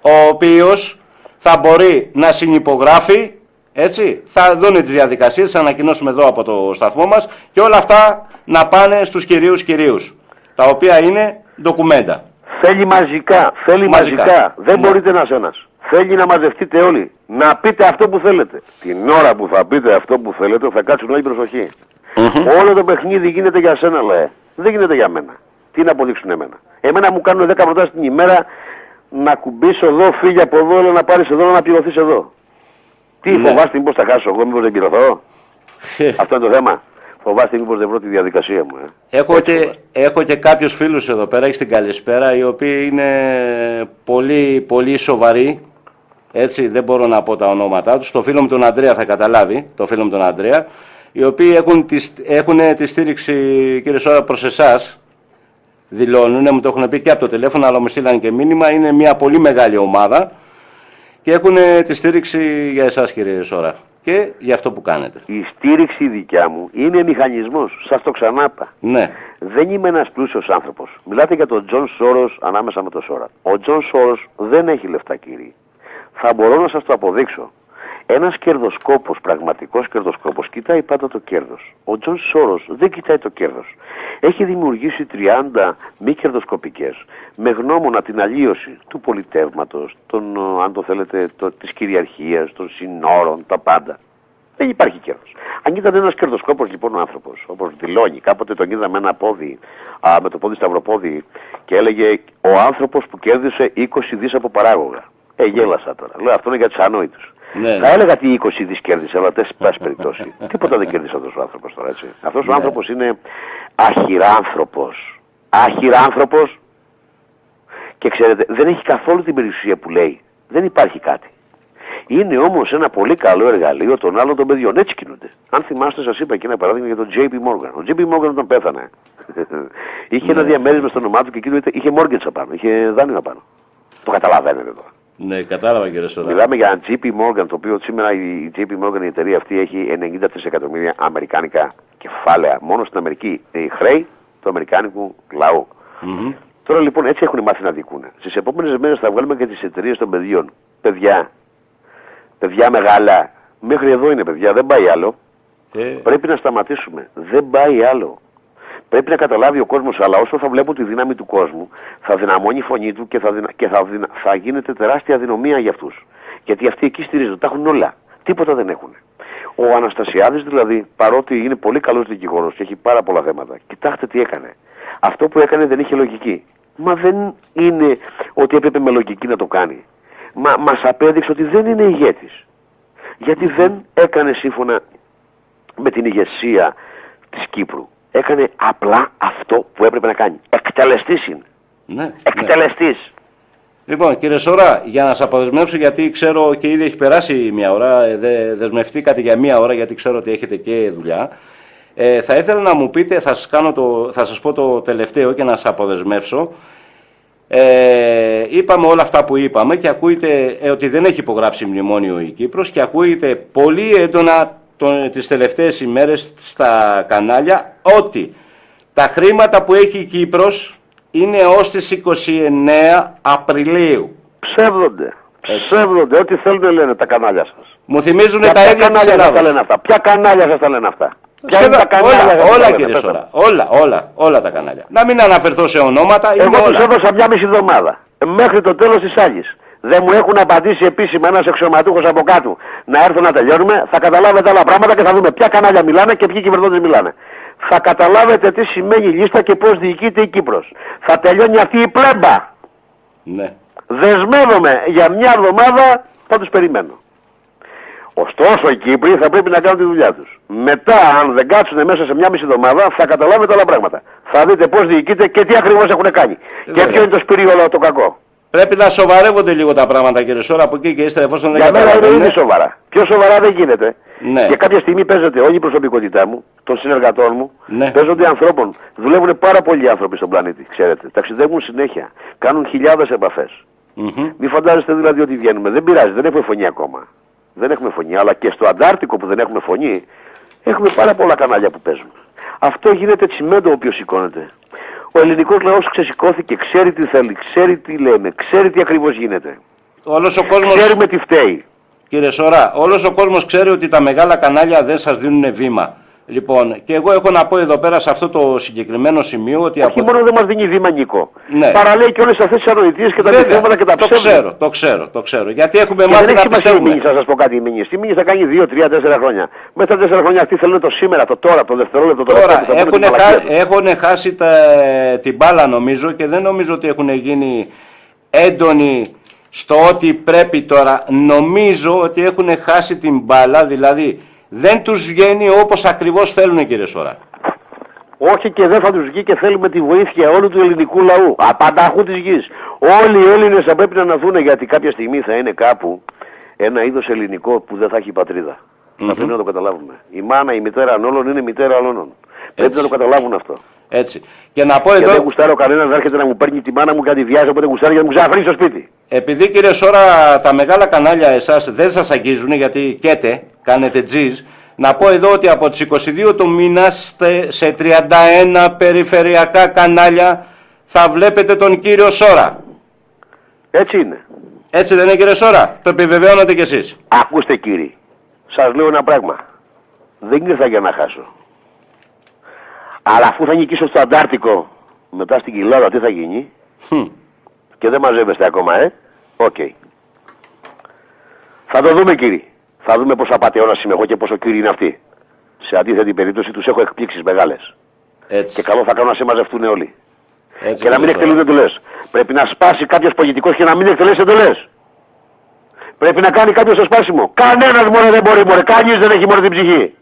ο οποίος θα μπορεί να συνυπογράφει έτσι, θα δουν τις διαδικασίες, θα ανακοινώσουμε εδώ από το σταθμό μας και όλα αυτά να πάνε στους κυρίους κυρίους, τα οποία είναι ντοκουμέντα. Θέλει μαζικά, θέλει Μαζικά. μαζικά. Δεν Ναι. μπορείτε ένα ένα. Θέλει να μαζευτείτε όλοι. Να πείτε αυτό που θέλετε. Την ώρα που θα πείτε αυτό που θέλετε θα κάτσουν όλοι προσοχή. Όλο το παιχνίδι γίνεται για σένα, λέει. Δεν γίνεται για μένα. Τι να αποδείξουν εμένα. Εμένα μου κάνουν 10 προτάσεις την ημέρα να κουμπίσω εδώ, φύγει από εδώ, λέω να πάρεις εδώ, να πληρωθείς εδώ. Τι Ναι. φοβάστε, μήπως τα χάσω εγώ, μήπως δεν πληρωθώ; Αυτό είναι το θέμα. Φοβάστε, μήπως δεν βρω τη διαδικασία μου. Ε. Έχω Έτσι και, φοβάστε. έχω και κάποιους φίλους εδώ πέρα, έχεις την καλησπέρα, οι οποίοι είναι πολύ, πολύ σοβαροί. Έτσι, δεν μπορώ να πω τα ονόματά τους. Το φίλο μου τον Αντρέα θα καταλάβει, το φίλο μου τον Αντρέα, οι οποίοι έχουν τη, έχουν τη στήριξη, κύριε Σόρα, προς εσάς. Δηλώνουν, μου το έχουν πει και από το τηλέφωνο, αλλά μου στείλαν και μήνυμα. Είναι μια πολύ μεγάλη ομάδα και έχουν τη στήριξη για εσάς, κύριε Σώρρα, και για αυτό που κάνετε. Η στήριξη δικιά μου είναι μηχανισμός. Σας το ξανάπα. Ναι. Δεν είμαι ένας πλούσιος άνθρωπος. Μιλάτε για τον Τζον Σόρος ανάμεσα με τον Σώρρα. Ο Τζον Σόρος δεν έχει λεφτά, κύριε. Θα μπορώ να σας το αποδείξω. Ένας κερδοσκόπος, πραγματικός κερδοσκόπος, κοιτάει πάντα το κέρδος. Ο Τζον Σόρος δεν κοιτάει το κέρδος. Έχει δημιουργήσει 30 μη κερδοσκοπικές με γνώμονα την αλλίωση του πολιτεύματος, αν το θέλετε, της κυριαρχίας, των συνόρων, τα πάντα. Δεν υπάρχει κέρδος. Αν ήταν ένας κερδοσκόπος λοιπόν ο άνθρωπος, όπως δηλώνει, κάποτε τον είδα με ένα πόδι, α, με το πόδι σταυροπόδι και έλεγε ο άνθρωπος που κέρδισε 20 δις από παράγωγα. Ε, γέλασα τώρα. Λέω αυτό είναι για τους ανόητους. Ναι. Θα έλεγα τι 20 δι κέρδισε, αλλά δεν πάση περιπτώσει. Τίποτα δεν κέρδισε αυτός ο άνθρωπος τώρα έτσι. Αυτός ο Ναι. άνθρωπος είναι αχυράνθρωπος. Αχυράνθρωπος και ξέρετε, δεν έχει καθόλου την περιουσία που λέει. Δεν υπάρχει κάτι. Είναι όμως ένα πολύ καλό εργαλείο των άλλων των παιδιών. Έτσι κινούνται. Αν θυμάστε, σας είπα και ένα παράδειγμα για τον JP Morgan. Ο JP Morgan όταν πέθανε, είχε ένα Ναι. διαμέρισμα στο όνομά του και εκείνο ήταν- είχε mortgage απάνω, είχε δάνειο απάνω. Το καταλαβαίνετε τώρα. Ναι, κατάλαβα κύριε Σωρά. Μιλάμε για ένα JP Morgan, το οποίο σήμερα η JP Morgan η εταιρεία αυτή έχει 93 εκατομμύρια αμερικάνικα κεφάλαια. Μόνο στην Αμερική η χρέη του αμερικάνικου λαού. Μμμ. Τώρα λοιπόν έτσι έχουν μάθει να δικούν. Στις επόμενες μέρες θα βγάλουμε και τις εταιρείες των παιδιών. Παιδιά, παιδιά μεγάλα, μέχρι εδώ είναι παιδιά, δεν πάει άλλο. Ε, Πρέπει να σταματήσουμε. Δεν πάει άλλο. Πρέπει να καταλάβει ο κόσμος, αλλά όσο θα βλέπουν τη δύναμη του κόσμου, θα δυναμώνει η φωνή του και θα, δυνα... και θα, δυνα... θα γίνεται τεράστια αδυναμία για αυτούς. Γιατί αυτοί εκεί στηρίζονται, τα έχουν όλα. Τίποτα δεν έχουν. Ο Αναστασιάδης δηλαδή, παρότι είναι πολύ καλός δικηγόρος και έχει πάρα πολλά θέματα, κοιτάξτε τι έκανε. Αυτό που έκανε δεν είχε λογική. Μα δεν είναι ότι έπρεπε με λογική να το κάνει. Μα μας απέδειξε ότι δεν είναι ηγέτης. Γιατί δεν έκανε σύμφωνα με την ηγεσία της Κύπρου. Έκανε απλά αυτό που έπρεπε να κάνει. Εκτελεστής είναι. ναι, ναι. Εκτελεστής. Λοιπόν, κύριε Σωρά, για να σα αποδεσμεύσω, γιατί ξέρω και ήδη έχει περάσει μια ώρα, ε, δε, δεσμευτήκατε για μια ώρα, γιατί ξέρω ότι έχετε και δουλειά. Ε, θα ήθελα να μου πείτε, θα σας, κάνω το, θα σας πω το τελευταίο και να σας αποδεσμεύσω. Ε, είπαμε όλα αυτά που είπαμε και ακούγεται ε, ότι δεν έχει υπογράψει μνημόνιο η Κύπρος και ακούγεται πολύ έντονα τον, τις τελευταίες ημέρες στα κανάλια ότι τα χρήματα που έχει η Κύπρος είναι ως τις 29 Απριλίου. Ψεύδονται. Έτσι. Ψεύδονται. Ό,τι θέλουν λένε τα κανάλια σας. Μου θυμίζουν Για τα ποια ίδια της κανάλια σας τα Ελλάδας. λένε αυτά; Ποια κανάλια σας τα λένε αυτά; Ποια είναι Σχεδόν τα κανάλια σας όλα, τα όλα λένε, κύριε πέστε μου. Σωρά. Όλα, όλα, όλα τα κανάλια. Να μην αναφερθώ σε ονόματα, είναι Εγώ τους όλα. έδωσα μια μισή εβδομάδα. Ε, Μέχρι το τέλος της άλλης. δεν μου έχουν απαντήσει επίσημα ένας αξιωματούχος από κάτω να έρθουν να τελειώνουμε, θα καταλάβετε άλλα πράγματα και θα δούμε ποια κανάλια μιλάνε και ποιοι κυβερνώντες μιλάνε. Θα καταλάβετε τι σημαίνει η λίστα και πώς διοικείται η Κύπρος. Θα τελειώνει αυτή η πλέμπα. Ναι. Δεσμεύομαι για μια εβδομάδα, θα τους περιμένω. Ωστόσο οι Κύπροι θα πρέπει να κάνουν τη δουλειά τους. Μετά, αν δεν κάτσουν μέσα σε μια μισή εβδομάδα, θα καταλάβετε άλλα πράγματα. Θα δείτε πώς διοικείται και τι ακριβώς έχουν κάνει. Και ποιο είναι το σπυρίολο το κακό. Πρέπει να σοβαρεύονται λίγο τα πράγματα κύριε Σόρα από εκεί και ύστερα εφόσον δεν Για μένα είναι καταλαβαίνουν. ήδη σοβαρά. Πιο σοβαρά δεν γίνεται. Ναι. Και κάποια στιγμή παίζεται όλη η προσωπικότητά μου, των συνεργατών μου, Ναι. παίζονται ανθρώπων. Δουλεύουν πάρα πολλοί άνθρωποι στον πλανήτη, ξέρετε. Ταξιδεύουν συνέχεια. Κάνουν χιλιάδες επαφές. Μμμ. Μην φαντάζεστε δηλαδή ότι βγαίνουμε. Δεν πειράζει, δεν έχουμε φωνή ακόμα. Δεν έχουμε φωνή. Αλλά και στο Αντάρτικο που δεν έχουμε φωνή, έχουμε πάρα πολλά κανάλια που παίζουν. Αυτό γίνεται τσιμέντο όποιο σηκώνεται. Ο ελληνικός λαός ξεσηκώθηκε, ξέρει τι θέλει, ξέρει τι λέμε, ξέρει τι ακριβώς γίνεται. Όλος ο κόσμος, Ξέρουμε τι φταίει. κύριε Σόρα, όλος ο κόσμος ξέρει ότι τα μεγάλα κανάλια δεν σας δίνουν βήμα. Λοιπόν, και εγώ έχω να πω εδώ πέρα σε αυτό το συγκεκριμένο σημείο ότι Όχι μόνο δεν μας δίνει βήμα Νίκο. Ναι. Παραλέει και όλες αυτές τις ανοητίες και τα Βέβαια, δικαιώματα και τα το ψέματα. ξέρω, το ξέρω, το ξέρω. Γιατί έχουμε Και μάθει δεν έχει να σημασία η πιστεύουμε. μήνυση, θα σας πω κάτι η μήνυση. Η μήνυση θα κάνει 2, 3, 4 χρόνια. Μέσα στα 4 χρόνια αυτοί θέλουν το σήμερα, το τώρα, το δευτερόλεπτο, το Τώρα λεπτό που θα έχουν, πούνε την μαλακία τους. έχουν χάσει τα, την μπάλα νομίζω και δεν νομίζω ότι έχουν γίνει έντονοι στο ότι πρέπει τώρα. Νομίζω ότι έχουν χάσει την μπάλα, δηλαδή δεν τους βγαίνει όπως ακριβώς θέλουν κύριε Σόρα. Όχι και δεν θα τους βγει και θέλουμε τη βοήθεια όλου του ελληνικού λαού. Απανταχού της γης. Όλοι οι Έλληνες θα πρέπει να αναθούν γιατί κάποια στιγμή θα είναι κάπου ένα είδος ελληνικό που δεν θα έχει πατρίδα. Θα Μμμ. πρέπει να το καταλάβουμε. Η μάνα, η μητέρα όλων είναι μητέρα όλων. Πρέπει να το καταλάβουν αυτό. Έτσι. Και να πω Και εδώ, δεν γουστάρω κανένας να έρχεται να μου παίρνει τη μάνα μου κάτι βιάζει, οπότε γουστάρει για να μου ξαναφέρει στο σπίτι. επειδή κύριε Σόρα τα μεγάλα κανάλια εσάς δεν σας αγγίζουν γιατί καίτε, κάνετε τζιζ, να πω εδώ ότι από τις 22 του μήνα είστε σε 31 περιφερειακά κανάλια θα βλέπετε τον κύριο Σόρα. Έτσι είναι. Έτσι δεν είναι κύριε Σόρα, το επιβεβαιώνετε κι εσείς. Ακούστε κύριοι, σας λέω ένα πράγμα. Δεν ήρθα για να χάσω. Αλλά αφού θα νικήσω στο Αντάρτικο, μετά στην Κοιλάδα τι θα γίνει, Χμ. και δεν μαζεύεστε ακόμα, ε; Οκ. Θα το δούμε κύριοι. Θα δούμε πόσο απατεώνας είμαι εγώ και πόσο κύριοι είναι αυτοί. Σε αντίθετη περίπτωση τους έχω εκπλήξεις μεγάλες. Έτσι. Και καλό θα κάνουν να μαζευτούν όλοι. Έτσι, Και να μην κύριε εκτελούν εντολές. Πρέπει να σπάσει κάποιος πολιτικός και να μην εκτελέσει εντολές. Πρέπει να κάνει κάποιος το σπάσιμο. Κανένας μόνο δεν μπορεί, μωρέ. Κανείς δεν έχει μόνο την ψυχή.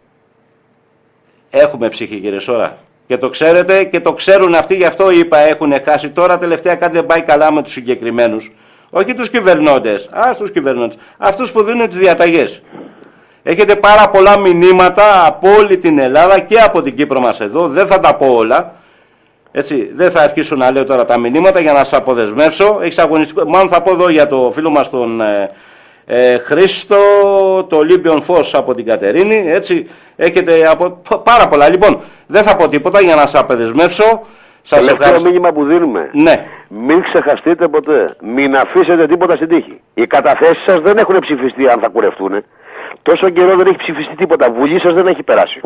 Έχουμε ψυχή κύριε Σόρα. Και το ξέρετε και το ξέρουν αυτοί, γι' αυτό είπα έχουν χάσει. Τώρα τελευταία κάτι δεν πάει καλά με τους συγκεκριμένους. Όχι τους κυβερνώντες, ας τους κυβερνώντες. Αυτούς που δίνουν τις διαταγές. Έχετε πάρα πολλά μηνύματα από όλη την Ελλάδα και από την Κύπρο μας εδώ. Δεν θα τα πω όλα. Έτσι, δεν θα αρχίσω να λέω τώρα τα μηνύματα για να σας αποδεσμεύσω. Έχεις αγωνιστικό, μάλλον θα πω εδώ για το φίλο μας τον ε, ε, Χρήστο, το Ολύμπιον Φως από την Κατερίνη, έτσι, έχετε από, π- πάρα πολλά. Λοιπόν, δεν θα πω τίποτα για να σας αποδεσμεύσω. Σας Τελευταίο ευχαριστώ. μήνυμα που δίνουμε. Ναι, Μην ξεχαστείτε ποτέ. Μην αφήσετε τίποτα στην τύχη. Οι καταθέσεις σας δεν έχουν ψηφιστεί αν θα κουρευτούν. Τόσο καιρό δεν έχει ψηφιστεί τίποτα. Βουλή σας δεν έχει περάσει.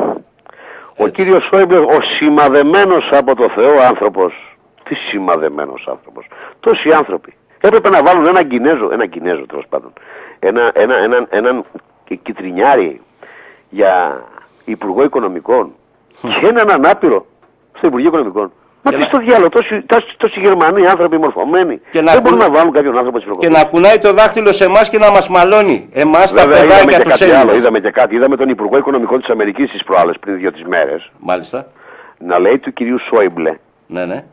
Ο Έτσι. κύριος Σόιμπλε, ο σημαδεμένος από το Θεό άνθρωπος. Τι σημαδεμένος άνθρωπος. Τόσοι άνθρωποι. Έπρεπε να βάλουν έναν Κινέζο, έναν Κινέζο τέλος πάντων. Ένα, ένα, έναν, έναν κιτρινιάρι για Υπουργό Οικονομικών και έναν ανάπηρο στο Υπουργείο Οικονομικών. Μα Και τι να- στο διάλογο, τόσοι, τόσοι, τόσοι Γερμανοί άνθρωποι μορφωμένοι. Και να δεν μπορούν ακούν- να βάλουν κάποιον άνθρωπο της και να κουνάει το δάχτυλο σε εμάς και να μας μαλώνει. Εμάς τα Βέβαια, είδαμε παιδάκια και τους κάτι άλλο. Έλληνες. Είδαμε και κάτι. Είδαμε τον Υπουργό Οικονομικών της Αμερικής τι προάλλες πριν δύο-τρεις μέρες Μάλιστα. να λέει του κυρίου Σόιμπλε, Ναι, ναι.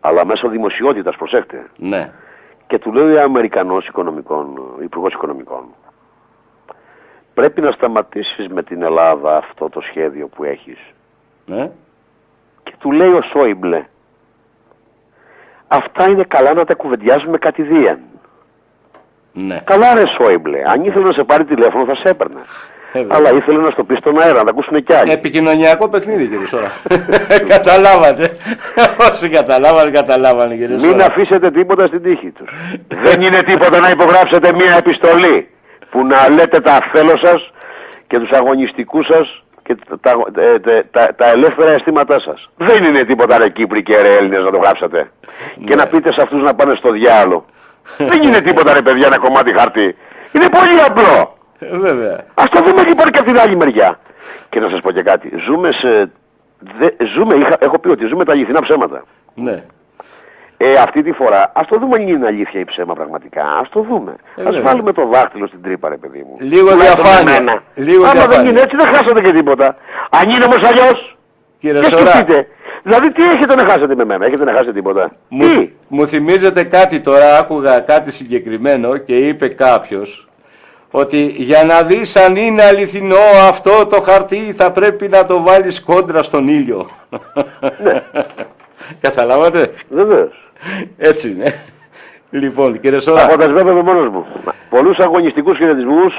αλλά μέσω δημοσιότητας, προσέχτε. Ναι. Και του λέει ο Αμερικανός Οικονομικών, Υπουργός Οικονομικών, πρέπει να σταματήσεις με την Ελλάδα αυτό το σχέδιο που έχεις. ναι. Και του λέει ο Σόιμπλε, αυτά είναι καλά να τα κουβεντιάζουμε κατηδίαν. Ναι. Καλά ρε Σόιμπλε, αν ήθελε να σε πάρει τηλέφωνο θα σε έπαιρνε. Ε, βέβαια. Αλλά ήθελε να στο πει στον αέρα, να τα ακούσουν κι άλλοι. Επικοινωνιακό παιχνίδι κύριε Σόρα. Καταλάβατε. Όσοι καταλάβανε, καταλάβανε κύριε Μην Σόρα. αφήσετε τίποτα στην τύχη τους. Δεν είναι τίποτα να υπογράψετε μία επιστολή που να λέτε τα θέλω σας και τους αγωνιστικούς σας και τα, τα, τα, τα, τα ελεύθερα αισθήματά σας. Δεν είναι τίποτα ρε Κύπροι και ρε Έλληνες να το γράψετε. Και Ναι. να πείτε σε αυτούς να πάνε στο διάλογο. Δεν είναι τίποτα ρε παιδιά ένα κομμάτι χαρτί. Είναι πολύ απλό. Ε, βέβαια. Α το δούμε λοιπόν και από την άλλη μεριά. Και να σας πω και κάτι. Ζούμε σε. Δε, ζούμε, είχα, έχω πει ότι ζούμε τα αληθινά ψέματα. Ναι. Ε, αυτή τη φορά, ας το δούμε αν είναι αλήθεια ή ψέμα πραγματικά. Α το δούμε. Ε, ας βέβαια. βάλουμε το δάχτυλο στην τρύπα, ρε παιδί μου. Λίγο Τουλάχιστον διαφάνεια. εμένα. Λίγο Άμα δεν διαφάνεια. είναι έτσι, δεν χάσατε και τίποτα. Αν είναι όμως αλλιώς, Κύριε και Σωρά, σκεφτείτε. Δηλαδή, τι έχετε να χάσετε με μένα, έχετε να χάσετε τίποτα. μου, Τι; μου θυμίζεται κάτι τώρα, άκουγα κάτι συγκεκριμένο και είπε κάποιος ότι για να δεις αν είναι αληθινό αυτό το χαρτί θα πρέπει να το βάλεις κόντρα στον ήλιο. Ναι. Καταλάβατε; Βεβαίως. Έτσι είναι. Λοιπόν, κύριε Σωρά, Από τα σβέβομαι μόνος μου. Πολλούς αγωνιστικούς χαιρετισμούς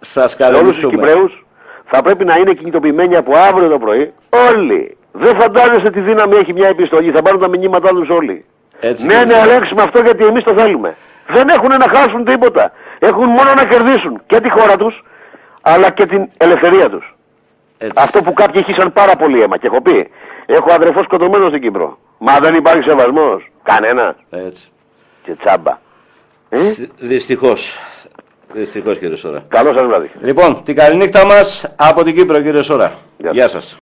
σας σε όλους τους καλωσορίζουμε. Κυπρέους θα πρέπει να είναι κινητοποιημένοι από αύριο το πρωί. Όλοι. Δεν φαντάζεστε τι δύναμη έχει μια επιστολή. Θα πάρουν τα μηνύματά τους όλοι. Έτσι, ναι, κύριε ναι, Σωρά. ελέγξουμε αυτό γιατί εμείς το θέλουμε. Δεν έχουν να χάσουν τίποτα. Έχουν μόνο να κερδίσουν και τη χώρα τους, αλλά και την ελευθερία τους. Έτσι. Αυτό που κάποιοι χύσαν πάρα πολύ αίμα. Και έχω πει, έχω αδερφό σκοτωμένο στην Κύπρο. Μα δεν υπάρχει σεβασμός. Κανένα. Έτσι. Και τσάμπα. Ε; Δυστυχώς. Δυστυχώς κύριε Σωρά. Καλό σας βράδυ. Λοιπόν, την καληνύχτα μας από την Κύπρο κύριε Σωρά. Γεια Γεια σας.